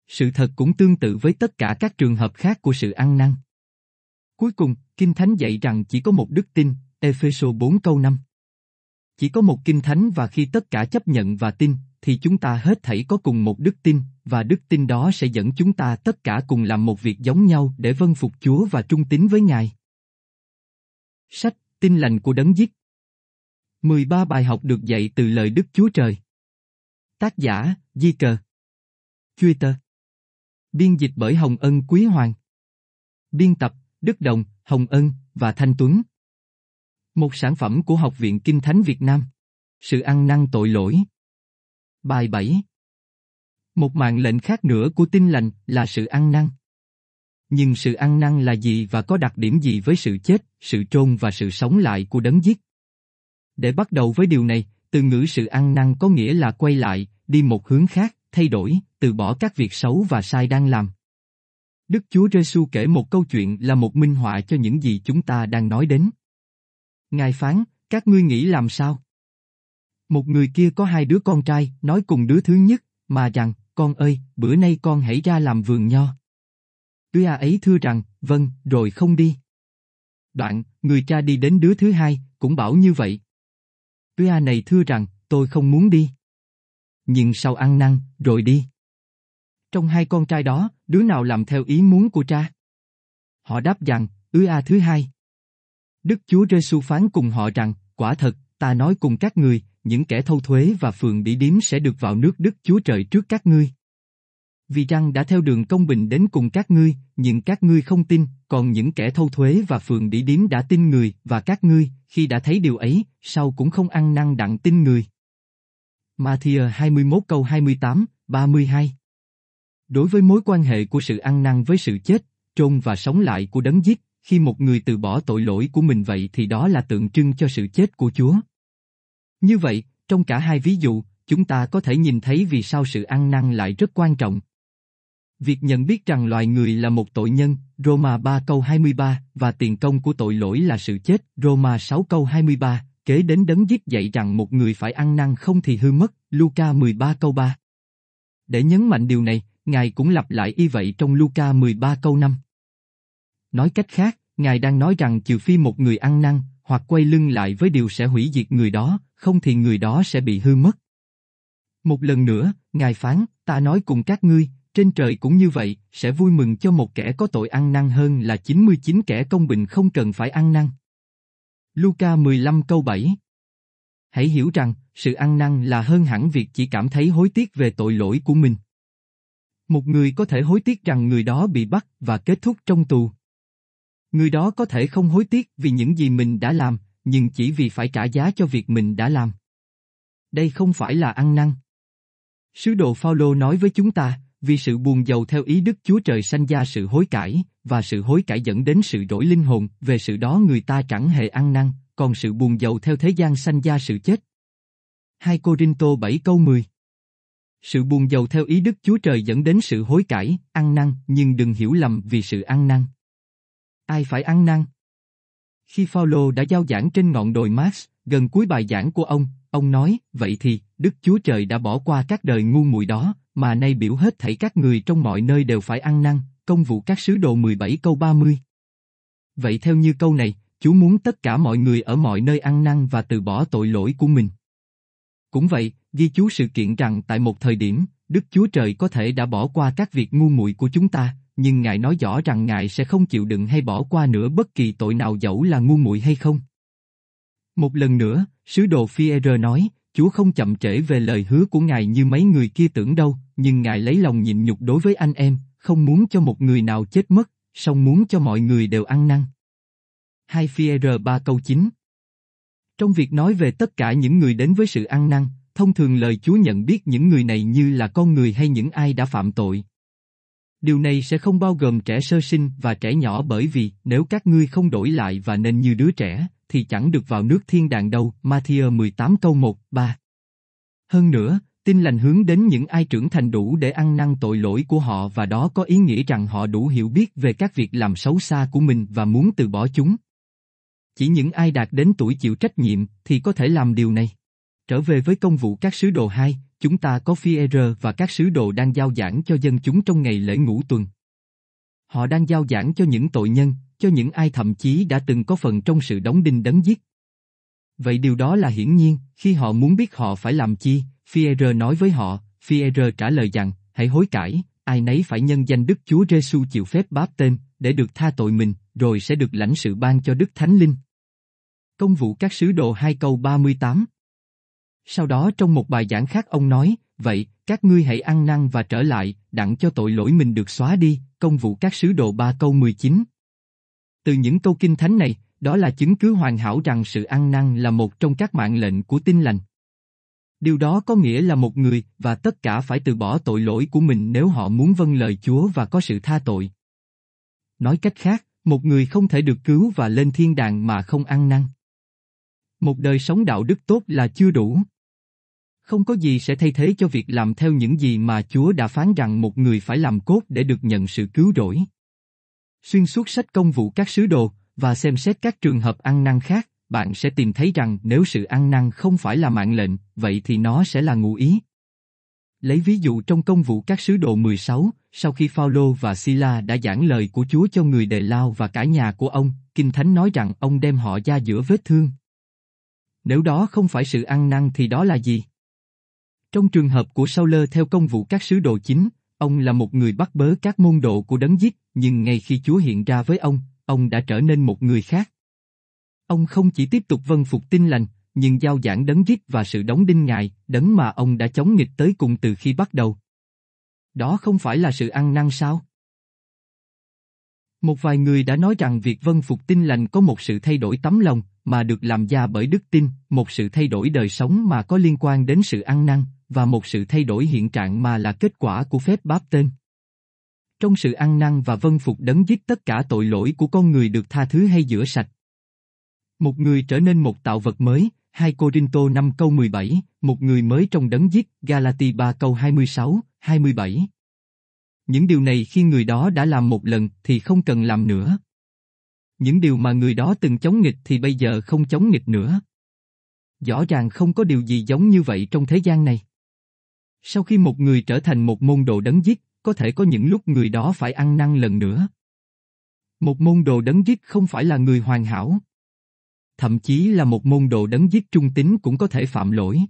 Sự thật cũng tương tự với tất cả các trường hợp khác của sự ăn năn. Cuối cùng, Kinh Thánh dạy rằng chỉ có một đức tin, Ephesos 4 câu 5. Chỉ có một Kinh Thánh và khi tất cả chấp nhận và tin, thì chúng ta hết thảy có cùng một đức tin, và đức tin đó sẽ dẫn chúng ta tất cả cùng làm một việc giống nhau để vâng phục Chúa và trung tín với Ngài. Sách Tin lành của đấng giết. 13 bài học được dạy từ lời Đức Chúa Trời. Tác giả, Di Cờ. Twitter Biên dịch bởi Hồng Ân Quý Hoàng. Biên tập, Đức Đồng, Hồng Ân và Thanh Tuấn. Một sản phẩm của Học viện Kinh Thánh Việt Nam Sự ăn năn tội lỗi Bài 7 Một mạng lệnh khác nữa của tin lành là sự ăn năn. Nhưng sự ăn năn là gì và có đặc điểm gì với sự chết, sự trôn và sự sống lại của đấng giết? Để bắt đầu với điều này, từ ngữ sự ăn năn có nghĩa là quay lại, đi một hướng khác, thay đổi, từ bỏ các việc xấu và sai đang làm. Đức Chúa Giêsu kể một câu chuyện là một minh họa cho những gì chúng ta đang nói đến. Ngài phán, các ngươi nghĩ làm sao? Một người kia có hai đứa con trai, nói cùng đứa thứ nhất, mà rằng, con ơi, bữa nay con hãy ra làm vườn nho. Đứa à ấy thưa rằng, vâng, rồi không đi. Đoạn, người cha đi đến đứa thứ hai, cũng bảo như vậy. Đứa à này thưa rằng, tôi không muốn đi. Nhưng sau ăn năn, rồi đi. Trong hai con trai đó, đứa nào làm theo ý muốn của cha? Họ đáp rằng, ư a thứ hai. Đức Chúa Giêsu phán cùng họ rằng, quả thật, ta nói cùng các người, những kẻ thâu thuế và phường bị điếm sẽ được vào nước Đức Chúa Trời trước các ngươi. Vì răng đã theo đường công bình đến cùng các ngươi, nhưng các ngươi không tin, còn những kẻ thâu thuế và phường bị điếm đã tin người, và các ngươi, khi đã thấy điều ấy, sau cũng không ăn năn đặng tin người. Matthew 21 câu 28, 32 Đối với mối quan hệ của sự ăn năn với sự chết, trôn và sống lại của đấng giết, khi một người từ bỏ tội lỗi của mình vậy thì đó là tượng trưng cho sự chết của Chúa. Như vậy, trong cả hai ví dụ, chúng ta có thể nhìn thấy vì sao sự ăn năn lại rất quan trọng. Việc nhận biết rằng loài người là một tội nhân, Roma 3 câu 23, và tiền công của tội lỗi là sự chết, Roma 6 câu 23, kế đến đấng giết dạy rằng một người phải ăn năn không thì hư mất, Luca 13 câu 3. Để nhấn mạnh điều này, Ngài cũng lặp lại y vậy trong Luca 13 câu 5. Nói cách khác, Ngài đang nói rằng trừ phi một người ăn năn, hoặc quay lưng lại với điều sẽ hủy diệt người đó, không thì người đó sẽ bị hư mất. Một lần nữa, Ngài phán, ta nói cùng các ngươi, trên trời cũng như vậy, sẽ vui mừng cho một kẻ có tội ăn năn hơn là 99 kẻ công bình không cần phải ăn năn. Luca 15 câu 7 Hãy hiểu rằng, sự ăn năn là hơn hẳn việc chỉ cảm thấy hối tiếc về tội lỗi của mình. Một người có thể hối tiếc rằng người đó bị bắt và kết thúc trong tù. Người đó có thể không hối tiếc vì những gì mình đã làm, nhưng chỉ vì phải trả giá cho việc mình đã làm. Đây không phải là ăn năn. Sứ đồ Phaolô nói với chúng ta, vì sự buồn giàu theo ý Đức Chúa Trời sanh ra sự hối cải, và sự hối cải dẫn đến sự đổi linh hồn, về sự đó người ta chẳng hề ăn năn, còn sự buồn giàu theo thế gian sanh ra sự chết. 2 Corinto 7 câu 10 Sự buồn giàu theo ý Đức Chúa Trời dẫn đến sự hối cải, ăn năn, nhưng đừng hiểu lầm vì sự ăn năn. Ai phải ăn năn? Khi Phaolô đã giao giảng trên ngọn đồi Mars, gần cuối bài giảng của ông, ông nói, vậy thì, Đức Chúa Trời đã bỏ qua các đời ngu muội đó, mà nay biểu hết thảy các người trong mọi nơi đều phải ăn năn, công vụ các sứ đồ 17 câu 30. Vậy theo như câu này, Chúa muốn tất cả mọi người ở mọi nơi ăn năn và từ bỏ tội lỗi của mình. Cũng vậy, ghi chú sự kiện rằng tại một thời điểm, Đức Chúa Trời có thể đã bỏ qua các việc ngu muội của chúng ta, nhưng Ngài nói rõ rằng Ngài sẽ không chịu đựng hay bỏ qua nữa bất kỳ tội nào dẫu là ngu muội hay không. Một lần nữa, sứ đồ Fierre nói, Chúa không chậm trễ về lời hứa của Ngài như mấy người kia tưởng đâu, nhưng Ngài lấy lòng nhịn nhục đối với anh em, không muốn cho một người nào chết mất, song muốn cho mọi người đều ăn năn. 2 Fierre 3 câu 9 Trong việc nói về tất cả những người đến với sự ăn năn, thông thường lời Chúa nhận biết những người này như là con người hay những ai đã phạm tội. Điều này sẽ không bao gồm trẻ sơ sinh và trẻ nhỏ bởi vì nếu các ngươi không đổi lại và nên như đứa trẻ, thì chẳng được vào nước thiên đàng đâu, Matthew 18 câu 1, 3. Hơn nữa, tin lành hướng đến những ai trưởng thành đủ để ăn năn tội lỗi của họ và đó có ý nghĩa rằng họ đủ hiểu biết về các việc làm xấu xa của mình và muốn từ bỏ chúng. Chỉ những ai đạt đến tuổi chịu trách nhiệm thì có thể làm điều này. Trở về với công vụ các sứ đồ 2, chúng ta có phi và các sứ đồ đang giao giảng cho dân chúng trong ngày lễ ngũ tuần. Họ đang giao giảng cho những tội nhân, cho những ai thậm chí đã từng có phần trong sự đóng đinh đấng giết. Vậy điều đó là hiển nhiên, khi họ muốn biết họ phải làm chi, Fierre nói với họ, Fierre trả lời rằng, hãy hối cải, ai nấy phải nhân danh Đức Chúa Giêsu chịu phép báp tên, để được tha tội mình, rồi sẽ được lãnh sự ban cho Đức Thánh Linh. Công vụ các sứ đồ 2 câu 38 sau đó trong một bài giảng khác ông nói, vậy, các ngươi hãy ăn năn và trở lại, đặng cho tội lỗi mình được xóa đi, công vụ các sứ đồ 3 câu 19. Từ những câu kinh thánh này, đó là chứng cứ hoàn hảo rằng sự ăn năn là một trong các mạng lệnh của tin lành. Điều đó có nghĩa là một người và tất cả phải từ bỏ tội lỗi của mình nếu họ muốn vâng lời Chúa và có sự tha tội. Nói cách khác, một người không thể được cứu và lên thiên đàng mà không ăn năn. Một đời sống đạo đức tốt là chưa đủ. Không có gì sẽ thay thế cho việc làm theo những gì mà Chúa đã phán rằng một người phải làm cốt để được nhận sự cứu rỗi. Xuyên suốt sách công vụ các sứ đồ, và xem xét các trường hợp ăn năn khác, bạn sẽ tìm thấy rằng nếu sự ăn năn không phải là mạng lệnh, vậy thì nó sẽ là ngụ ý. Lấy ví dụ trong công vụ các sứ đồ 16, sau khi Phaolô và Sila đã giảng lời của Chúa cho người đề lao và cả nhà của ông, Kinh Thánh nói rằng ông đem họ ra giữa vết thương. Nếu đó không phải sự ăn năn thì đó là gì? Trong trường hợp của Sauler theo công vụ các sứ đồ chính, ông là một người bắt bớ các môn đồ của đấng giết, nhưng ngay khi Chúa hiện ra với ông, ông đã trở nên một người khác. Ông không chỉ tiếp tục vân phục tin lành, nhưng giao giảng đấng giết và sự đóng đinh ngài, đấng mà ông đã chống nghịch tới cùng từ khi bắt đầu. Đó không phải là sự ăn năn sao? Một vài người đã nói rằng việc vân phục tin lành có một sự thay đổi tấm lòng, mà được làm ra bởi đức tin, một sự thay đổi đời sống mà có liên quan đến sự ăn năn, và một sự thay đổi hiện trạng mà là kết quả của phép báp tên. Trong sự ăn năn và vân phục đấng giết tất cả tội lỗi của con người được tha thứ hay rửa sạch. Một người trở nên một tạo vật mới, 2 Corinto 5 câu 17, một người mới trong đấng giết, Galati 3 câu 26, 27. Những điều này khi người đó đã làm một lần thì không cần làm nữa. Những điều mà người đó từng chống nghịch thì bây giờ không chống nghịch nữa. Rõ ràng không có điều gì giống như vậy trong thế gian này. Sau khi một người trở thành một môn đồ đấng giết, có thể có những lúc người đó phải ăn năn lần nữa. Một môn đồ đấng giết không phải là người hoàn hảo. Thậm chí là một môn đồ đấng giết trung tín cũng có thể phạm lỗi.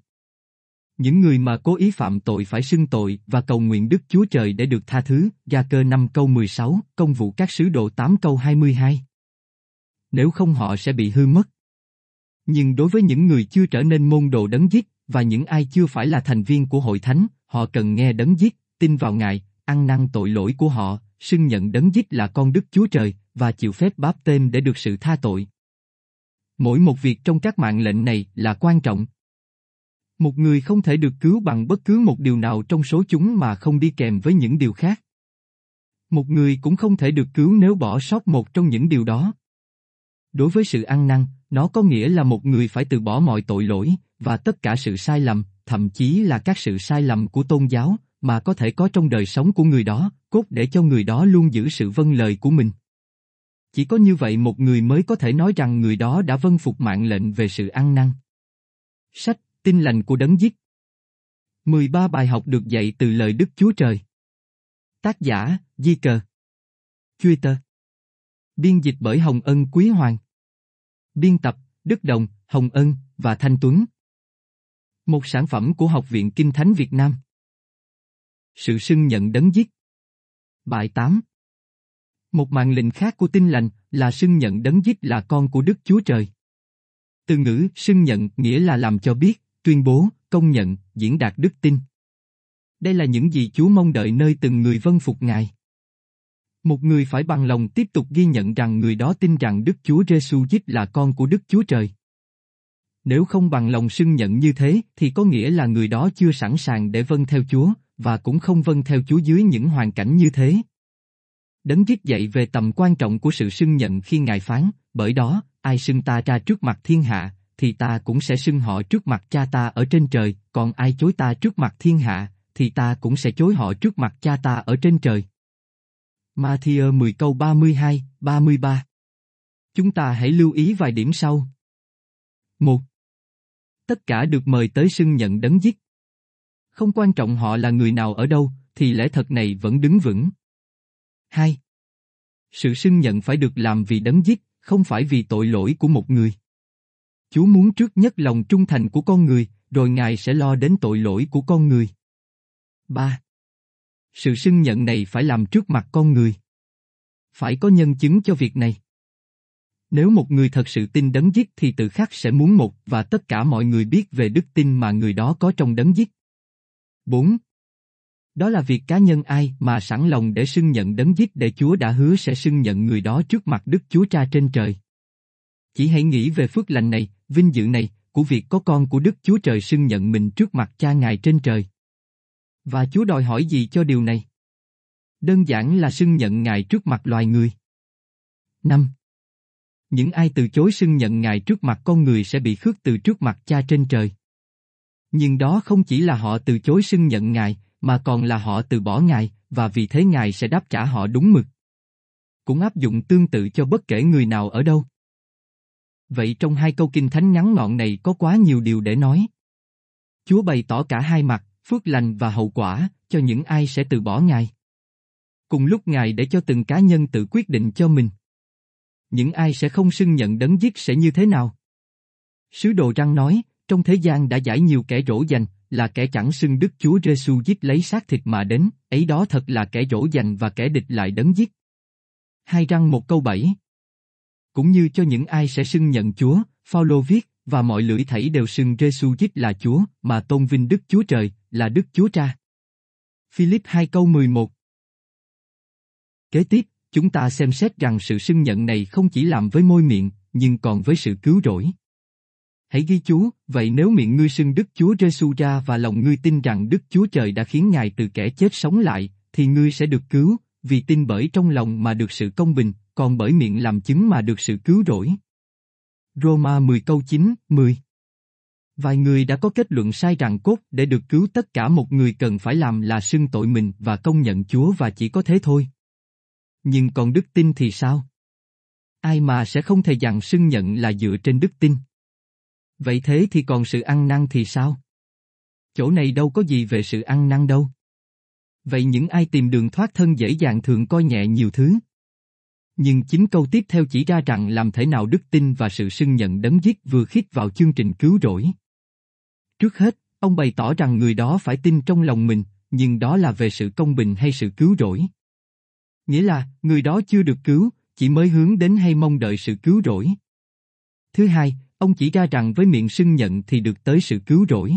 Những người mà cố ý phạm tội phải xưng tội và cầu nguyện Đức Chúa Trời để được tha thứ, Gia cơ 5 câu 16, công vụ các sứ đồ 8 câu 22. Nếu không họ sẽ bị hư mất. Nhưng đối với những người chưa trở nên môn đồ đấng giết, và những ai chưa phải là thành viên của hội thánh, họ cần nghe đấng giết, tin vào Ngài, ăn năn tội lỗi của họ, xưng nhận đấng giết là con Đức Chúa Trời, và chịu phép báp tên để được sự tha tội. Mỗi một việc trong các mạng lệnh này là quan trọng. Một người không thể được cứu bằng bất cứ một điều nào trong số chúng mà không đi kèm với những điều khác. Một người cũng không thể được cứu nếu bỏ sót một trong những điều đó. Đối với sự ăn năn, nó có nghĩa là một người phải từ bỏ mọi tội lỗi, và tất cả sự sai lầm, thậm chí là các sự sai lầm của tôn giáo, mà có thể có trong đời sống của người đó, cốt để cho người đó luôn giữ sự vâng lời của mình. Chỉ có như vậy một người mới có thể nói rằng người đó đã vâng phục mạng lệnh về sự ăn năn. Sách, tin lành của đấng giết 13 bài học được dạy từ lời Đức Chúa Trời. Tác giả, Di Cờ. Twitter. Biên dịch bởi Hồng Ân Quý Hoàng. Biên tập, Đức Đồng, Hồng Ân và Thanh Tuấn. Một sản phẩm của Học viện Kinh Thánh Việt Nam. Sự xưng nhận đấng giết. Bài 8 Một mạng lệnh khác của tin lành là xưng nhận đấng giết là con của Đức Chúa Trời. Từ ngữ xưng nhận nghĩa là làm cho biết, tuyên bố, công nhận, diễn đạt đức tin. Đây là những gì Chúa mong đợi nơi từng người vân phục Ngài. Một người phải bằng lòng tiếp tục ghi nhận rằng người đó tin rằng Đức Chúa Giêsu Christ là con của Đức Chúa Trời. Nếu không bằng lòng xưng nhận như thế thì có nghĩa là người đó chưa sẵn sàng để vâng theo Chúa, và cũng không vâng theo Chúa dưới những hoàn cảnh như thế. Đấng viết dạy về tầm quan trọng của sự xưng nhận khi Ngài phán, bởi đó, ai xưng ta ra trước mặt thiên hạ, thì ta cũng sẽ xưng họ trước mặt cha ta ở trên trời, còn ai chối ta trước mặt thiên hạ, thì ta cũng sẽ chối họ trước mặt cha ta ở trên trời. Matthew 10 câu 32, 33 Chúng ta hãy lưu ý vài điểm sau. 1. Tất cả được mời tới xưng nhận đấng giết. Không quan trọng họ là người nào ở đâu, thì lẽ thật này vẫn đứng vững. 2. Sự xưng nhận phải được làm vì đấng giết, không phải vì tội lỗi của một người. Chúa muốn trước nhất lòng trung thành của con người, rồi Ngài sẽ lo đến tội lỗi của con người. 3. Sự xưng nhận này phải làm trước mặt con người. Phải có nhân chứng cho việc này. Nếu một người thật sự tin đấng giết thì tự khắc sẽ muốn một và tất cả mọi người biết về đức tin mà người đó có trong đấng giết. 4. Đó là việc cá nhân ai mà sẵn lòng để xưng nhận đấng giết để Chúa đã hứa sẽ xưng nhận người đó trước mặt Đức Chúa Cha trên trời. Chỉ hãy nghĩ về phước lành này, vinh dự này, của việc có con của Đức Chúa Trời xưng nhận mình trước mặt cha Ngài trên trời. Và Chúa đòi hỏi gì cho điều này? Đơn giản là xưng nhận Ngài trước mặt loài người. 5. Những ai từ chối xưng nhận Ngài trước mặt con người sẽ bị khước từ trước mặt cha trên trời. Nhưng đó không chỉ là họ từ chối xưng nhận Ngài, mà còn là họ từ bỏ Ngài, và vì thế Ngài sẽ đáp trả họ đúng mực. Cũng áp dụng tương tự cho bất kể người nào ở đâu. Vậy trong hai câu kinh thánh ngắn ngọn này có quá nhiều điều để nói. Chúa bày tỏ cả hai mặt, phước lành và hậu quả, cho những ai sẽ từ bỏ Ngài. Cùng lúc Ngài để cho từng cá nhân tự quyết định cho mình. Những ai sẽ không xưng nhận đấng giết sẽ như thế nào? Sứ đồ răng nói, trong thế gian đã giải nhiều kẻ rỗ dành, là kẻ chẳng xưng Đức Chúa Giêsu giết lấy xác thịt mà đến, ấy đó thật là kẻ rỗ dành và kẻ địch lại đấng giết. Hai răng một câu bảy cũng như cho những ai sẽ xưng nhận Chúa, Phaolô viết, và mọi lưỡi thảy đều xưng Giêsu giết là Chúa, mà tôn vinh Đức Chúa Trời, là Đức Chúa Cha. Philip 2 câu 11 Kế tiếp, chúng ta xem xét rằng sự xưng nhận này không chỉ làm với môi miệng, nhưng còn với sự cứu rỗi. Hãy ghi chú, vậy nếu miệng ngươi xưng Đức Chúa Giêsu ra và lòng ngươi tin rằng Đức Chúa Trời đã khiến Ngài từ kẻ chết sống lại, thì ngươi sẽ được cứu, vì tin bởi trong lòng mà được sự công bình, còn bởi miệng làm chứng mà được sự cứu rỗi. Roma 10 câu 9, 10 Vài người đã có kết luận sai rằng cốt để được cứu tất cả một người cần phải làm là xưng tội mình và công nhận Chúa và chỉ có thế thôi. Nhưng còn đức tin thì sao? Ai mà sẽ không thể dặn xưng nhận là dựa trên đức tin? Vậy thế thì còn sự ăn năn thì sao? Chỗ này đâu có gì về sự ăn năn đâu. Vậy những ai tìm đường thoát thân dễ dàng thường coi nhẹ nhiều thứ. Nhưng chính câu tiếp theo chỉ ra rằng làm thế nào đức tin và sự xưng nhận đấng giết vừa khít vào chương trình cứu rỗi. Trước hết, ông bày tỏ rằng người đó phải tin trong lòng mình, nhưng đó là về sự công bình hay sự cứu rỗi. Nghĩa là, người đó chưa được cứu, chỉ mới hướng đến hay mong đợi sự cứu rỗi. Thứ hai, ông chỉ ra rằng với miệng xưng nhận thì được tới sự cứu rỗi.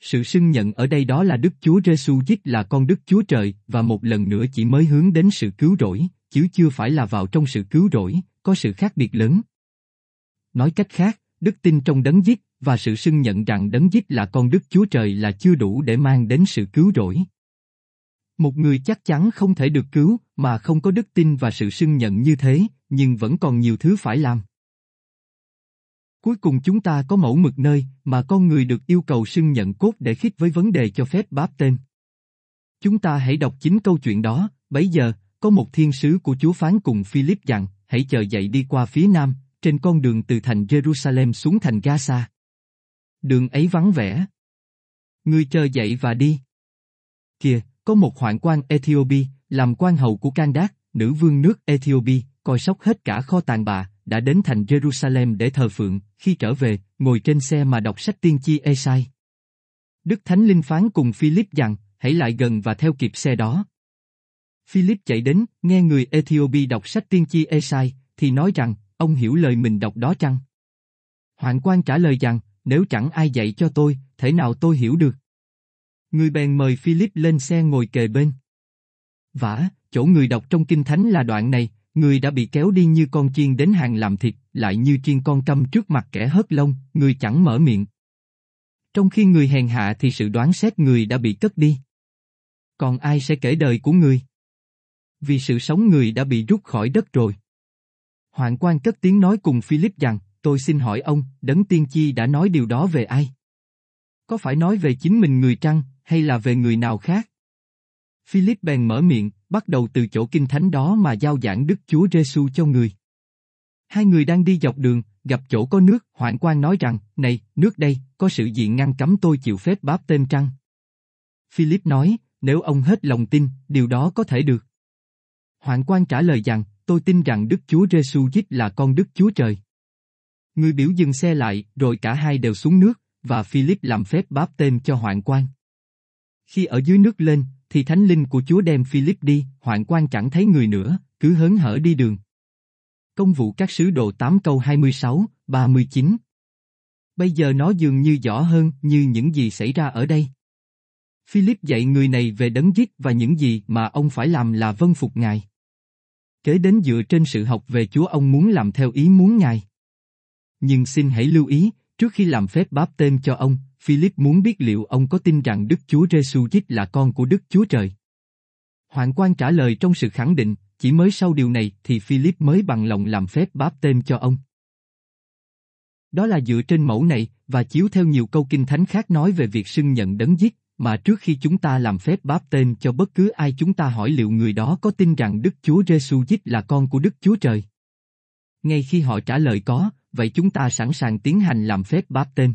Sự xưng nhận ở đây đó là Đức Chúa Giêsu Christ là con Đức Chúa Trời và một lần nữa chỉ mới hướng đến sự cứu rỗi, chứ chưa phải là vào trong sự cứu rỗi, có sự khác biệt lớn. Nói cách khác, đức tin trong đấng giết và sự xưng nhận rằng đấng giết là con Đức Chúa Trời là chưa đủ để mang đến sự cứu rỗi. Một người chắc chắn không thể được cứu mà không có đức tin và sự xưng nhận như thế, nhưng vẫn còn nhiều thứ phải làm. Cuối cùng chúng ta có mẫu mực nơi mà con người được yêu cầu xưng nhận cốt để khít với vấn đề cho phép báp tên. Chúng ta hãy đọc chính câu chuyện đó, bấy giờ, có một thiên sứ của Chúa phán cùng Philip rằng, hãy chờ dậy đi qua phía nam, trên con đường từ thành Jerusalem xuống thành Gaza. Đường ấy vắng vẻ. Ngươi chờ dậy và đi. Kìa, có một hoạn quan Ethiopia, làm quan hầu của Candac, nữ vương nước Ethiopia, coi sóc hết cả kho tàng bà, đã đến thành Jerusalem để thờ phượng, khi trở về, ngồi trên xe mà đọc sách tiên tri Esai. Đức Thánh Linh phán cùng Philip rằng, hãy lại gần và theo kịp xe đó. Philip chạy đến, nghe người Ethiopia đọc sách tiên tri Esai, thì nói rằng, ông hiểu lời mình đọc đó chăng? Hoàng quan trả lời rằng, nếu chẳng ai dạy cho tôi, thể nào tôi hiểu được? Người bèn mời Philip lên xe ngồi kề bên. Vả, chỗ người đọc trong kinh thánh là đoạn này, người đã bị kéo đi như con chiên đến hàng làm thịt, lại như chiên con câm trước mặt kẻ hớt lông, người chẳng mở miệng. Trong khi người hèn hạ thì sự đoán xét người đã bị cất đi. Còn ai sẽ kể đời của người? Vì sự sống người đã bị rút khỏi đất rồi. Hoàng quan cất tiếng nói cùng Philip rằng, tôi xin hỏi ông, đấng tiên chi đã nói điều đó về ai? Có phải nói về chính mình người trăng, hay là về người nào khác? Philip bèn mở miệng, bắt đầu từ chỗ kinh thánh đó mà giao giảng Đức Chúa Giêsu cho người. Hai người đang đi dọc đường, gặp chỗ có nước, hoạn quan nói rằng, này, nước đây, có sự gì ngăn cấm tôi chịu phép báp tên trăng? Philip nói, nếu ông hết lòng tin, điều đó có thể được. Hoạn quan trả lời rằng, tôi tin rằng Đức Chúa Giêsu Christ là con Đức Chúa Trời. Người biểu dừng xe lại, rồi cả hai đều xuống nước, và Philip làm phép báp tên cho hoạn quan. Khi ở dưới nước lên, thì thánh linh của Chúa đem Philip đi, hoạn quan chẳng thấy người nữa, cứ hớn hở đi đường. Công vụ các sứ đồ 8 câu 26, 39 Bây giờ nó dường như rõ hơn như những gì xảy ra ở đây. Philip dạy người này về đấng giết và những gì mà ông phải làm là vân phục Ngài. Kế đến dựa trên sự học về Chúa ông muốn làm theo ý muốn Ngài. Nhưng xin hãy lưu ý, trước khi làm phép báp tên cho ông, Philip muốn biết liệu ông có tin rằng Đức Chúa Giêsu Christ là con của Đức Chúa Trời. Hoàng quan trả lời trong sự khẳng định, chỉ mới sau điều này thì Philip mới bằng lòng làm phép báp tên cho ông. Đó là dựa trên mẫu này, và chiếu theo nhiều câu kinh thánh khác nói về việc xưng nhận đấng giết, mà trước khi chúng ta làm phép báp tên cho bất cứ ai chúng ta hỏi liệu người đó có tin rằng Đức Chúa Giêsu Christ là con của Đức Chúa Trời. Ngay khi họ trả lời có, vậy chúng ta sẵn sàng tiến hành làm phép báp tên.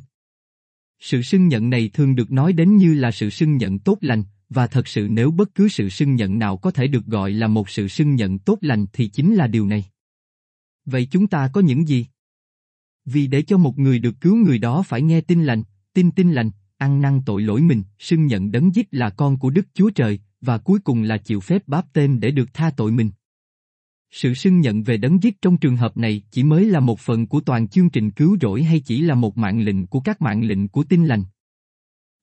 Sự xưng nhận này thường được nói đến như là sự xưng nhận tốt lành, và thật sự nếu bất cứ sự xưng nhận nào có thể được gọi là một sự xưng nhận tốt lành thì chính là điều này. Vậy chúng ta có những gì? Vì để cho một người được cứu người đó phải nghe tin lành, tin tin lành, ăn năn tội lỗi mình, xưng nhận đấng giết là con của Đức Chúa Trời, và cuối cùng là chịu phép báp tên để được tha tội mình. Sự xưng nhận về đấng giết trong trường hợp này chỉ mới là một phần của toàn chương trình cứu rỗi hay chỉ là một mạng lệnh của các mạng lệnh của tin lành.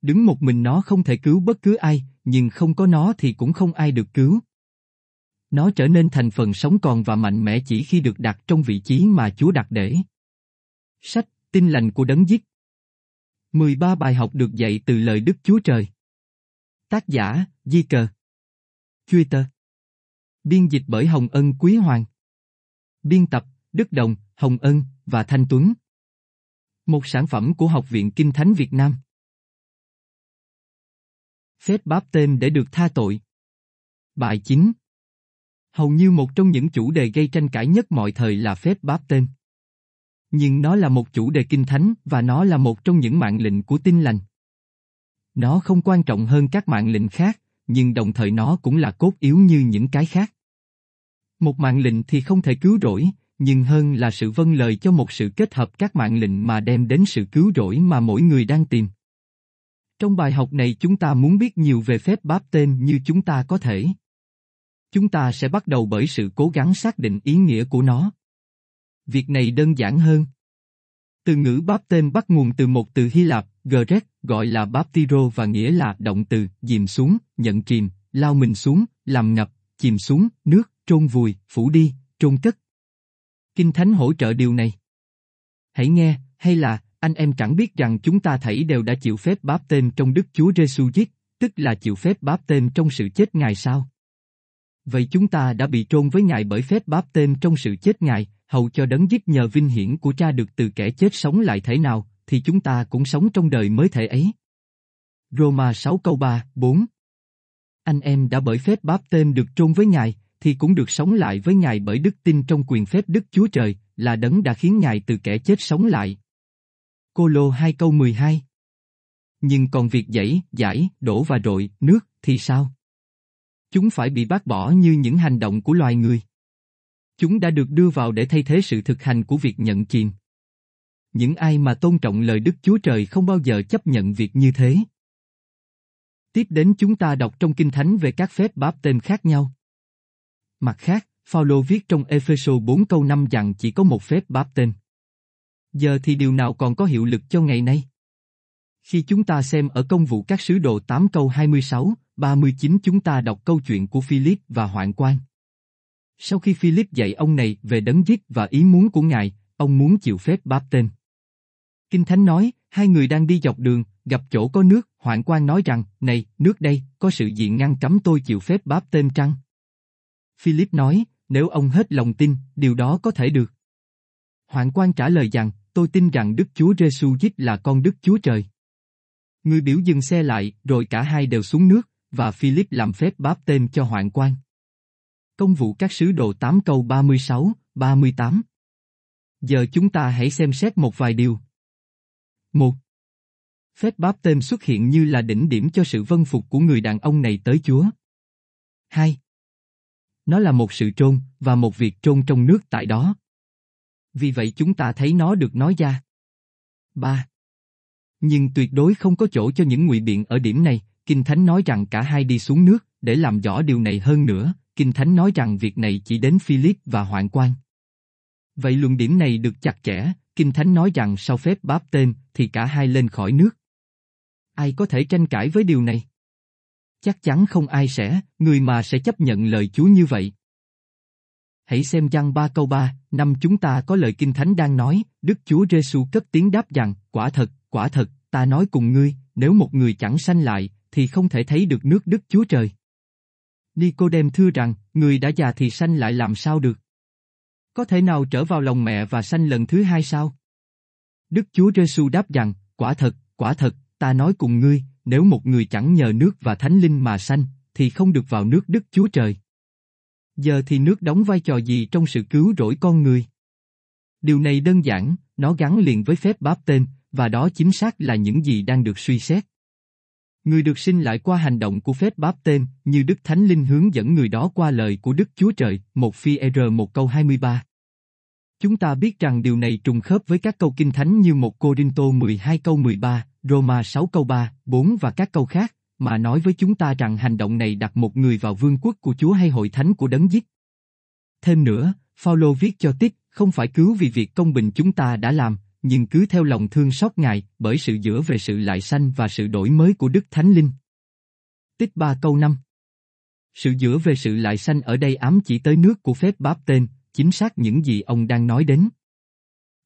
Đứng một mình nó không thể cứu bất cứ ai, nhưng không có nó thì cũng không ai được cứu. Nó trở nên thành phần sống còn và mạnh mẽ chỉ khi được đặt trong vị trí mà Chúa đặt để. Sách Tin lành của đấng giết 13 bài học được dạy từ lời Đức Chúa Trời Tác giả, Di Cờ Twitter Biên dịch bởi Hồng Ân Quý Hoàng. Biên tập, Đức Đồng, Hồng Ân và Thanh Tuấn. Một sản phẩm của Học viện Kinh Thánh Việt Nam. Phép báp tên để được tha tội. Bài 9 Hầu như một trong những chủ đề gây tranh cãi nhất mọi thời là phép báp tên. Nhưng nó là một chủ đề kinh thánh và nó là một trong những mạng lệnh của tin lành. Nó không quan trọng hơn các mạng lệnh khác, nhưng đồng thời nó cũng là cốt yếu như những cái khác. Một mạng lệnh thì không thể cứu rỗi, nhưng hơn là sự vâng lời cho một sự kết hợp các mạng lệnh mà đem đến sự cứu rỗi mà mỗi người đang tìm. Trong bài học này chúng ta muốn biết nhiều về phép báp tên như chúng ta có thể. Chúng ta sẽ bắt đầu bởi sự cố gắng xác định ý nghĩa của nó. Việc này đơn giản hơn. Từ ngữ báp tên bắt nguồn từ một từ Hy Lạp, Grec gọi là baptiro và nghĩa là động từ, dìm xuống, nhận chìm, lao mình xuống, làm ngập, chìm xuống, nước, trôn vùi, phủ đi, trôn cất. Kinh Thánh hỗ trợ điều này. Hãy nghe, hay là, anh em chẳng biết rằng chúng ta thảy đều đã chịu phép báp tên trong Đức Chúa Giêsu Christ, tức là chịu phép báp tên trong sự chết Ngài sao? Vậy chúng ta đã bị trôn với Ngài bởi phép báp tên trong sự chết Ngài, hầu cho đấng giết nhờ vinh hiển của cha được từ kẻ chết sống lại thế nào, thì chúng ta cũng sống trong đời mới thể ấy. Roma 6 câu 3, 4 Anh em đã bởi phép báp tên được trôn với Ngài, thì cũng được sống lại với Ngài bởi đức tin trong quyền phép Đức Chúa Trời, là đấng đã khiến Ngài từ kẻ chết sống lại. Cô Lô 2 câu 12 Nhưng còn việc dãy, giải, đổ và rội, nước, thì sao? Chúng phải bị bác bỏ như những hành động của loài người. Chúng đã được đưa vào để thay thế sự thực hành của việc nhận chìm. Những ai mà tôn trọng lời Đức Chúa Trời không bao giờ chấp nhận việc như thế. Tiếp đến chúng ta đọc trong Kinh Thánh về các phép báp tên khác nhau. Mặt khác, Phaolô viết trong Epheso 4 câu 5 rằng chỉ có một phép báp tên. Giờ thì điều nào còn có hiệu lực cho ngày nay? Khi chúng ta xem ở công vụ các sứ đồ 8 câu 26, 39 chúng ta đọc câu chuyện của Philip và Hoạn quan. Sau khi Philip dạy ông này về đấng giết và ý muốn của ngài, ông muốn chịu phép báp tên. Kinh Thánh nói, hai người đang đi dọc đường, gặp chỗ có nước, Hoạn quan nói rằng, này, nước đây, có sự gì ngăn cấm tôi chịu phép báp tên trăng? Philip nói, nếu ông hết lòng tin, điều đó có thể được. Hoạn quan trả lời rằng, tôi tin rằng Đức Chúa Giêsu Christ là con Đức Chúa Trời. Người biểu dừng xe lại, rồi cả hai đều xuống nước, và Philip làm phép báp tên cho hoạn quan. Công vụ các sứ đồ 8 câu 36, 38 Giờ chúng ta hãy xem xét một vài điều. 1. Phép báp tên xuất hiện như là đỉnh điểm cho sự vân phục của người đàn ông này tới Chúa. 2. Nó là một sự trôn, và một việc trôn trong nước tại đó. Vì vậy chúng ta thấy nó được nói ra. 3. Nhưng tuyệt đối không có chỗ cho những ngụy biện ở điểm này, Kinh Thánh nói rằng cả hai đi xuống nước, để làm rõ điều này hơn nữa, Kinh Thánh nói rằng việc này chỉ đến Philip và Hoạn quan. Vậy luận điểm này được chặt chẽ, Kinh Thánh nói rằng sau phép báp tên thì cả hai lên khỏi nước. Ai có thể tranh cãi với điều này? Chắc chắn không ai sẽ, người mà sẽ chấp nhận lời Chúa như vậy. Hãy xem văn 3 câu 3, năm chúng ta có lời Kinh Thánh đang nói, Đức Chúa Giêsu cất tiếng đáp rằng, quả thật, quả thật, ta nói cùng ngươi, nếu một người chẳng sanh lại, thì không thể thấy được nước Đức Chúa Trời. Nicodem thưa rằng, người đã già thì sanh lại làm sao được? Có thể nào trở vào lòng mẹ và sanh lần thứ hai sao? Đức Chúa Giêsu đáp rằng, quả thật, quả thật, ta nói cùng ngươi, nếu một người chẳng nhờ nước và thánh linh mà sanh, thì không được vào nước Đức Chúa Trời. Giờ thì nước đóng vai trò gì trong sự cứu rỗi con người? Điều này đơn giản, nó gắn liền với phép báp tên, và đó chính xác là những gì đang được suy xét. Người được sinh lại qua hành động của phép báp tên, như Đức Thánh Linh hướng dẫn người đó qua lời của Đức Chúa Trời, một phi e R một câu 23. Chúng ta biết rằng điều này trùng khớp với các câu kinh thánh như một Cô Đinh Tô 12 câu 13, Roma 6 câu 3, 4 và các câu khác, mà nói với chúng ta rằng hành động này đặt một người vào vương quốc của Chúa hay hội thánh của đấng giết. Thêm nữa, Phaolô viết cho Tít, không phải cứu vì việc công bình chúng ta đã làm, nhưng cứ theo lòng thương xót Ngài, bởi sự giữa về sự lại sanh và sự đổi mới của Đức Thánh Linh. Tích 3 câu 5 Sự giữa về sự lại sanh ở đây ám chỉ tới nước của phép báp tên, chính xác những gì ông đang nói đến.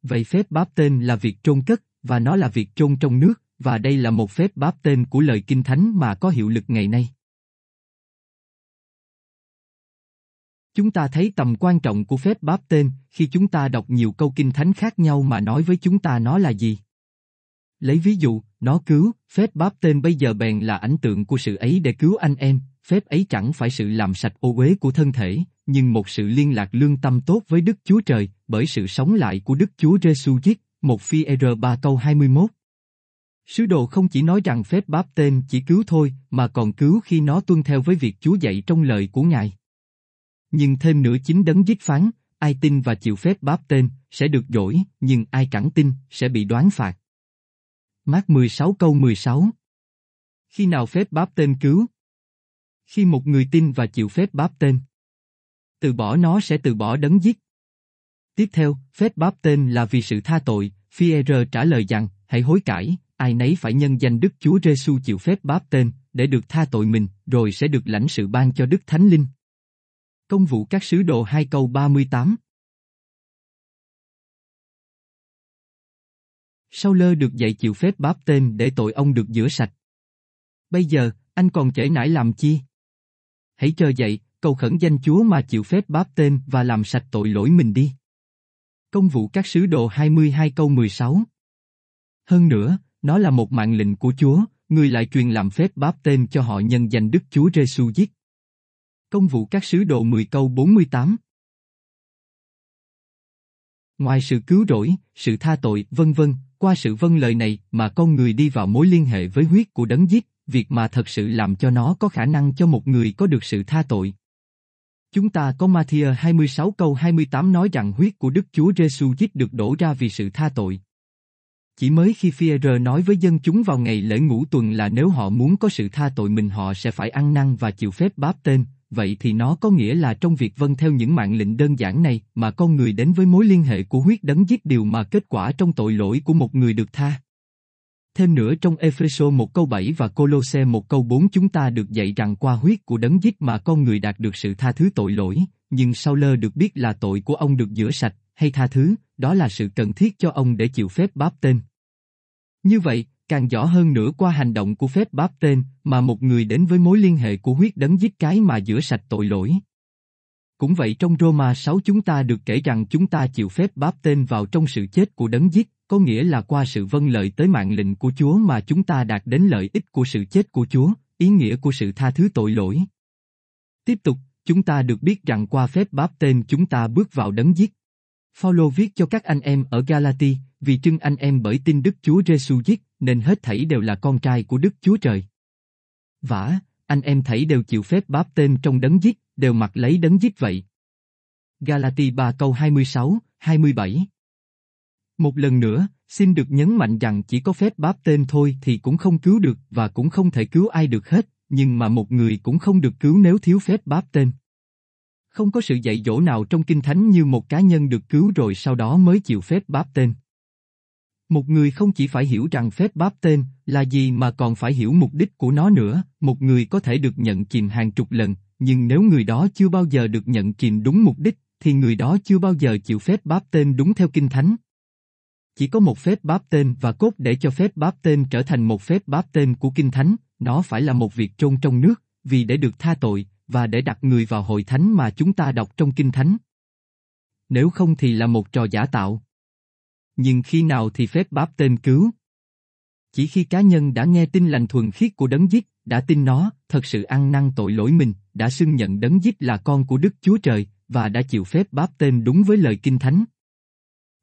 Vậy phép báp tên là việc trôn cất, và nó là việc trôn trong nước, và đây là một phép báp tên của lời Kinh Thánh mà có hiệu lực ngày nay. Chúng ta thấy tầm quan trọng của phép báp tên khi chúng ta đọc nhiều câu kinh thánh khác nhau mà nói với chúng ta nó là gì. Lấy ví dụ, nó cứu, phép báp tên bây giờ bèn là ảnh tượng của sự ấy để cứu anh em, phép ấy chẳng phải sự làm sạch ô uế của thân thể, nhưng một sự liên lạc lương tâm tốt với Đức Chúa Trời, bởi sự sống lại của Đức Chúa Giêsu Christ, một phi e R 3 câu 21. Sứ đồ không chỉ nói rằng phép báp tên chỉ cứu thôi, mà còn cứu khi nó tuân theo với việc Chúa dạy trong lời của Ngài. Nhưng thêm nữa chính đấng giết phán, ai tin và chịu phép báp tên, sẽ được dỗi, nhưng ai cẳng tin, sẽ bị đoán phạt. Mát 16 câu 16 Khi nào phép báp tên cứu? Khi một người tin và chịu phép báp tên. Từ bỏ nó sẽ từ bỏ đấng giết. Tiếp theo, phép báp tên là vì sự tha tội, Phi-e-rơ trả lời rằng, hãy hối cải, ai nấy phải nhân danh Đức Chúa Giêsu chịu phép báp tên, để được tha tội mình, rồi sẽ được lãnh sự ban cho Đức Thánh Linh. Công vụ các sứ đồ 2 câu 38 Sau lơ được dạy chịu phép báp tên để tội ông được rửa sạch. Bây giờ, anh còn trễ nải làm chi? Hãy chờ dậy, cầu khẩn danh Chúa mà chịu phép báp tên và làm sạch tội lỗi mình đi. Công vụ các sứ đồ 22 câu 16 Hơn nữa, nó là một mạng lệnh của Chúa, người lại truyền làm phép báp tên cho họ nhân danh Đức Chúa Giêsu giết. Công vụ các sứ đồ 10 câu 48 Ngoài sự cứu rỗi, sự tha tội, vân vân, qua sự vâng lời này mà con người đi vào mối liên hệ với huyết của đấng giết, việc mà thật sự làm cho nó có khả năng cho một người có được sự tha tội. Chúng ta có Matthew 26 câu 28 nói rằng huyết của Đức Chúa Giêsu giết được đổ ra vì sự tha tội. Chỉ mới khi Führer nói với dân chúng vào ngày lễ ngũ tuần là nếu họ muốn có sự tha tội mình họ sẽ phải ăn năn và chịu phép báp tên, vậy thì nó có nghĩa là trong việc vâng theo những mạng lệnh đơn giản này mà con người đến với mối liên hệ của huyết đấng giết điều mà kết quả trong tội lỗi của một người được tha. Thêm nữa trong Epheso một câu 7 và Colosse một câu 4 chúng ta được dạy rằng qua huyết của đấng giết mà con người đạt được sự tha thứ tội lỗi, nhưng sau lơ được biết là tội của ông được rửa sạch, hay tha thứ, đó là sự cần thiết cho ông để chịu phép báp tên. Như vậy, càng rõ hơn nữa qua hành động của phép báp tên mà một người đến với mối liên hệ của huyết đấng giết cái mà rửa sạch tội lỗi. Cũng vậy trong Roma 6 chúng ta được kể rằng chúng ta chịu phép báp tên vào trong sự chết của đấng giết, có nghĩa là qua sự vâng lợi tới mạng lệnh của Chúa mà chúng ta đạt đến lợi ích của sự chết của Chúa, ý nghĩa của sự tha thứ tội lỗi. Tiếp tục, chúng ta được biết rằng qua phép báp tên chúng ta bước vào đấng giết. Phaolô viết cho các anh em ở Galati, vì trưng anh em bởi tin Đức Chúa Giêsu giết, nên hết thảy đều là con trai của Đức Chúa Trời. Vả, anh em thảy đều chịu phép báp tên trong đấng giết, đều mặc lấy đấng giết vậy. Galati 3 câu 26, 27 Một lần nữa, xin được nhấn mạnh rằng chỉ có phép báp tên thôi thì cũng không cứu được và cũng không thể cứu ai được hết, nhưng mà một người cũng không được cứu nếu thiếu phép báp tên. Không có sự dạy dỗ nào trong Kinh Thánh như một cá nhân được cứu rồi sau đó mới chịu phép báp tên. Một người không chỉ phải hiểu rằng phép báp tên là gì mà còn phải hiểu mục đích của nó nữa, một người có thể được nhận chìm hàng chục lần, nhưng nếu người đó chưa bao giờ được nhận chìm đúng mục đích, thì người đó chưa bao giờ chịu phép báp tên đúng theo Kinh Thánh. Chỉ có một phép báp tên và cốt để cho phép báp tên trở thành một phép báp tên của Kinh Thánh, nó phải là một việc trôn trong nước, vì để được tha tội, và để đặt người vào hội thánh mà chúng ta đọc trong Kinh Thánh. Nếu không thì là một trò giả tạo. Nhưng khi nào thì phép báp tên cứu? Chỉ khi cá nhân đã nghe tin lành thuần khiết của đấng giết, đã tin nó, thật sự ăn năn tội lỗi mình, đã xưng nhận đấng giết là con của Đức Chúa Trời, và đã chịu phép báp tên đúng với lời Kinh Thánh.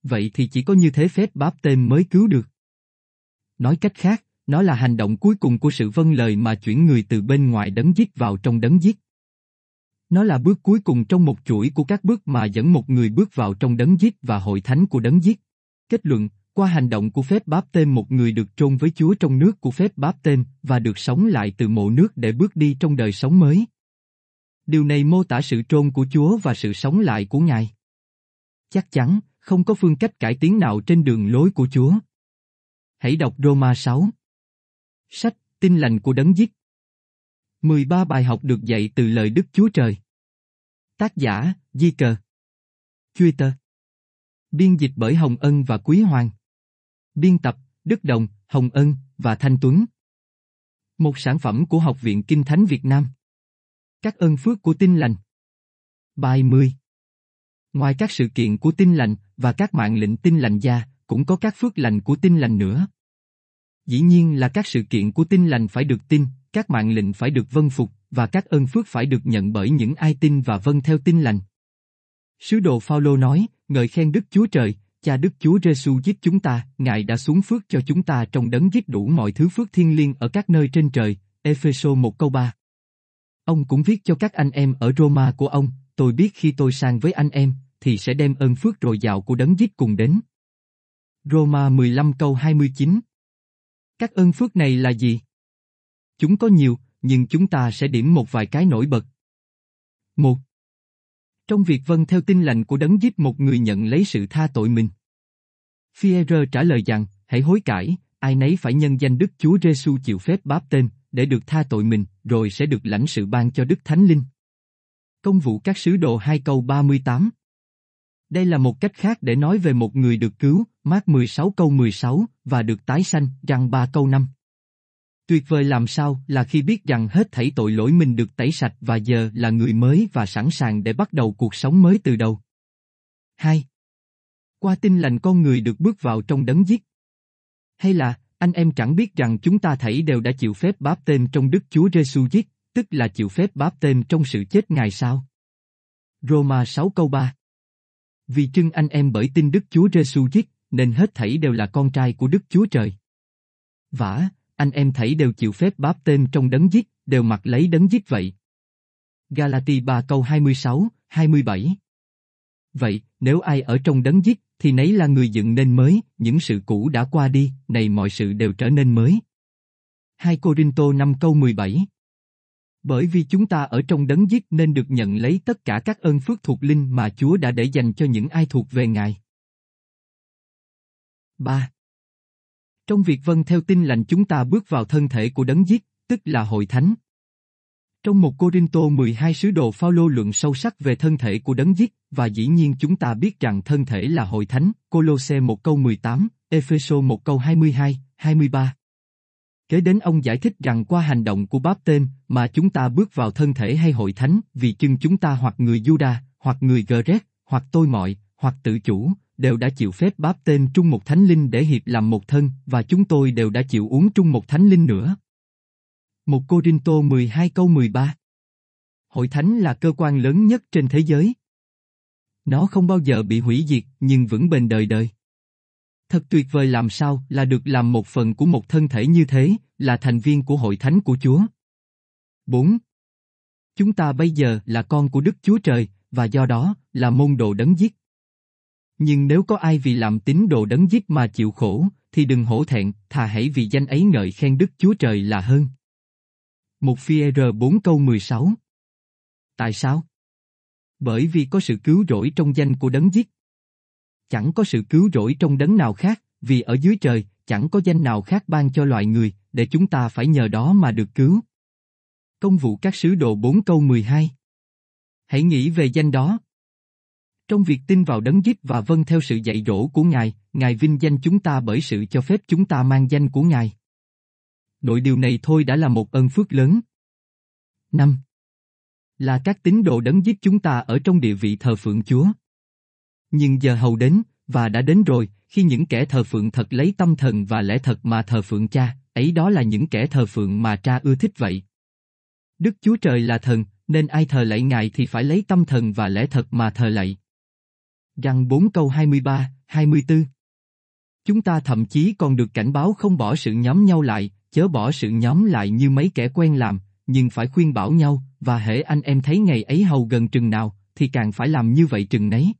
Vậy thì chỉ có như thế phép báp tên mới cứu được. Nói cách khác, nó là hành động cuối cùng của sự vâng lời mà chuyển người từ bên ngoài đấng giết vào trong đấng giết. Nó là bước cuối cùng trong một chuỗi của các bước mà dẫn một người bước vào trong đấng giết và hội thánh của đấng giết. Kết luận, qua hành động của phép báp tên một người được trôn với Chúa trong nước của phép báp tên và được sống lại từ mộ nước để bước đi trong đời sống mới. Điều này mô tả sự trôn của Chúa và sự sống lại của Ngài. Chắc chắn, không có phương cách cải tiến nào trên đường lối của Chúa. Hãy đọc Roma 6. Sách, tin lành của đấng giết. 13 bài học được dạy từ lời Đức Chúa Trời. Tác giả, Di Cờ. Twitter. Biên dịch bởi Hồng Ân và Quý Hoàng. Biên tập, Đức Đồng, Hồng Ân và Thanh Tuấn. Một sản phẩm của Học viện Kinh Thánh Việt Nam. Các ơn phước của tinh lành. Bài 10 Ngoài các sự kiện của tinh lành và các mạng lệnh tinh lành gia, cũng có các phước lành của tinh lành nữa. Dĩ nhiên là các sự kiện của tinh lành phải được tin, các mạng lệnh phải được vân phục, và các ơn phước phải được nhận bởi những ai tin và vâng theo tin lành. Sứ đồ Phaolô nói, ngợi khen Đức Chúa Trời, cha Đức Chúa Giêsu giết chúng ta, Ngài đã xuống phước cho chúng ta trong đấng giết đủ mọi thứ phước thiên liêng ở các nơi trên trời, Epheso 1 câu 3. Ông cũng viết cho các anh em ở Roma của ông, tôi biết khi tôi sang với anh em, thì sẽ đem ơn phước rồi dạo của đấng giết cùng đến. Roma 15 câu 29 Các ơn phước này là gì? Chúng có nhiều, nhưng chúng ta sẽ điểm một vài cái nổi bật. 1. Trong việc vâng theo tin lành của đấng giết một người nhận lấy sự tha tội mình. Fierre trả lời rằng, hãy hối cải, ai nấy phải nhân danh Đức Chúa Giêsu chịu phép báp tên, để được tha tội mình, rồi sẽ được lãnh sự ban cho Đức Thánh Linh. Công vụ các sứ đồ 2 câu 38 Đây là một cách khác để nói về một người được cứu, mát 16 câu 16, và được tái sanh, răng 3 câu 5. Tuyệt vời làm sao là khi biết rằng hết thảy tội lỗi mình được tẩy sạch và giờ là người mới và sẵn sàng để bắt đầu cuộc sống mới từ đầu. 2. Qua tin lành con người được bước vào trong đấng giết. Hay là, anh em chẳng biết rằng chúng ta thảy đều đã chịu phép báp tên trong Đức Chúa Giêsu giết, tức là chịu phép báp tên trong sự chết Ngài sao? Roma 6 câu 3 Vì trưng anh em bởi tin Đức Chúa Giêsu giết, nên hết thảy đều là con trai của Đức Chúa Trời. Vả, anh em thảy đều chịu phép báp tên trong đấng giết, đều mặc lấy đấng giết vậy. Galati 3 câu 26, 27 Vậy, nếu ai ở trong đấng giết, thì nấy là người dựng nên mới, những sự cũ đã qua đi, này mọi sự đều trở nên mới. 2 Corinto 5 câu 17 Bởi vì chúng ta ở trong đấng giết nên được nhận lấy tất cả các ơn phước thuộc linh mà Chúa đã để dành cho những ai thuộc về Ngài. 3. Trong việc vâng theo tin lành chúng ta bước vào thân thể của đấng giết, tức là hội thánh. Trong một Corinto 12 sứ đồ Phaolô luận sâu sắc về thân thể của đấng giết, và dĩ nhiên chúng ta biết rằng thân thể là hội thánh, Colosse 1 câu 18, Epheso 1 câu 22, 23. Kế đến ông giải thích rằng qua hành động của báp tên mà chúng ta bước vào thân thể hay hội thánh vì chưng chúng ta hoặc người Juda, hoặc người Gret, hoặc tôi mọi, hoặc tự chủ, đều đã chịu phép báp tên trung một thánh linh để hiệp làm một thân và chúng tôi đều đã chịu uống trung một thánh linh nữa. Một Corinto 12 câu 13 Hội thánh là cơ quan lớn nhất trên thế giới. Nó không bao giờ bị hủy diệt nhưng vững bền đời đời. Thật tuyệt vời làm sao là được làm một phần của một thân thể như thế, là thành viên của hội thánh của Chúa. 4. Chúng ta bây giờ là con của Đức Chúa Trời, và do đó, là môn đồ đấng giết. Nhưng nếu có ai vì làm tín đồ đấng giết mà chịu khổ, thì đừng hổ thẹn, thà hãy vì danh ấy ngợi khen Đức Chúa Trời là hơn. Một phi R 4 câu 16 Tại sao? Bởi vì có sự cứu rỗi trong danh của đấng giết. Chẳng có sự cứu rỗi trong đấng nào khác, vì ở dưới trời, chẳng có danh nào khác ban cho loài người, để chúng ta phải nhờ đó mà được cứu. Công vụ các sứ đồ 4 câu 12 Hãy nghĩ về danh đó. Trong việc tin vào đấng giết và vâng theo sự dạy dỗ của Ngài, Ngài vinh danh chúng ta bởi sự cho phép chúng ta mang danh của Ngài. Nội điều này thôi đã là một ơn phước lớn. 5. Là các tín đồ đấng giết chúng ta ở trong địa vị thờ phượng Chúa. Nhưng giờ hầu đến, và đã đến rồi, khi những kẻ thờ phượng thật lấy tâm thần và lẽ thật mà thờ phượng cha, ấy đó là những kẻ thờ phượng mà cha ưa thích vậy. Đức Chúa Trời là thần, nên ai thờ lạy Ngài thì phải lấy tâm thần và lẽ thật mà thờ lạy. Rằng 4 câu 23, 24 Chúng ta thậm chí còn được cảnh báo không bỏ sự nhóm nhau lại, chớ bỏ sự nhóm lại như mấy kẻ quen làm, nhưng phải khuyên bảo nhau, và hễ anh em thấy ngày ấy hầu gần chừng nào, thì càng phải làm như vậy chừng nấy.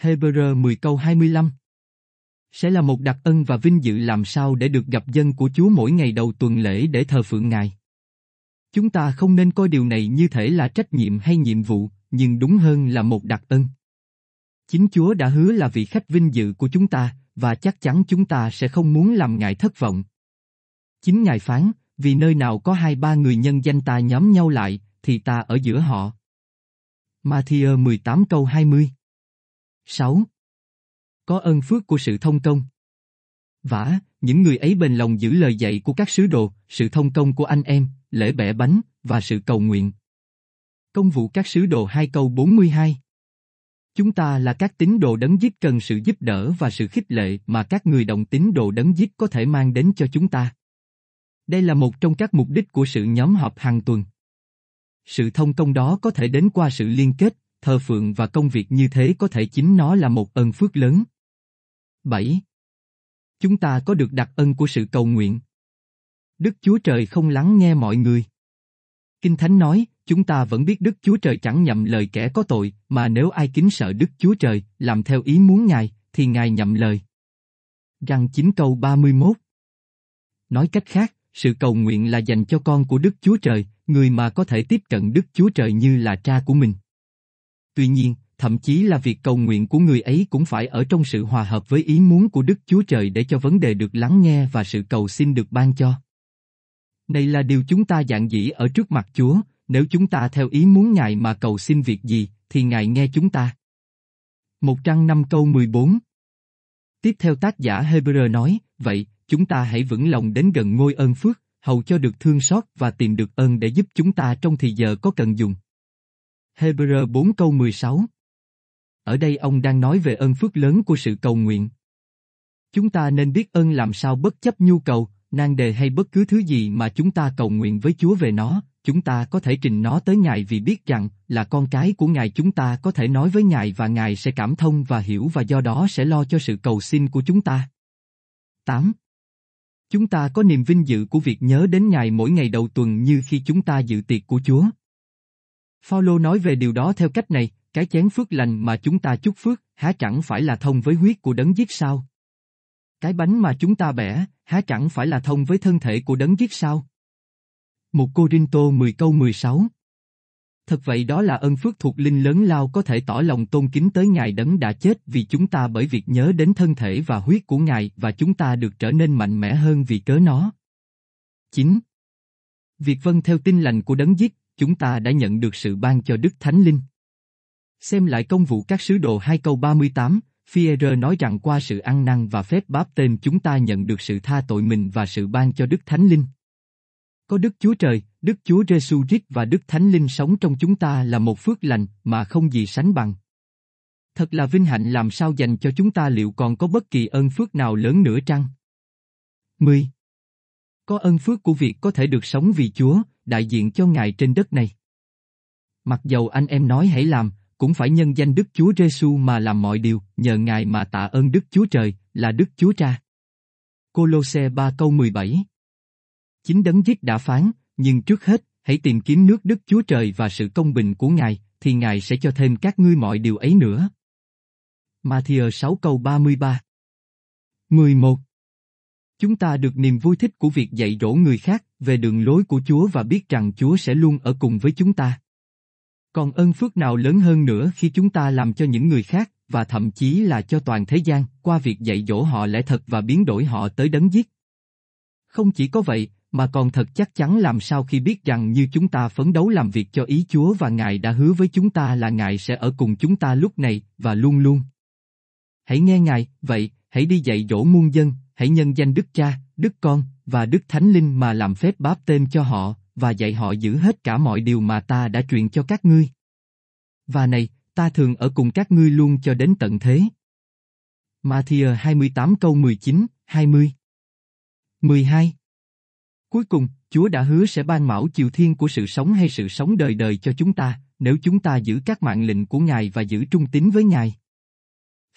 Hebrew 10 câu 25 Sẽ là một đặc ân và vinh dự làm sao để được gặp dân của Chúa mỗi ngày đầu tuần lễ để thờ phượng Ngài. Chúng ta không nên coi điều này như thể là trách nhiệm hay nhiệm vụ, nhưng đúng hơn là một đặc ân. Chính Chúa đã hứa là vị khách vinh dự của chúng ta, và chắc chắn chúng ta sẽ không muốn làm Ngài thất vọng. Chính Ngài phán, vì nơi nào có hai ba người nhân danh ta nhóm nhau lại, thì ta ở giữa họ. Matthew 18 câu 20 6. Có ơn phước của sự thông công. Vả, những người ấy bền lòng giữ lời dạy của các sứ đồ, sự thông công của anh em, lễ bẻ bánh, và sự cầu nguyện. Công vụ các sứ đồ 2 câu 42 Chúng ta là các tín đồ đấng giết cần sự giúp đỡ và sự khích lệ mà các người đồng tín đồ đấng giết có thể mang đến cho chúng ta. Đây là một trong các mục đích của sự nhóm họp hàng tuần. Sự thông công đó có thể đến qua sự liên kết, thờ phượng và công việc như thế có thể chính nó là một ơn phước lớn. 7. Chúng ta có được đặc ân của sự cầu nguyện. Đức Chúa Trời không lắng nghe mọi người. Kinh Thánh nói, chúng ta vẫn biết Đức Chúa Trời chẳng nhậm lời kẻ có tội, mà nếu ai kính sợ Đức Chúa Trời, làm theo ý muốn Ngài, thì Ngài nhậm lời. Răng 9 câu 31 Nói cách khác, sự cầu nguyện là dành cho con của Đức Chúa Trời, người mà có thể tiếp cận Đức Chúa Trời như là cha của mình. Tuy nhiên, thậm chí là việc cầu nguyện của người ấy cũng phải ở trong sự hòa hợp với ý muốn của Đức Chúa Trời để cho vấn đề được lắng nghe và sự cầu xin được ban cho. Này là điều chúng ta dạng dĩ ở trước mặt Chúa, nếu chúng ta theo ý muốn Ngài mà cầu xin việc gì, thì Ngài nghe chúng ta. Một trang năm câu 14 Tiếp theo tác giả Hebrew nói, vậy, chúng ta hãy vững lòng đến gần ngôi ơn phước, hầu cho được thương xót và tìm được ơn để giúp chúng ta trong thì giờ có cần dùng. Hebrew 4 câu 16 Ở đây ông đang nói về ơn phước lớn của sự cầu nguyện. Chúng ta nên biết ơn làm sao bất chấp nhu cầu, nan đề hay bất cứ thứ gì mà chúng ta cầu nguyện với Chúa về nó, chúng ta có thể trình nó tới Ngài vì biết rằng là con cái của Ngài chúng ta có thể nói với Ngài và Ngài sẽ cảm thông và hiểu và do đó sẽ lo cho sự cầu xin của chúng ta. 8. Chúng ta có niềm vinh dự của việc nhớ đến Ngài mỗi ngày đầu tuần như khi chúng ta dự tiệc của Chúa. Phaolô nói về điều đó theo cách này, cái chén phước lành mà chúng ta chúc phước, há chẳng phải là thông với huyết của đấng giết sao? Cái bánh mà chúng ta bẻ, há chẳng phải là thông với thân thể của đấng giết sao? Một Cô đinh Tô 10 câu 16 Thật vậy đó là ân phước thuộc linh lớn lao có thể tỏ lòng tôn kính tới Ngài đấng đã chết vì chúng ta bởi việc nhớ đến thân thể và huyết của Ngài và chúng ta được trở nên mạnh mẽ hơn vì cớ nó. 9. Việc vâng theo tin lành của đấng giết, chúng ta đã nhận được sự ban cho Đức Thánh Linh. Xem lại công vụ các sứ đồ 2 câu 38, Fierre nói rằng qua sự ăn năn và phép báp tên chúng ta nhận được sự tha tội mình và sự ban cho Đức Thánh Linh. Có Đức Chúa Trời, Đức Chúa Giêsu Christ và Đức Thánh Linh sống trong chúng ta là một phước lành mà không gì sánh bằng. Thật là vinh hạnh làm sao dành cho chúng ta liệu còn có bất kỳ ơn phước nào lớn nữa chăng? 10. Có ơn phước của việc có thể được sống vì Chúa, đại diện cho Ngài trên đất này. Mặc dầu anh em nói hãy làm, cũng phải nhân danh Đức Chúa Giêsu mà làm mọi điều, nhờ Ngài mà tạ ơn Đức Chúa Trời, là Đức Chúa Cha. Cô Lô Xe 3 câu 17 Chính đấng giết đã phán, nhưng trước hết, hãy tìm kiếm nước Đức Chúa Trời và sự công bình của Ngài, thì Ngài sẽ cho thêm các ngươi mọi điều ấy nữa. Matthew 6 câu 33 11. Chúng ta được niềm vui thích của việc dạy dỗ người khác về đường lối của Chúa và biết rằng Chúa sẽ luôn ở cùng với chúng ta. Còn ơn phước nào lớn hơn nữa khi chúng ta làm cho những người khác, và thậm chí là cho toàn thế gian, qua việc dạy dỗ họ lẽ thật và biến đổi họ tới đấng giết. Không chỉ có vậy, mà còn thật chắc chắn làm sao khi biết rằng như chúng ta phấn đấu làm việc cho ý Chúa và Ngài đã hứa với chúng ta là Ngài sẽ ở cùng chúng ta lúc này và luôn luôn. Hãy nghe Ngài, vậy, hãy đi dạy dỗ muôn dân, hãy nhân danh Đức Cha, Đức Con và Đức Thánh Linh mà làm phép báp tên cho họ, và dạy họ giữ hết cả mọi điều mà ta đã truyền cho các ngươi. Và này, ta thường ở cùng các ngươi luôn cho đến tận thế. Matthew 28 câu 19, 20 12 Cuối cùng, Chúa đã hứa sẽ ban mão chiều thiên của sự sống hay sự sống đời đời cho chúng ta, nếu chúng ta giữ các mạng lệnh của Ngài và giữ trung tín với Ngài.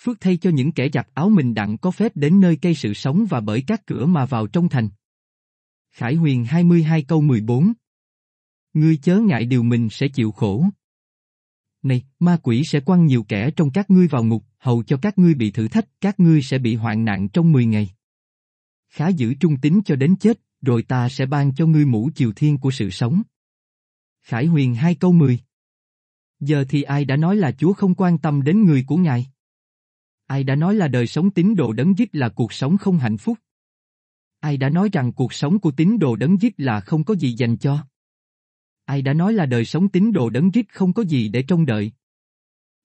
Phước thay cho những kẻ giặt áo mình đặng có phép đến nơi cây sự sống và bởi các cửa mà vào trong thành. Khải huyền 22 câu 14 Ngươi chớ ngại điều mình sẽ chịu khổ. Này, ma quỷ sẽ quăng nhiều kẻ trong các ngươi vào ngục, hầu cho các ngươi bị thử thách, các ngươi sẽ bị hoạn nạn trong 10 ngày. Khá giữ trung tín cho đến chết, rồi ta sẽ ban cho ngươi mũ chiều thiên của sự sống. Khải huyền hai câu 10 Giờ thì ai đã nói là Chúa không quan tâm đến người của Ngài? Ai đã nói là đời sống tín đồ đấng giết là cuộc sống không hạnh phúc? Ai đã nói rằng cuộc sống của tín đồ đấng giết là không có gì dành cho? Ai đã nói là đời sống tín đồ đấng giết không có gì để trông đợi?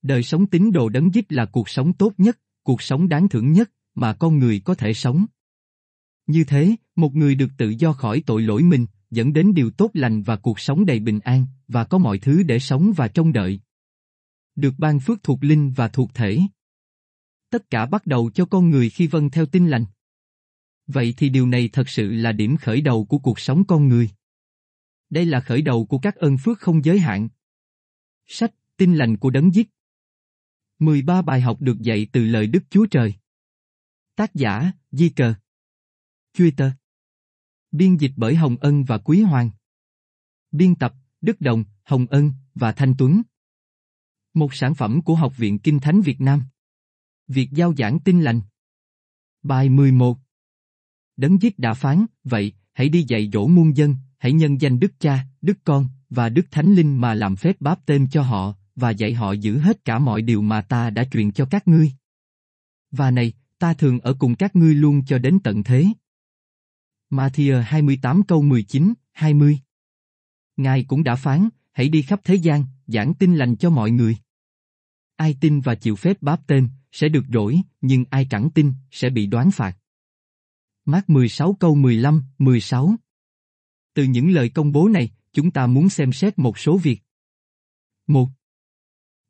Đời sống tín đồ đấng giết là cuộc sống tốt nhất, cuộc sống đáng thưởng nhất mà con người có thể sống. Như thế, một người được tự do khỏi tội lỗi mình, dẫn đến điều tốt lành và cuộc sống đầy bình an, và có mọi thứ để sống và trông đợi. Được ban phước thuộc linh và thuộc thể. Tất cả bắt đầu cho con người khi vâng theo tin lành. Vậy thì điều này thật sự là điểm khởi đầu của cuộc sống con người. Đây là khởi đầu của các ơn phước không giới hạn. Sách Tin lành của đấng giết 13 bài học được dạy từ lời Đức Chúa Trời Tác giả, Di Cờ Twitter Biên dịch bởi Hồng Ân và Quý Hoàng. Biên tập, Đức Đồng, Hồng Ân và Thanh Tuấn. Một sản phẩm của Học viện Kinh Thánh Việt Nam. Việc giao giảng tin lành. Bài 11 Đấng giết đã phán, vậy, hãy đi dạy dỗ muôn dân, hãy nhân danh Đức Cha, Đức Con và Đức Thánh Linh mà làm phép báp tên cho họ, và dạy họ giữ hết cả mọi điều mà ta đã truyền cho các ngươi. Và này, ta thường ở cùng các ngươi luôn cho đến tận thế. Matthew 28 câu 19, 20 Ngài cũng đã phán, hãy đi khắp thế gian, giảng tin lành cho mọi người. Ai tin và chịu phép báp tên, sẽ được rỗi, nhưng ai chẳng tin, sẽ bị đoán phạt. Mát 16 câu 15, 16 Từ những lời công bố này, chúng ta muốn xem xét một số việc. 1.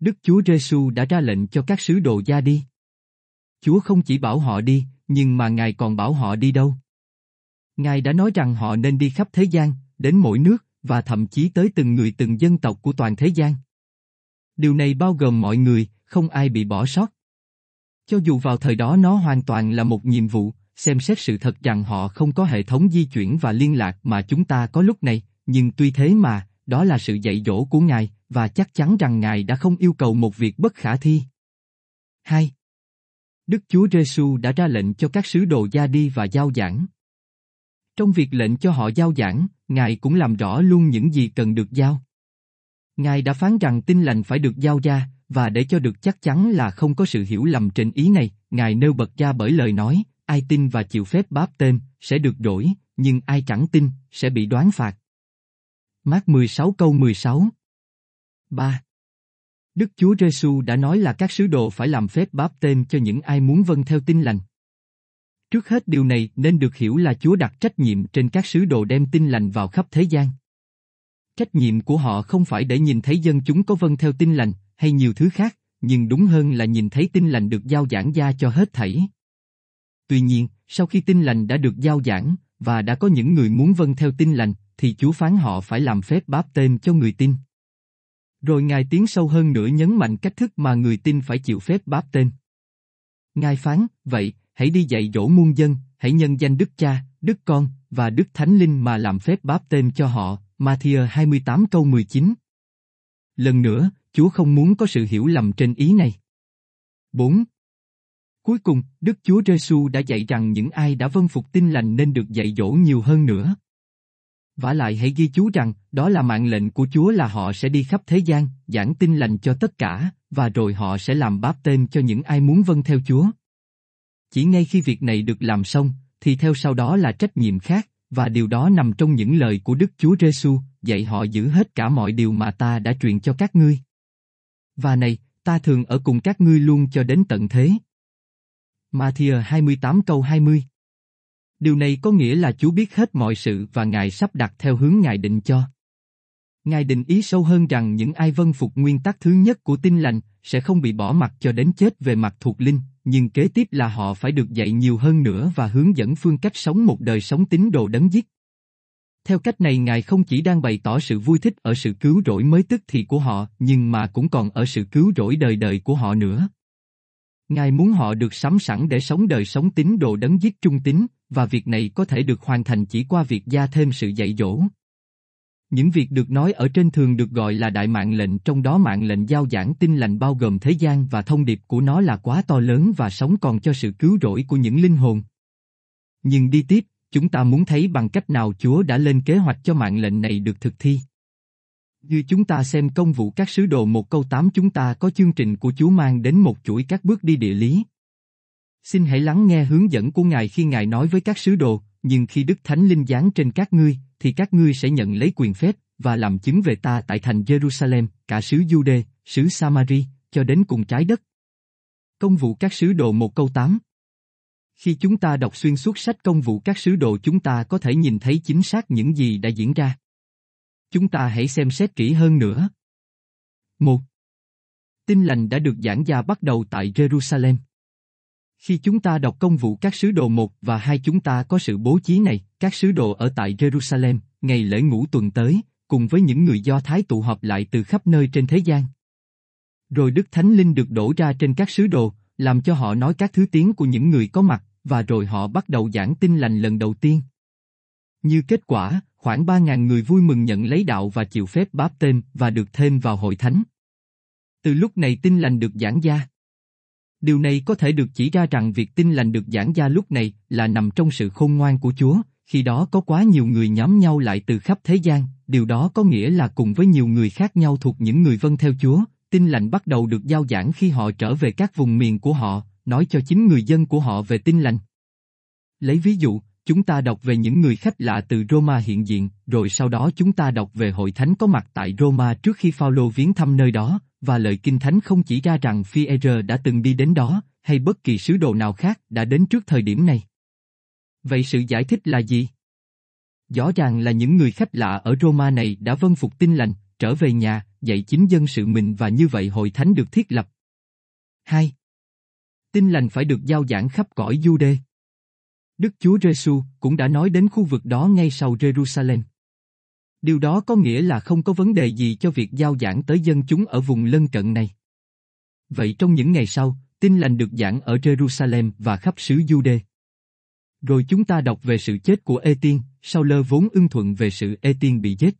Đức Chúa Giêsu đã ra lệnh cho các sứ đồ ra đi. Chúa không chỉ bảo họ đi, nhưng mà Ngài còn bảo họ đi đâu. Ngài đã nói rằng họ nên đi khắp thế gian, đến mỗi nước, và thậm chí tới từng người từng dân tộc của toàn thế gian. Điều này bao gồm mọi người, không ai bị bỏ sót. Cho dù vào thời đó nó hoàn toàn là một nhiệm vụ, xem xét sự thật rằng họ không có hệ thống di chuyển và liên lạc mà chúng ta có lúc này, nhưng tuy thế mà, đó là sự dạy dỗ của Ngài, và chắc chắn rằng Ngài đã không yêu cầu một việc bất khả thi. 2. Đức Chúa Giêsu đã ra lệnh cho các sứ đồ ra đi và giao giảng. Trong việc lệnh cho họ giao giảng, Ngài cũng làm rõ luôn những gì cần được giao. Ngài đã phán rằng tin lành phải được giao ra, và để cho được chắc chắn là không có sự hiểu lầm trên ý này, Ngài nêu bật ra bởi lời nói, ai tin và chịu phép báp tên, sẽ được đổi, nhưng ai chẳng tin, sẽ bị đoán phạt. Mát 16 câu 16 3. Đức Chúa Giêsu đã nói là các sứ đồ phải làm phép báp tên cho những ai muốn vâng theo tin lành. Trước hết điều này nên được hiểu là Chúa đặt trách nhiệm trên các sứ đồ đem tin lành vào khắp thế gian. Trách nhiệm của họ không phải để nhìn thấy dân chúng có vâng theo tin lành, hay nhiều thứ khác, nhưng đúng hơn là nhìn thấy tin lành được giao giảng ra cho hết thảy. Tuy nhiên, sau khi tin lành đã được giao giảng, và đã có những người muốn vâng theo tin lành, thì Chúa phán họ phải làm phép báp tên cho người tin. Rồi Ngài tiến sâu hơn nữa nhấn mạnh cách thức mà người tin phải chịu phép báp tên. Ngài phán, vậy, hãy đi dạy dỗ muôn dân, hãy nhân danh Đức Cha, Đức Con, và Đức Thánh Linh mà làm phép báp tên cho họ, Matthew 28 câu 19. Lần nữa, Chúa không muốn có sự hiểu lầm trên ý này. 4. Cuối cùng, Đức Chúa Giêsu đã dạy rằng những ai đã vâng phục tin lành nên được dạy dỗ nhiều hơn nữa. Và lại hãy ghi chú rằng, đó là mạng lệnh của Chúa là họ sẽ đi khắp thế gian, giảng tin lành cho tất cả, và rồi họ sẽ làm báp tên cho những ai muốn vâng theo Chúa. Chỉ ngay khi việc này được làm xong, thì theo sau đó là trách nhiệm khác, và điều đó nằm trong những lời của Đức Chúa Giêsu, dạy họ giữ hết cả mọi điều mà ta đã truyền cho các ngươi. Và này, ta thường ở cùng các ngươi luôn cho đến tận thế. Matthew 28 câu 20 Điều này có nghĩa là Chúa biết hết mọi sự và Ngài sắp đặt theo hướng Ngài định cho. Ngài định ý sâu hơn rằng những ai vân phục nguyên tắc thứ nhất của tin lành sẽ không bị bỏ mặt cho đến chết về mặt thuộc linh, nhưng kế tiếp là họ phải được dạy nhiều hơn nữa và hướng dẫn phương cách sống một đời sống tín đồ đấng giết. Theo cách này Ngài không chỉ đang bày tỏ sự vui thích ở sự cứu rỗi mới tức thì của họ, nhưng mà cũng còn ở sự cứu rỗi đời đời của họ nữa. Ngài muốn họ được sắm sẵn để sống đời sống tín đồ đấng giết trung tín, và việc này có thể được hoàn thành chỉ qua việc gia thêm sự dạy dỗ. Những việc được nói ở trên thường được gọi là đại mạng lệnh trong đó mạng lệnh giao giảng tin lành bao gồm thế gian và thông điệp của nó là quá to lớn và sống còn cho sự cứu rỗi của những linh hồn. Nhưng đi tiếp, chúng ta muốn thấy bằng cách nào Chúa đã lên kế hoạch cho mạng lệnh này được thực thi. Như chúng ta xem công vụ các sứ đồ một câu 8 chúng ta có chương trình của Chúa mang đến một chuỗi các bước đi địa lý. Xin hãy lắng nghe hướng dẫn của Ngài khi Ngài nói với các sứ đồ, nhưng khi Đức Thánh Linh giáng trên các ngươi, thì các ngươi sẽ nhận lấy quyền phép, và làm chứng về ta tại thành Jerusalem, cả xứ Jude, xứ Samari, cho đến cùng trái đất. Công vụ các sứ đồ một câu 8 Khi chúng ta đọc xuyên suốt sách công vụ các sứ đồ chúng ta có thể nhìn thấy chính xác những gì đã diễn ra. Chúng ta hãy xem xét kỹ hơn nữa. 1. Tin lành đã được giảng ra bắt đầu tại Jerusalem. Khi chúng ta đọc công vụ các sứ đồ 1 và 2 chúng ta có sự bố trí này, các sứ đồ ở tại Jerusalem, ngày lễ ngũ tuần tới, cùng với những người Do Thái tụ họp lại từ khắp nơi trên thế gian. Rồi Đức Thánh Linh được đổ ra trên các sứ đồ, làm cho họ nói các thứ tiếng của những người có mặt, và rồi họ bắt đầu giảng tin lành lần đầu tiên. Như kết quả, khoảng 3.000 người vui mừng nhận lấy đạo và chịu phép báp tên và được thêm vào hội thánh. Từ lúc này tin lành được giảng ra Điều này có thể được chỉ ra rằng việc tin lành được giảng ra lúc này là nằm trong sự khôn ngoan của Chúa, khi đó có quá nhiều người nhóm nhau lại từ khắp thế gian, điều đó có nghĩa là cùng với nhiều người khác nhau thuộc những người vâng theo Chúa, tin lành bắt đầu được giao giảng khi họ trở về các vùng miền của họ, nói cho chính người dân của họ về tin lành. Lấy ví dụ, chúng ta đọc về những người khách lạ từ Roma hiện diện, rồi sau đó chúng ta đọc về hội thánh có mặt tại Roma trước khi Phaolô viếng thăm nơi đó, và lời kinh thánh không chỉ ra rằng Phi-e-rơ đã từng đi đến đó, hay bất kỳ sứ đồ nào khác đã đến trước thời điểm này. Vậy sự giải thích là gì? Rõ ràng là những người khách lạ ở Roma này đã vâng phục tin lành, trở về nhà, dạy chính dân sự mình và như vậy hội thánh được thiết lập. 2. Tin lành phải được giao giảng khắp cõi Jude. Đức Chúa Giêsu cũng đã nói đến khu vực đó ngay sau Jerusalem. Điều đó có nghĩa là không có vấn đề gì cho việc giao giảng tới dân chúng ở vùng lân cận này. Vậy trong những ngày sau, tin lành được giảng ở Jerusalem và khắp xứ Jude. Rồi chúng ta đọc về sự chết của Ê-tiên, sau lơ vốn ưng thuận về sự Ê-tiên bị giết.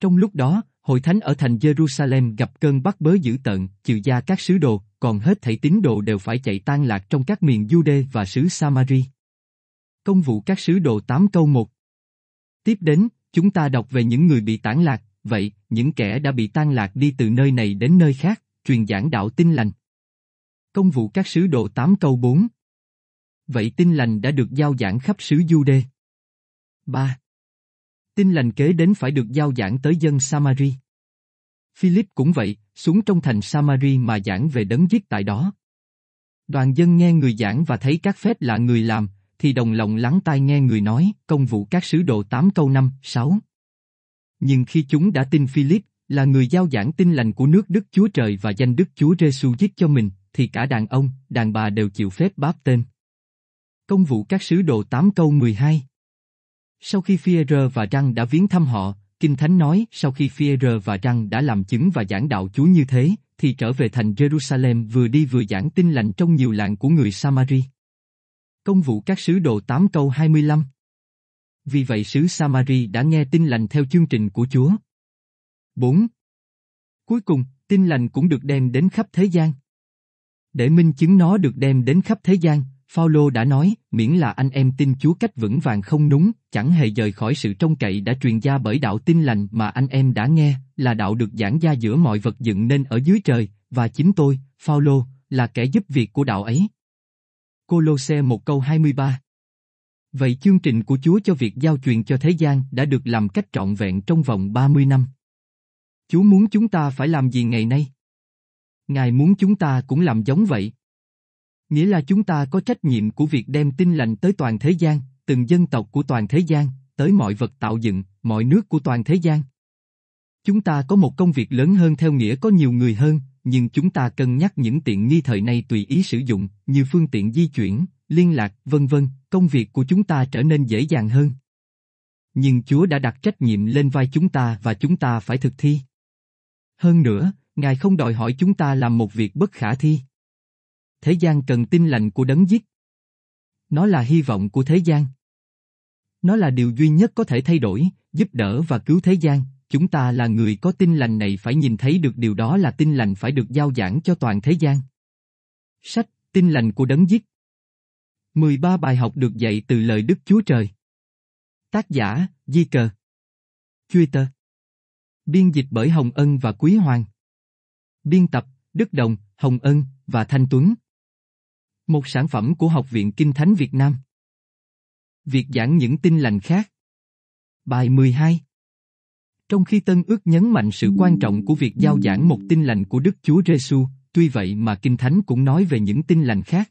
Trong lúc đó, hội thánh ở thành Jerusalem gặp cơn bắt bớ dữ tợn, trừ gia các sứ đồ, còn hết thảy tín đồ đều phải chạy tan lạc trong các miền Jude và xứ Samari. Công vụ các sứ đồ 8 câu 1 Tiếp đến, chúng ta đọc về những người bị tản lạc, vậy, những kẻ đã bị tan lạc đi từ nơi này đến nơi khác, truyền giảng đạo tin lành. Công vụ các sứ đồ 8 câu 4 Vậy tin lành đã được giao giảng khắp xứ đê. 3. Tin lành kế đến phải được giao giảng tới dân Samari. Philip cũng vậy, xuống trong thành Samari mà giảng về đấng giết tại đó. Đoàn dân nghe người giảng và thấy các phép lạ người làm, thì đồng lòng lắng tai nghe người nói, công vụ các sứ đồ 8 câu 5, 6. Nhưng khi chúng đã tin Philip, là người giao giảng tin lành của nước Đức Chúa Trời và danh Đức Chúa Giêsu giết cho mình, thì cả đàn ông, đàn bà đều chịu phép báp tên. Công vụ các sứ đồ 8 câu 12 Sau khi Führer và Răng đã viếng thăm họ, Kinh Thánh nói sau khi Führer và Răng đã làm chứng và giảng đạo Chúa như thế, thì trở về thành Jerusalem vừa đi vừa giảng tin lành trong nhiều làng của người Samari. Công vụ các sứ đồ 8 câu 25 Vì vậy sứ Samari đã nghe tin lành theo chương trình của Chúa. 4. Cuối cùng, tin lành cũng được đem đến khắp thế gian. Để minh chứng nó được đem đến khắp thế gian, Phaolô đã nói, miễn là anh em tin Chúa cách vững vàng không núng, chẳng hề rời khỏi sự trông cậy đã truyền ra bởi đạo tin lành mà anh em đã nghe, là đạo được giảng ra giữa mọi vật dựng nên ở dưới trời, và chính tôi, Phaolô, là kẻ giúp việc của đạo ấy. Cô-lô-xe một câu 23 Vậy chương trình của Chúa cho việc giao truyền cho thế gian đã được làm cách trọn vẹn trong vòng 30 năm. Chúa muốn chúng ta phải làm gì ngày nay? Ngài muốn chúng ta cũng làm giống vậy. Nghĩa là chúng ta có trách nhiệm của việc đem tin lành tới toàn thế gian, từng dân tộc của toàn thế gian, tới mọi vật tạo dựng, mọi nước của toàn thế gian. Chúng ta có một công việc lớn hơn theo nghĩa có nhiều người hơn, nhưng chúng ta cân nhắc những tiện nghi thời nay tùy ý sử dụng, như phương tiện di chuyển, liên lạc, vân vân, công việc của chúng ta trở nên dễ dàng hơn. Nhưng Chúa đã đặt trách nhiệm lên vai chúng ta và chúng ta phải thực thi. Hơn nữa, Ngài không đòi hỏi chúng ta làm một việc bất khả thi. Thế gian cần tin lành của đấng giết. Nó là hy vọng của thế gian. Nó là điều duy nhất có thể thay đổi, giúp đỡ và cứu thế gian, chúng ta là người có tin lành này phải nhìn thấy được điều đó là tin lành phải được giao giảng cho toàn thế gian. Sách Tin lành của đấng giết. 13 bài học được dạy từ lời Đức Chúa Trời. Tác giả, Di Cờ. Twitter Biên dịch bởi Hồng Ân và Quý Hoàng. Biên tập, Đức Đồng, Hồng Ân và Thanh Tuấn. Một sản phẩm của Học viện Kinh Thánh Việt Nam. Việc giảng những tin lành khác. Bài 12 trong khi Tân ước nhấn mạnh sự quan trọng của việc giao giảng một tin lành của Đức Chúa Giêsu, tuy vậy mà Kinh Thánh cũng nói về những tin lành khác.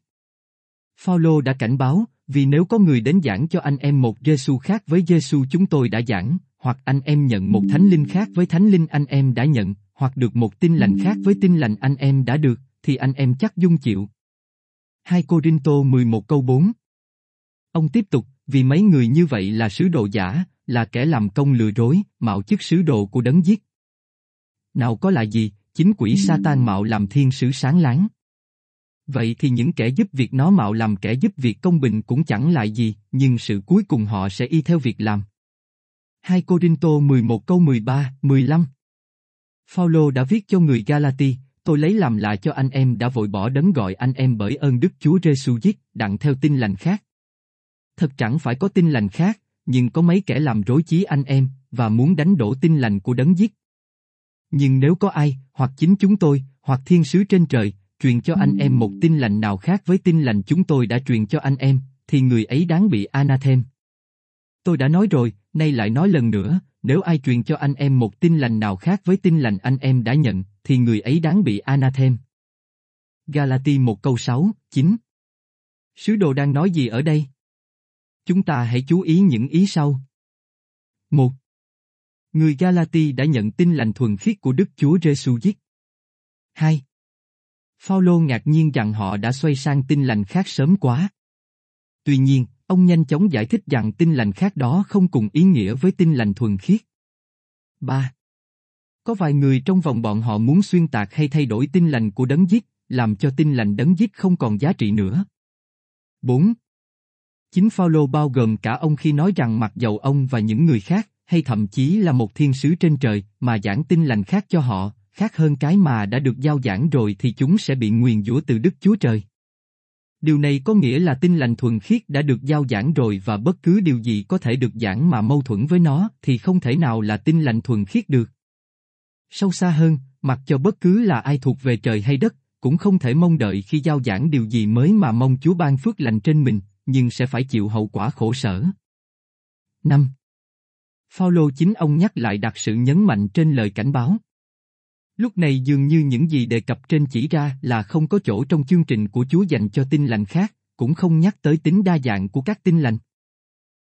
Phaolô đã cảnh báo, vì nếu có người đến giảng cho anh em một Giêsu khác với Giêsu chúng tôi đã giảng, hoặc anh em nhận một thánh linh khác với thánh linh anh em đã nhận, hoặc được một tin lành khác với tin lành anh em đã được, thì anh em chắc dung chịu. 2 Corinto 11 câu 4 Ông tiếp tục, vì mấy người như vậy là sứ đồ giả, là kẻ làm công lừa dối, mạo chức sứ đồ của đấng giết. Nào có là gì, chính quỷ Satan mạo làm thiên sứ sáng láng. Vậy thì những kẻ giúp việc nó mạo làm kẻ giúp việc công bình cũng chẳng lại gì, nhưng sự cuối cùng họ sẽ y theo việc làm. 2 Corinto 11 câu 13, 15 Phaolô đã viết cho người Galati, tôi lấy làm lạ cho anh em đã vội bỏ đấng gọi anh em bởi ơn Đức Chúa Giêsu giết, đặng theo tin lành khác. Thật chẳng phải có tin lành khác, nhưng có mấy kẻ làm rối trí anh em, và muốn đánh đổ tin lành của đấng giết. Nhưng nếu có ai, hoặc chính chúng tôi, hoặc thiên sứ trên trời, truyền cho anh em một tin lành nào khác với tin lành chúng tôi đã truyền cho anh em, thì người ấy đáng bị anathem. Tôi đã nói rồi, nay lại nói lần nữa, nếu ai truyền cho anh em một tin lành nào khác với tin lành anh em đã nhận, thì người ấy đáng bị anathem. Galati 1 câu 6, 9 Sứ đồ đang nói gì ở đây? Chúng ta hãy chú ý những ý sau. 1. Người Galati đã nhận tin lành thuần khiết của Đức Chúa Giêsu giết. 2. Phaolô ngạc nhiên rằng họ đã xoay sang tin lành khác sớm quá. Tuy nhiên, ông nhanh chóng giải thích rằng tin lành khác đó không cùng ý nghĩa với tin lành thuần khiết. 3. Có vài người trong vòng bọn họ muốn xuyên tạc hay thay đổi tin lành của đấng giết, làm cho tin lành đấng giết không còn giá trị nữa. 4. Chính Phaolô bao gồm cả ông khi nói rằng mặc dầu ông và những người khác, hay thậm chí là một thiên sứ trên trời, mà giảng tin lành khác cho họ, khác hơn cái mà đã được giao giảng rồi thì chúng sẽ bị nguyền rủa từ Đức Chúa Trời. Điều này có nghĩa là tin lành thuần khiết đã được giao giảng rồi và bất cứ điều gì có thể được giảng mà mâu thuẫn với nó thì không thể nào là tin lành thuần khiết được. Sâu xa hơn, mặc cho bất cứ là ai thuộc về trời hay đất, cũng không thể mong đợi khi giao giảng điều gì mới mà mong Chúa ban phước lành trên mình, nhưng sẽ phải chịu hậu quả khổ sở. 5. Paulo chính ông nhắc lại đặt sự nhấn mạnh trên lời cảnh báo. Lúc này dường như những gì đề cập trên chỉ ra là không có chỗ trong chương trình của Chúa dành cho tin lành khác, cũng không nhắc tới tính đa dạng của các tin lành.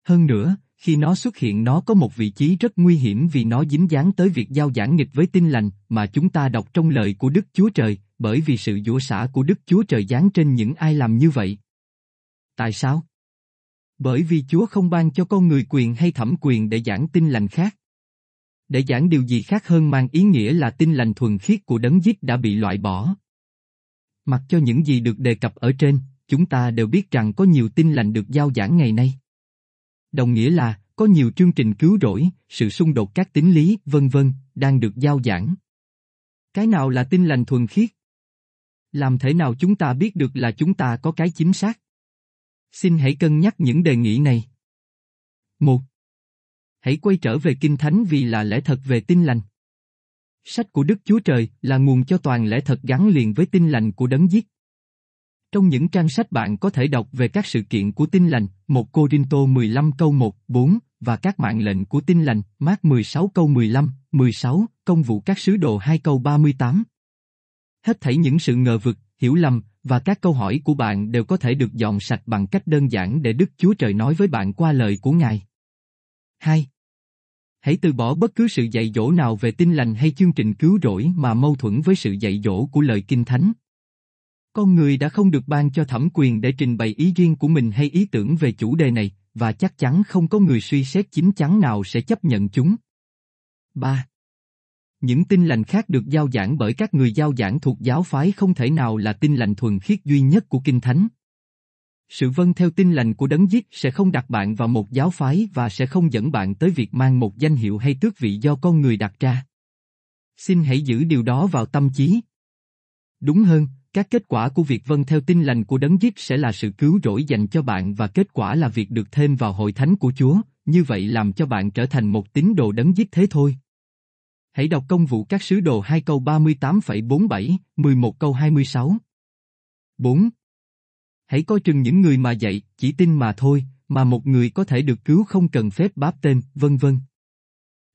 Hơn nữa, khi nó xuất hiện nó có một vị trí rất nguy hiểm vì nó dính dáng tới việc giao giảng nghịch với tin lành mà chúng ta đọc trong lời của Đức Chúa Trời, bởi vì sự dũa xả của Đức Chúa Trời giáng trên những ai làm như vậy. Tại sao? Bởi vì Chúa không ban cho con người quyền hay thẩm quyền để giảng tin lành khác. Để giảng điều gì khác hơn mang ý nghĩa là tin lành thuần khiết của đấng giết đã bị loại bỏ. Mặc cho những gì được đề cập ở trên, chúng ta đều biết rằng có nhiều tin lành được giao giảng ngày nay. Đồng nghĩa là, có nhiều chương trình cứu rỗi, sự xung đột các tính lý, vân vân, đang được giao giảng. Cái nào là tin lành thuần khiết? Làm thế nào chúng ta biết được là chúng ta có cái chính xác? Xin hãy cân nhắc những đề nghị này. 1. Hãy quay trở về Kinh Thánh vì là lẽ thật về tin lành. Sách của Đức Chúa Trời là nguồn cho toàn lẽ thật gắn liền với tin lành của đấng giết. Trong những trang sách bạn có thể đọc về các sự kiện của tin lành, 1 Cô-rin-tô 15 câu 1, 4, và các mạng lệnh của tin lành, mát 16 câu 15, 16, công vụ các sứ đồ 2 câu 38. Hết thảy những sự ngờ vực, hiểu lầm, và các câu hỏi của bạn đều có thể được dọn sạch bằng cách đơn giản để Đức Chúa Trời nói với bạn qua lời của Ngài. 2. Hãy từ bỏ bất cứ sự dạy dỗ nào về tin lành hay chương trình cứu rỗi mà mâu thuẫn với sự dạy dỗ của lời Kinh Thánh. Con người đã không được ban cho thẩm quyền để trình bày ý riêng của mình hay ý tưởng về chủ đề này, và chắc chắn không có người suy xét chính chắn nào sẽ chấp nhận chúng. 3. Những tin lành khác được giao giảng bởi các người giao giảng thuộc giáo phái không thể nào là tin lành thuần khiết duy nhất của Kinh Thánh. Sự vâng theo tin lành của đấng giết sẽ không đặt bạn vào một giáo phái và sẽ không dẫn bạn tới việc mang một danh hiệu hay tước vị do con người đặt ra. Xin hãy giữ điều đó vào tâm trí. Đúng hơn, các kết quả của việc vâng theo tin lành của đấng giết sẽ là sự cứu rỗi dành cho bạn và kết quả là việc được thêm vào hội thánh của Chúa, như vậy làm cho bạn trở thành một tín đồ đấng giết thế thôi. Hãy đọc công vụ các sứ đồ 2 câu 38,47, 11 câu 26. 4. Hãy coi chừng những người mà dạy, chỉ tin mà thôi, mà một người có thể được cứu không cần phép báp tên, vân vân.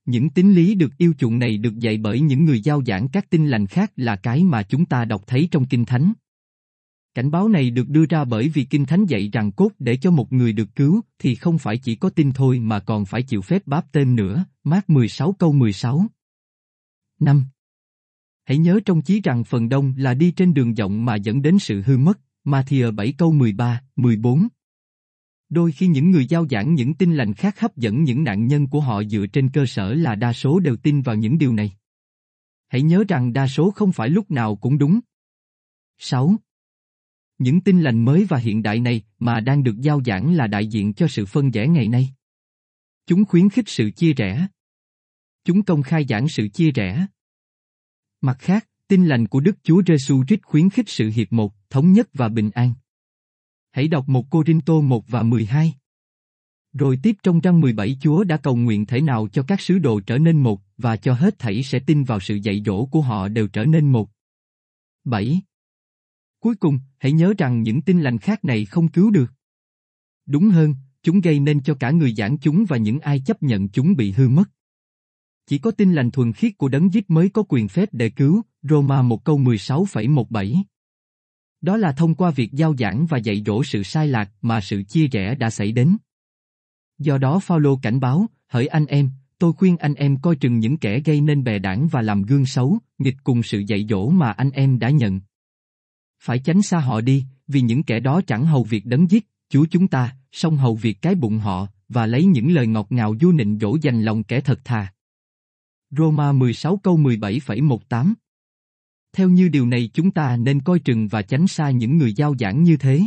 Những tín lý được yêu chuộng này được dạy bởi những người giao giảng các tin lành khác là cái mà chúng ta đọc thấy trong Kinh Thánh. Cảnh báo này được đưa ra bởi vì Kinh Thánh dạy rằng cốt để cho một người được cứu thì không phải chỉ có tin thôi mà còn phải chịu phép báp tên nữa, mát 16 câu 16. 5. Hãy nhớ trong chí rằng phần đông là đi trên đường rộng mà dẫn đến sự hư mất, Matthew 7 câu 13, 14. Đôi khi những người giao giảng những tin lành khác hấp dẫn những nạn nhân của họ dựa trên cơ sở là đa số đều tin vào những điều này. Hãy nhớ rằng đa số không phải lúc nào cũng đúng. 6. Những tin lành mới và hiện đại này mà đang được giao giảng là đại diện cho sự phân rẽ ngày nay. Chúng khuyến khích sự chia rẽ. Chúng công khai giảng sự chia rẽ. Mặt khác, tin lành của Đức Chúa Giêsu Christ khuyến khích sự hiệp một, thống nhất và bình an. Hãy đọc một Cô Rinh Tô 1 và 12. Rồi tiếp trong trang 17 Chúa đã cầu nguyện thể nào cho các sứ đồ trở nên một và cho hết thảy sẽ tin vào sự dạy dỗ của họ đều trở nên một. 7. Cuối cùng, hãy nhớ rằng những tin lành khác này không cứu được. Đúng hơn, chúng gây nên cho cả người giảng chúng và những ai chấp nhận chúng bị hư mất. Chỉ có tin lành thuần khiết của đấng giết mới có quyền phép để cứu, Roma 1 câu 16,17. Đó là thông qua việc giao giảng và dạy dỗ sự sai lạc mà sự chia rẽ đã xảy đến. Do đó Phaolô cảnh báo, hỡi anh em, tôi khuyên anh em coi chừng những kẻ gây nên bè đảng và làm gương xấu, nghịch cùng sự dạy dỗ mà anh em đã nhận. Phải tránh xa họ đi, vì những kẻ đó chẳng hầu việc đấng giết, Chúa chúng ta, song hầu việc cái bụng họ, và lấy những lời ngọt ngào du nịnh dỗ dành lòng kẻ thật thà. Roma 16 câu 17,18 Theo như điều này chúng ta nên coi chừng và tránh xa những người giao giảng như thế.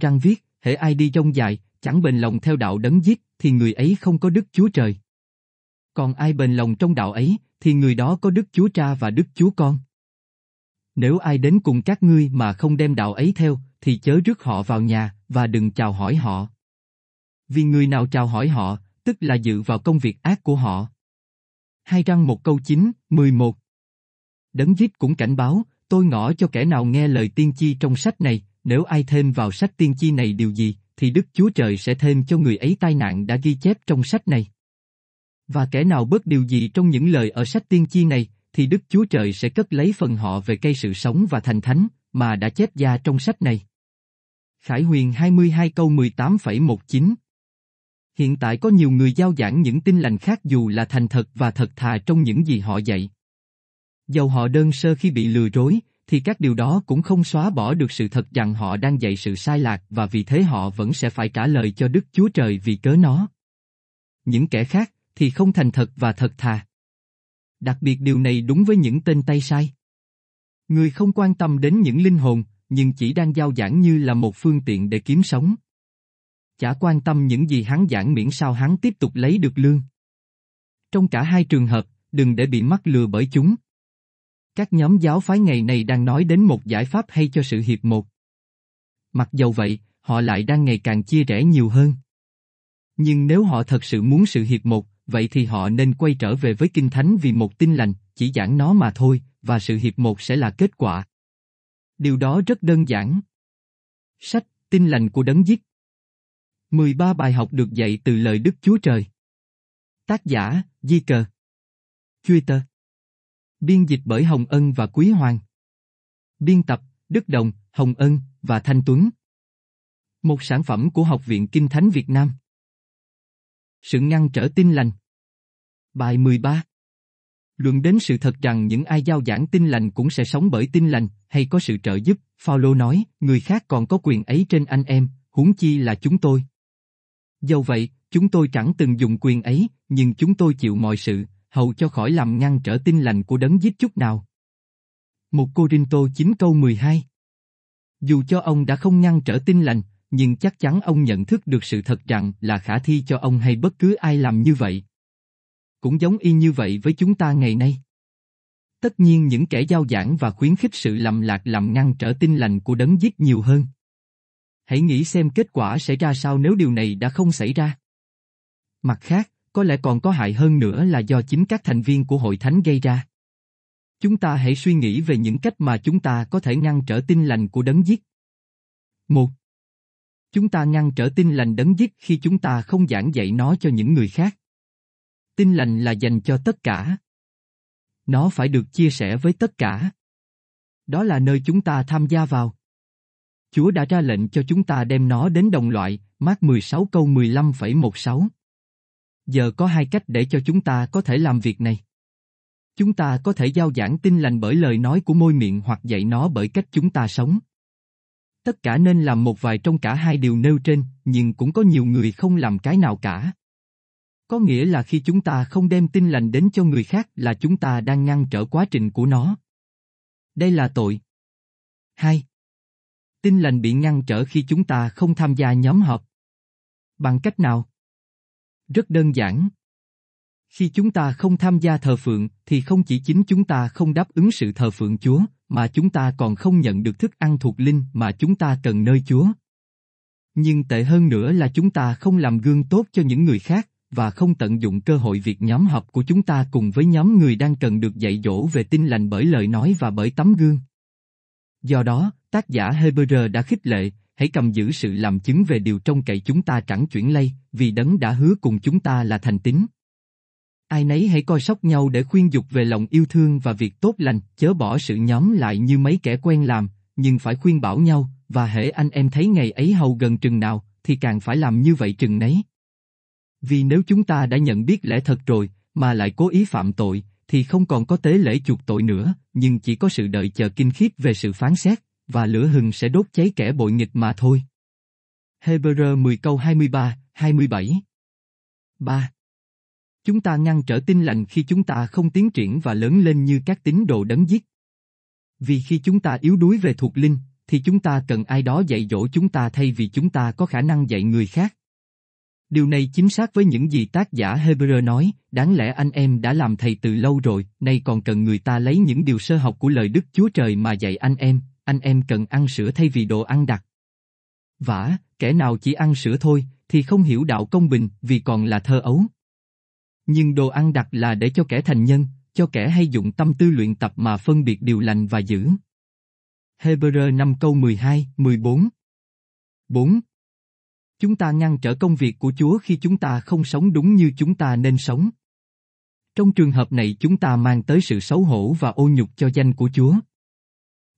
Răng viết, hễ ai đi trong dài, chẳng bền lòng theo đạo đấng giết, thì người ấy không có Đức Chúa Trời. Còn ai bền lòng trong đạo ấy, thì người đó có Đức Chúa Cha và Đức Chúa Con. Nếu ai đến cùng các ngươi mà không đem đạo ấy theo, thì chớ rước họ vào nhà, và đừng chào hỏi họ. Vì người nào chào hỏi họ, tức là dự vào công việc ác của họ. Hai răng một câu 9, 11 Đấng giết cũng cảnh báo, tôi ngỏ cho kẻ nào nghe lời tiên tri trong sách này, nếu ai thêm vào sách tiên tri này điều gì, thì Đức Chúa Trời sẽ thêm cho người ấy tai nạn đã ghi chép trong sách này. Và kẻ nào bớt điều gì trong những lời ở sách tiên tri này, thì Đức Chúa Trời sẽ cất lấy phần họ về cây sự sống và thành thánh, mà đã chép ra trong sách này. Khải Huyền 22 câu 18,19 Hiện tại có nhiều người giao giảng những tin lành khác dù là thành thật và thật thà trong những gì họ dạy. Dầu họ đơn sơ khi bị lừa dối, thì các điều đó cũng không xóa bỏ được sự thật rằng họ đang dạy sự sai lạc và vì thế họ vẫn sẽ phải trả lời cho Đức Chúa Trời vì cớ nó. Những kẻ khác thì không thành thật và thật thà. Đặc biệt điều này đúng với những tên tay sai. Người không quan tâm đến những linh hồn, nhưng chỉ đang giao giảng như là một phương tiện để kiếm sống. Chả quan tâm những gì hắn giảng miễn sao hắn tiếp tục lấy được lương. Trong cả hai trường hợp, đừng để bị mắc lừa bởi chúng. Các nhóm giáo phái ngày này đang nói đến một giải pháp hay cho sự hiệp một. Mặc dầu vậy, họ lại đang ngày càng chia rẽ nhiều hơn. Nhưng nếu họ thật sự muốn sự hiệp một, vậy thì họ nên quay trở về với Kinh Thánh vì một tin lành, chỉ giảng nó mà thôi, và sự hiệp một sẽ là kết quả. Điều đó rất đơn giản. Sách, tin lành của đấng giết. 13 bài học được dạy từ lời Đức Chúa Trời. Tác giả, Di Cờ. Twitter. Biên dịch bởi Hồng Ân và Quý Hoàng. Biên tập, Đức Đồng, Hồng Ân và Thanh Tuấn. Một sản phẩm của Học viện Kinh Thánh Việt Nam. Sự ngăn trở tin lành. Bài 13 Luận đến sự thật rằng những ai giao giảng tin lành cũng sẽ sống bởi tin lành, hay có sự trợ giúp, Phaolô nói, người khác còn có quyền ấy trên anh em, huống chi là chúng tôi. Dẫu vậy, chúng tôi chẳng từng dùng quyền ấy, nhưng chúng tôi chịu mọi sự, hầu cho khỏi làm ngăn trở tin lành của đấng giết chút nào. Một Cô Rinh Tô 9 câu 12 Dù cho ông đã không ngăn trở tin lành, nhưng chắc chắn ông nhận thức được sự thật rằng là khả thi cho ông hay bất cứ ai làm như vậy. Cũng giống y như vậy với chúng ta ngày nay. Tất nhiên những kẻ giao giảng và khuyến khích sự lầm lạc làm ngăn trở tin lành của đấng giết nhiều hơn. Hãy nghĩ xem kết quả sẽ ra sao nếu điều này đã không xảy ra. Mặt khác, có lẽ còn có hại hơn nữa là do chính các thành viên của hội thánh gây ra. Chúng ta hãy suy nghĩ về những cách mà chúng ta có thể ngăn trở tin lành của đấng giết. 1. Chúng ta ngăn trở tin lành đấng giết khi chúng ta không giảng dạy nó cho những người khác. Tin lành là dành cho tất cả. Nó phải được chia sẻ với tất cả. Đó là nơi chúng ta tham gia vào. Chúa đã ra lệnh cho chúng ta đem nó đến đồng loại, mát 16 câu 15,16. Giờ có hai cách để cho chúng ta có thể làm việc này. Chúng ta có thể giao giảng tin lành bởi lời nói của môi miệng hoặc dạy nó bởi cách chúng ta sống. Tất cả nên làm một vài trong cả hai điều nêu trên, nhưng cũng có nhiều người không làm cái nào cả. Có nghĩa là khi chúng ta không đem tin lành đến cho người khác là chúng ta đang ngăn trở quá trình của nó. Đây là tội. 2. Tin lành bị ngăn trở khi chúng ta không tham gia nhóm họp. Bằng cách nào? Rất đơn giản. Khi chúng ta không tham gia thờ phượng, thì không chỉ chính chúng ta không đáp ứng sự thờ phượng Chúa, mà chúng ta còn không nhận được thức ăn thuộc linh mà chúng ta cần nơi Chúa. Nhưng tệ hơn nữa là chúng ta không làm gương tốt cho những người khác, và không tận dụng cơ hội việc nhóm họp của chúng ta cùng với nhóm người đang cần được dạy dỗ về tin lành bởi lời nói và bởi tấm gương. Do đó, tác giả Hebrew đã khích lệ, hãy cầm giữ sự làm chứng về điều trong cậy chúng ta chẳng chuyển lây, vì đấng đã hứa cùng chúng ta là thành tín. Ai nấy hãy coi sóc nhau để khuyên dục về lòng yêu thương và việc tốt lành, chớ bỏ sự nhóm lại như mấy kẻ quen làm, nhưng phải khuyên bảo nhau, và hễ anh em thấy ngày ấy hầu gần chừng nào, thì càng phải làm như vậy chừng nấy. Vì nếu chúng ta đã nhận biết lẽ thật rồi, mà lại cố ý phạm tội, thì không còn có tế lễ chuộc tội nữa, nhưng chỉ có sự đợi chờ kinh khiếp về sự phán xét, và lửa hừng sẽ đốt cháy kẻ bội nghịch mà thôi. Hebrew 10 câu 23, 27 3. Chúng ta ngăn trở tin lành khi chúng ta không tiến triển và lớn lên như các tín đồ đấng giết. Vì khi chúng ta yếu đuối về thuộc linh, thì chúng ta cần ai đó dạy dỗ chúng ta thay vì chúng ta có khả năng dạy người khác. Điều này chính xác với những gì tác giả Hebrew nói, đáng lẽ anh em đã làm thầy từ lâu rồi, nay còn cần người ta lấy những điều sơ học của lời Đức Chúa Trời mà dạy anh em, anh em cần ăn sữa thay vì đồ ăn đặc. Vả, kẻ nào chỉ ăn sữa thôi, thì không hiểu đạo công bình vì còn là thơ ấu. Nhưng đồ ăn đặc là để cho kẻ thành nhân, cho kẻ hay dụng tâm tư luyện tập mà phân biệt điều lành và giữ. Hebrew 5 câu 12, 14 4. Chúng ta ngăn trở công việc của Chúa khi chúng ta không sống đúng như chúng ta nên sống. Trong trường hợp này chúng ta mang tới sự xấu hổ và ô nhục cho danh của Chúa.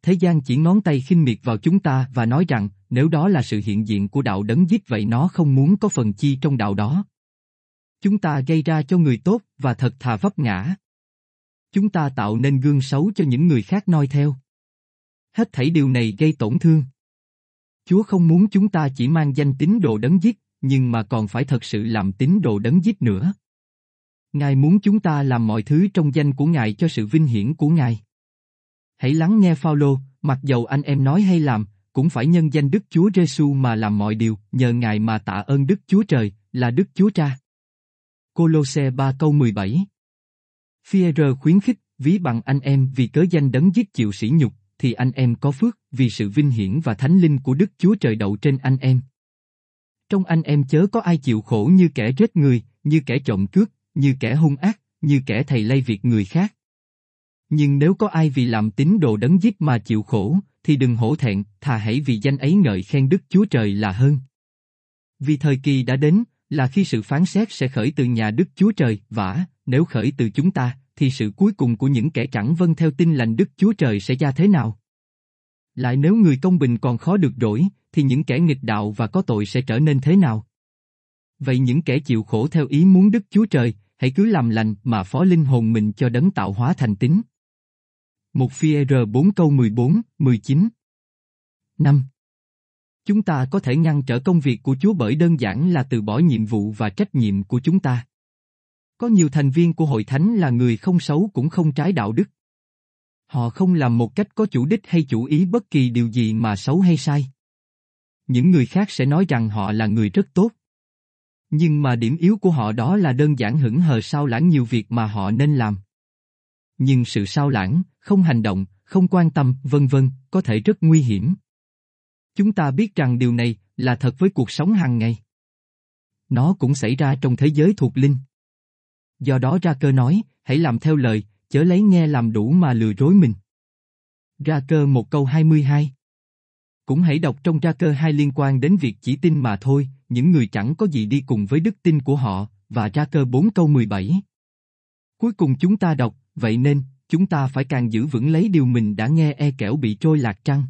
Thế gian chỉ ngón tay khinh miệt vào chúng ta và nói rằng, nếu đó là sự hiện diện của đạo đấng giết vậy nó không muốn có phần chi trong đạo đó. Chúng ta gây ra cho người tốt và thật thà vấp ngã. Chúng ta tạo nên gương xấu cho những người khác noi theo. Hết thảy điều này gây tổn thương. Chúa không muốn chúng ta chỉ mang danh tín đồ đấng giết, nhưng mà còn phải thật sự làm tín đồ đấng giết nữa. Ngài muốn chúng ta làm mọi thứ trong danh của Ngài cho sự vinh hiển của Ngài. Hãy lắng nghe Phaolô, mặc dầu anh em nói hay làm, cũng phải nhân danh Đức Chúa Giêsu mà làm mọi điều, nhờ Ngài mà tạ ơn Đức Chúa Trời, là Đức Chúa Cha. Colosse 3 câu 17 Führer khuyến khích, ví bằng anh em vì cớ danh đấng giết chịu sỉ nhục, thì anh em có phước, vì sự vinh hiển và thánh linh của Đức Chúa Trời đậu trên anh em. Trong anh em chớ có ai chịu khổ như kẻ rết người, như kẻ trộm cướp, như kẻ hung ác, như kẻ thầy lây việc người khác. Nhưng nếu có ai vì làm tín đồ đấng giết mà chịu khổ, thì đừng hổ thẹn, thà hãy vì danh ấy ngợi khen Đức Chúa Trời là hơn. Vì thời kỳ đã đến, là khi sự phán xét sẽ khởi từ nhà Đức Chúa Trời, vả, nếu khởi từ chúng ta, thì sự cuối cùng của những kẻ chẳng vâng theo tin lành Đức Chúa Trời sẽ ra thế nào? Lại nếu người công bình còn khó được đổi, thì những kẻ nghịch đạo và có tội sẽ trở nên thế nào? Vậy những kẻ chịu khổ theo ý muốn Đức Chúa Trời, hãy cứ làm lành mà phó linh hồn mình cho đấng tạo hóa thành tính. 1 phi R4 câu 14, 19. 5. Chúng ta có thể ngăn trở công việc của Chúa bởi đơn giản là từ bỏ nhiệm vụ và trách nhiệm của chúng ta. Có nhiều thành viên của hội thánh là người không xấu cũng không trái đạo đức. Họ không làm một cách có chủ đích hay chủ ý bất kỳ điều gì mà xấu hay sai. Những người khác sẽ nói rằng họ là người rất tốt. Nhưng mà điểm yếu của họ đó là đơn giản hững hờ sao lãng nhiều việc mà họ nên làm. Nhưng sự sao lãng, không hành động, không quan tâm, vân vân, có thể rất nguy hiểm. Chúng ta biết rằng điều này là thật với cuộc sống hàng ngày. Nó cũng xảy ra trong thế giới thuộc linh. Do đó ra cơ nói, hãy làm theo lời, chớ lấy nghe làm đủ mà lừa dối mình. Ra cơ một câu 22 Cũng hãy đọc trong ra cơ hai liên quan đến việc chỉ tin mà thôi, những người chẳng có gì đi cùng với đức tin của họ, và ra cơ 4 câu 17. Cuối cùng chúng ta đọc, vậy nên, chúng ta phải càng giữ vững lấy điều mình đã nghe e kẻo bị trôi lạc trăng.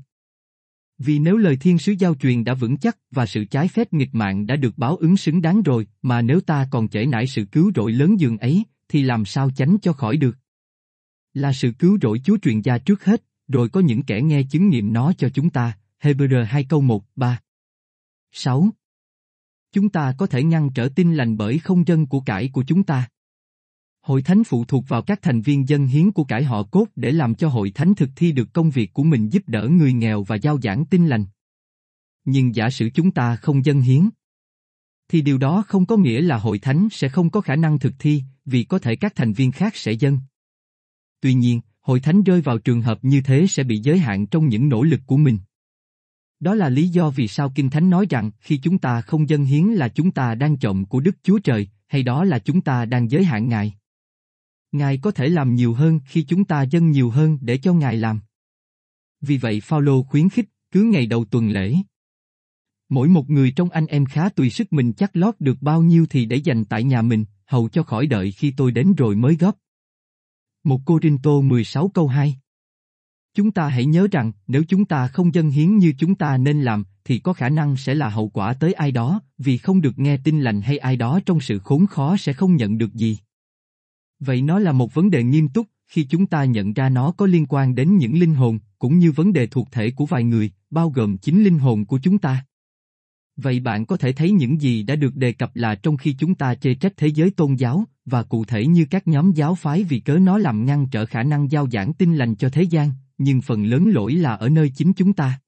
Vì nếu lời thiên sứ giao truyền đã vững chắc và sự trái phép nghịch mạng đã được báo ứng xứng đáng rồi, mà nếu ta còn trễ nải sự cứu rỗi lớn dường ấy, thì làm sao tránh cho khỏi được? Là sự cứu rỗi Chúa truyền gia trước hết, rồi có những kẻ nghe chứng nghiệm nó cho chúng ta, Hebrew 2 câu 1, 3. 6. Chúng ta có thể ngăn trở tin lành bởi không dân của cải của chúng ta. Hội thánh phụ thuộc vào các thành viên dân hiến của cải họ cốt để làm cho hội thánh thực thi được công việc của mình giúp đỡ người nghèo và giao giảng tin lành. Nhưng giả sử chúng ta không dân hiến, thì điều đó không có nghĩa là hội thánh sẽ không có khả năng thực thi, vì có thể các thành viên khác sẽ dân. Tuy nhiên, hội thánh rơi vào trường hợp như thế sẽ bị giới hạn trong những nỗ lực của mình. Đó là lý do vì sao Kinh Thánh nói rằng khi chúng ta không dân hiến là chúng ta đang trộm của Đức Chúa Trời, hay đó là chúng ta đang giới hạn Ngài. Ngài có thể làm nhiều hơn khi chúng ta dâng nhiều hơn để cho Ngài làm. Vì vậy Phaolô khuyến khích, cứ ngày đầu tuần lễ. Mỗi một người trong anh em khá tùy sức mình chắc lót được bao nhiêu thì để dành tại nhà mình, hầu cho khỏi đợi khi tôi đến rồi mới góp. Một Cô Rinh Tô 16 câu 2 Chúng ta hãy nhớ rằng, nếu chúng ta không dâng hiến như chúng ta nên làm, thì có khả năng sẽ là hậu quả tới ai đó, vì không được nghe tin lành hay ai đó trong sự khốn khó sẽ không nhận được gì. Vậy nó là một vấn đề nghiêm túc, khi chúng ta nhận ra nó có liên quan đến những linh hồn, cũng như vấn đề thuộc thể của vài người, bao gồm chính linh hồn của chúng ta. Vậy bạn có thể thấy những gì đã được đề cập là trong khi chúng ta chê trách thế giới tôn giáo, và cụ thể như các nhóm giáo phái vì cớ nó làm ngăn trở khả năng giao giảng tin lành cho thế gian, nhưng phần lớn lỗi là ở nơi chính chúng ta.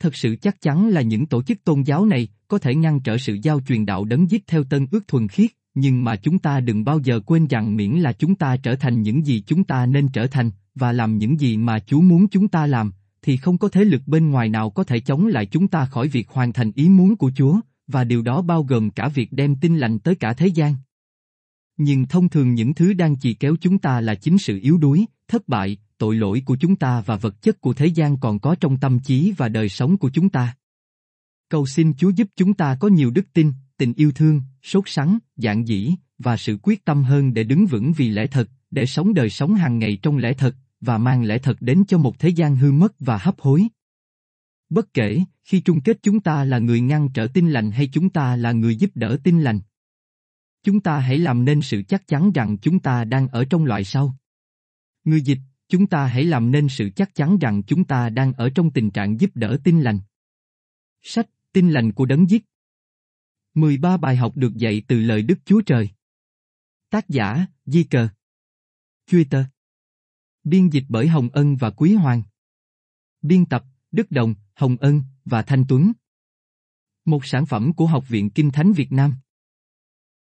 Thật sự chắc chắn là những tổ chức tôn giáo này có thể ngăn trở sự giao truyền đạo đấng giết theo tân ước thuần khiết, nhưng mà chúng ta đừng bao giờ quên rằng miễn là chúng ta trở thành những gì chúng ta nên trở thành, và làm những gì mà Chúa muốn chúng ta làm, thì không có thế lực bên ngoài nào có thể chống lại chúng ta khỏi việc hoàn thành ý muốn của Chúa, và điều đó bao gồm cả việc đem tin lành tới cả thế gian. Nhưng thông thường những thứ đang chì kéo chúng ta là chính sự yếu đuối, thất bại, tội lỗi của chúng ta và vật chất của thế gian còn có trong tâm trí và đời sống của chúng ta. Cầu xin Chúa giúp chúng ta có nhiều đức tin, tình yêu thương, sốt sắng, dạng dĩ, và sự quyết tâm hơn để đứng vững vì lẽ thật, để sống đời sống hàng ngày trong lẽ thật, và mang lẽ thật đến cho một thế gian hư mất và hấp hối. Bất kể, khi chung kết chúng ta là người ngăn trở tin lành hay chúng ta là người giúp đỡ tin lành. Chúng ta hãy làm nên sự chắc chắn rằng chúng ta đang ở trong loại sau. Người dịch, chúng ta hãy làm nên sự chắc chắn rằng chúng ta đang ở trong tình trạng giúp đỡ tin lành. Sách, tin lành của đấng giết. 13 bài học được dạy từ lời Đức Chúa Trời. Tác giả, Di Cờ. Twitter. Biên dịch bởi Hồng Ân và Quý Hoàng. Biên tập, Đức Đồng, Hồng Ân và Thanh Tuấn. Một sản phẩm của Học viện Kinh Thánh Việt Nam.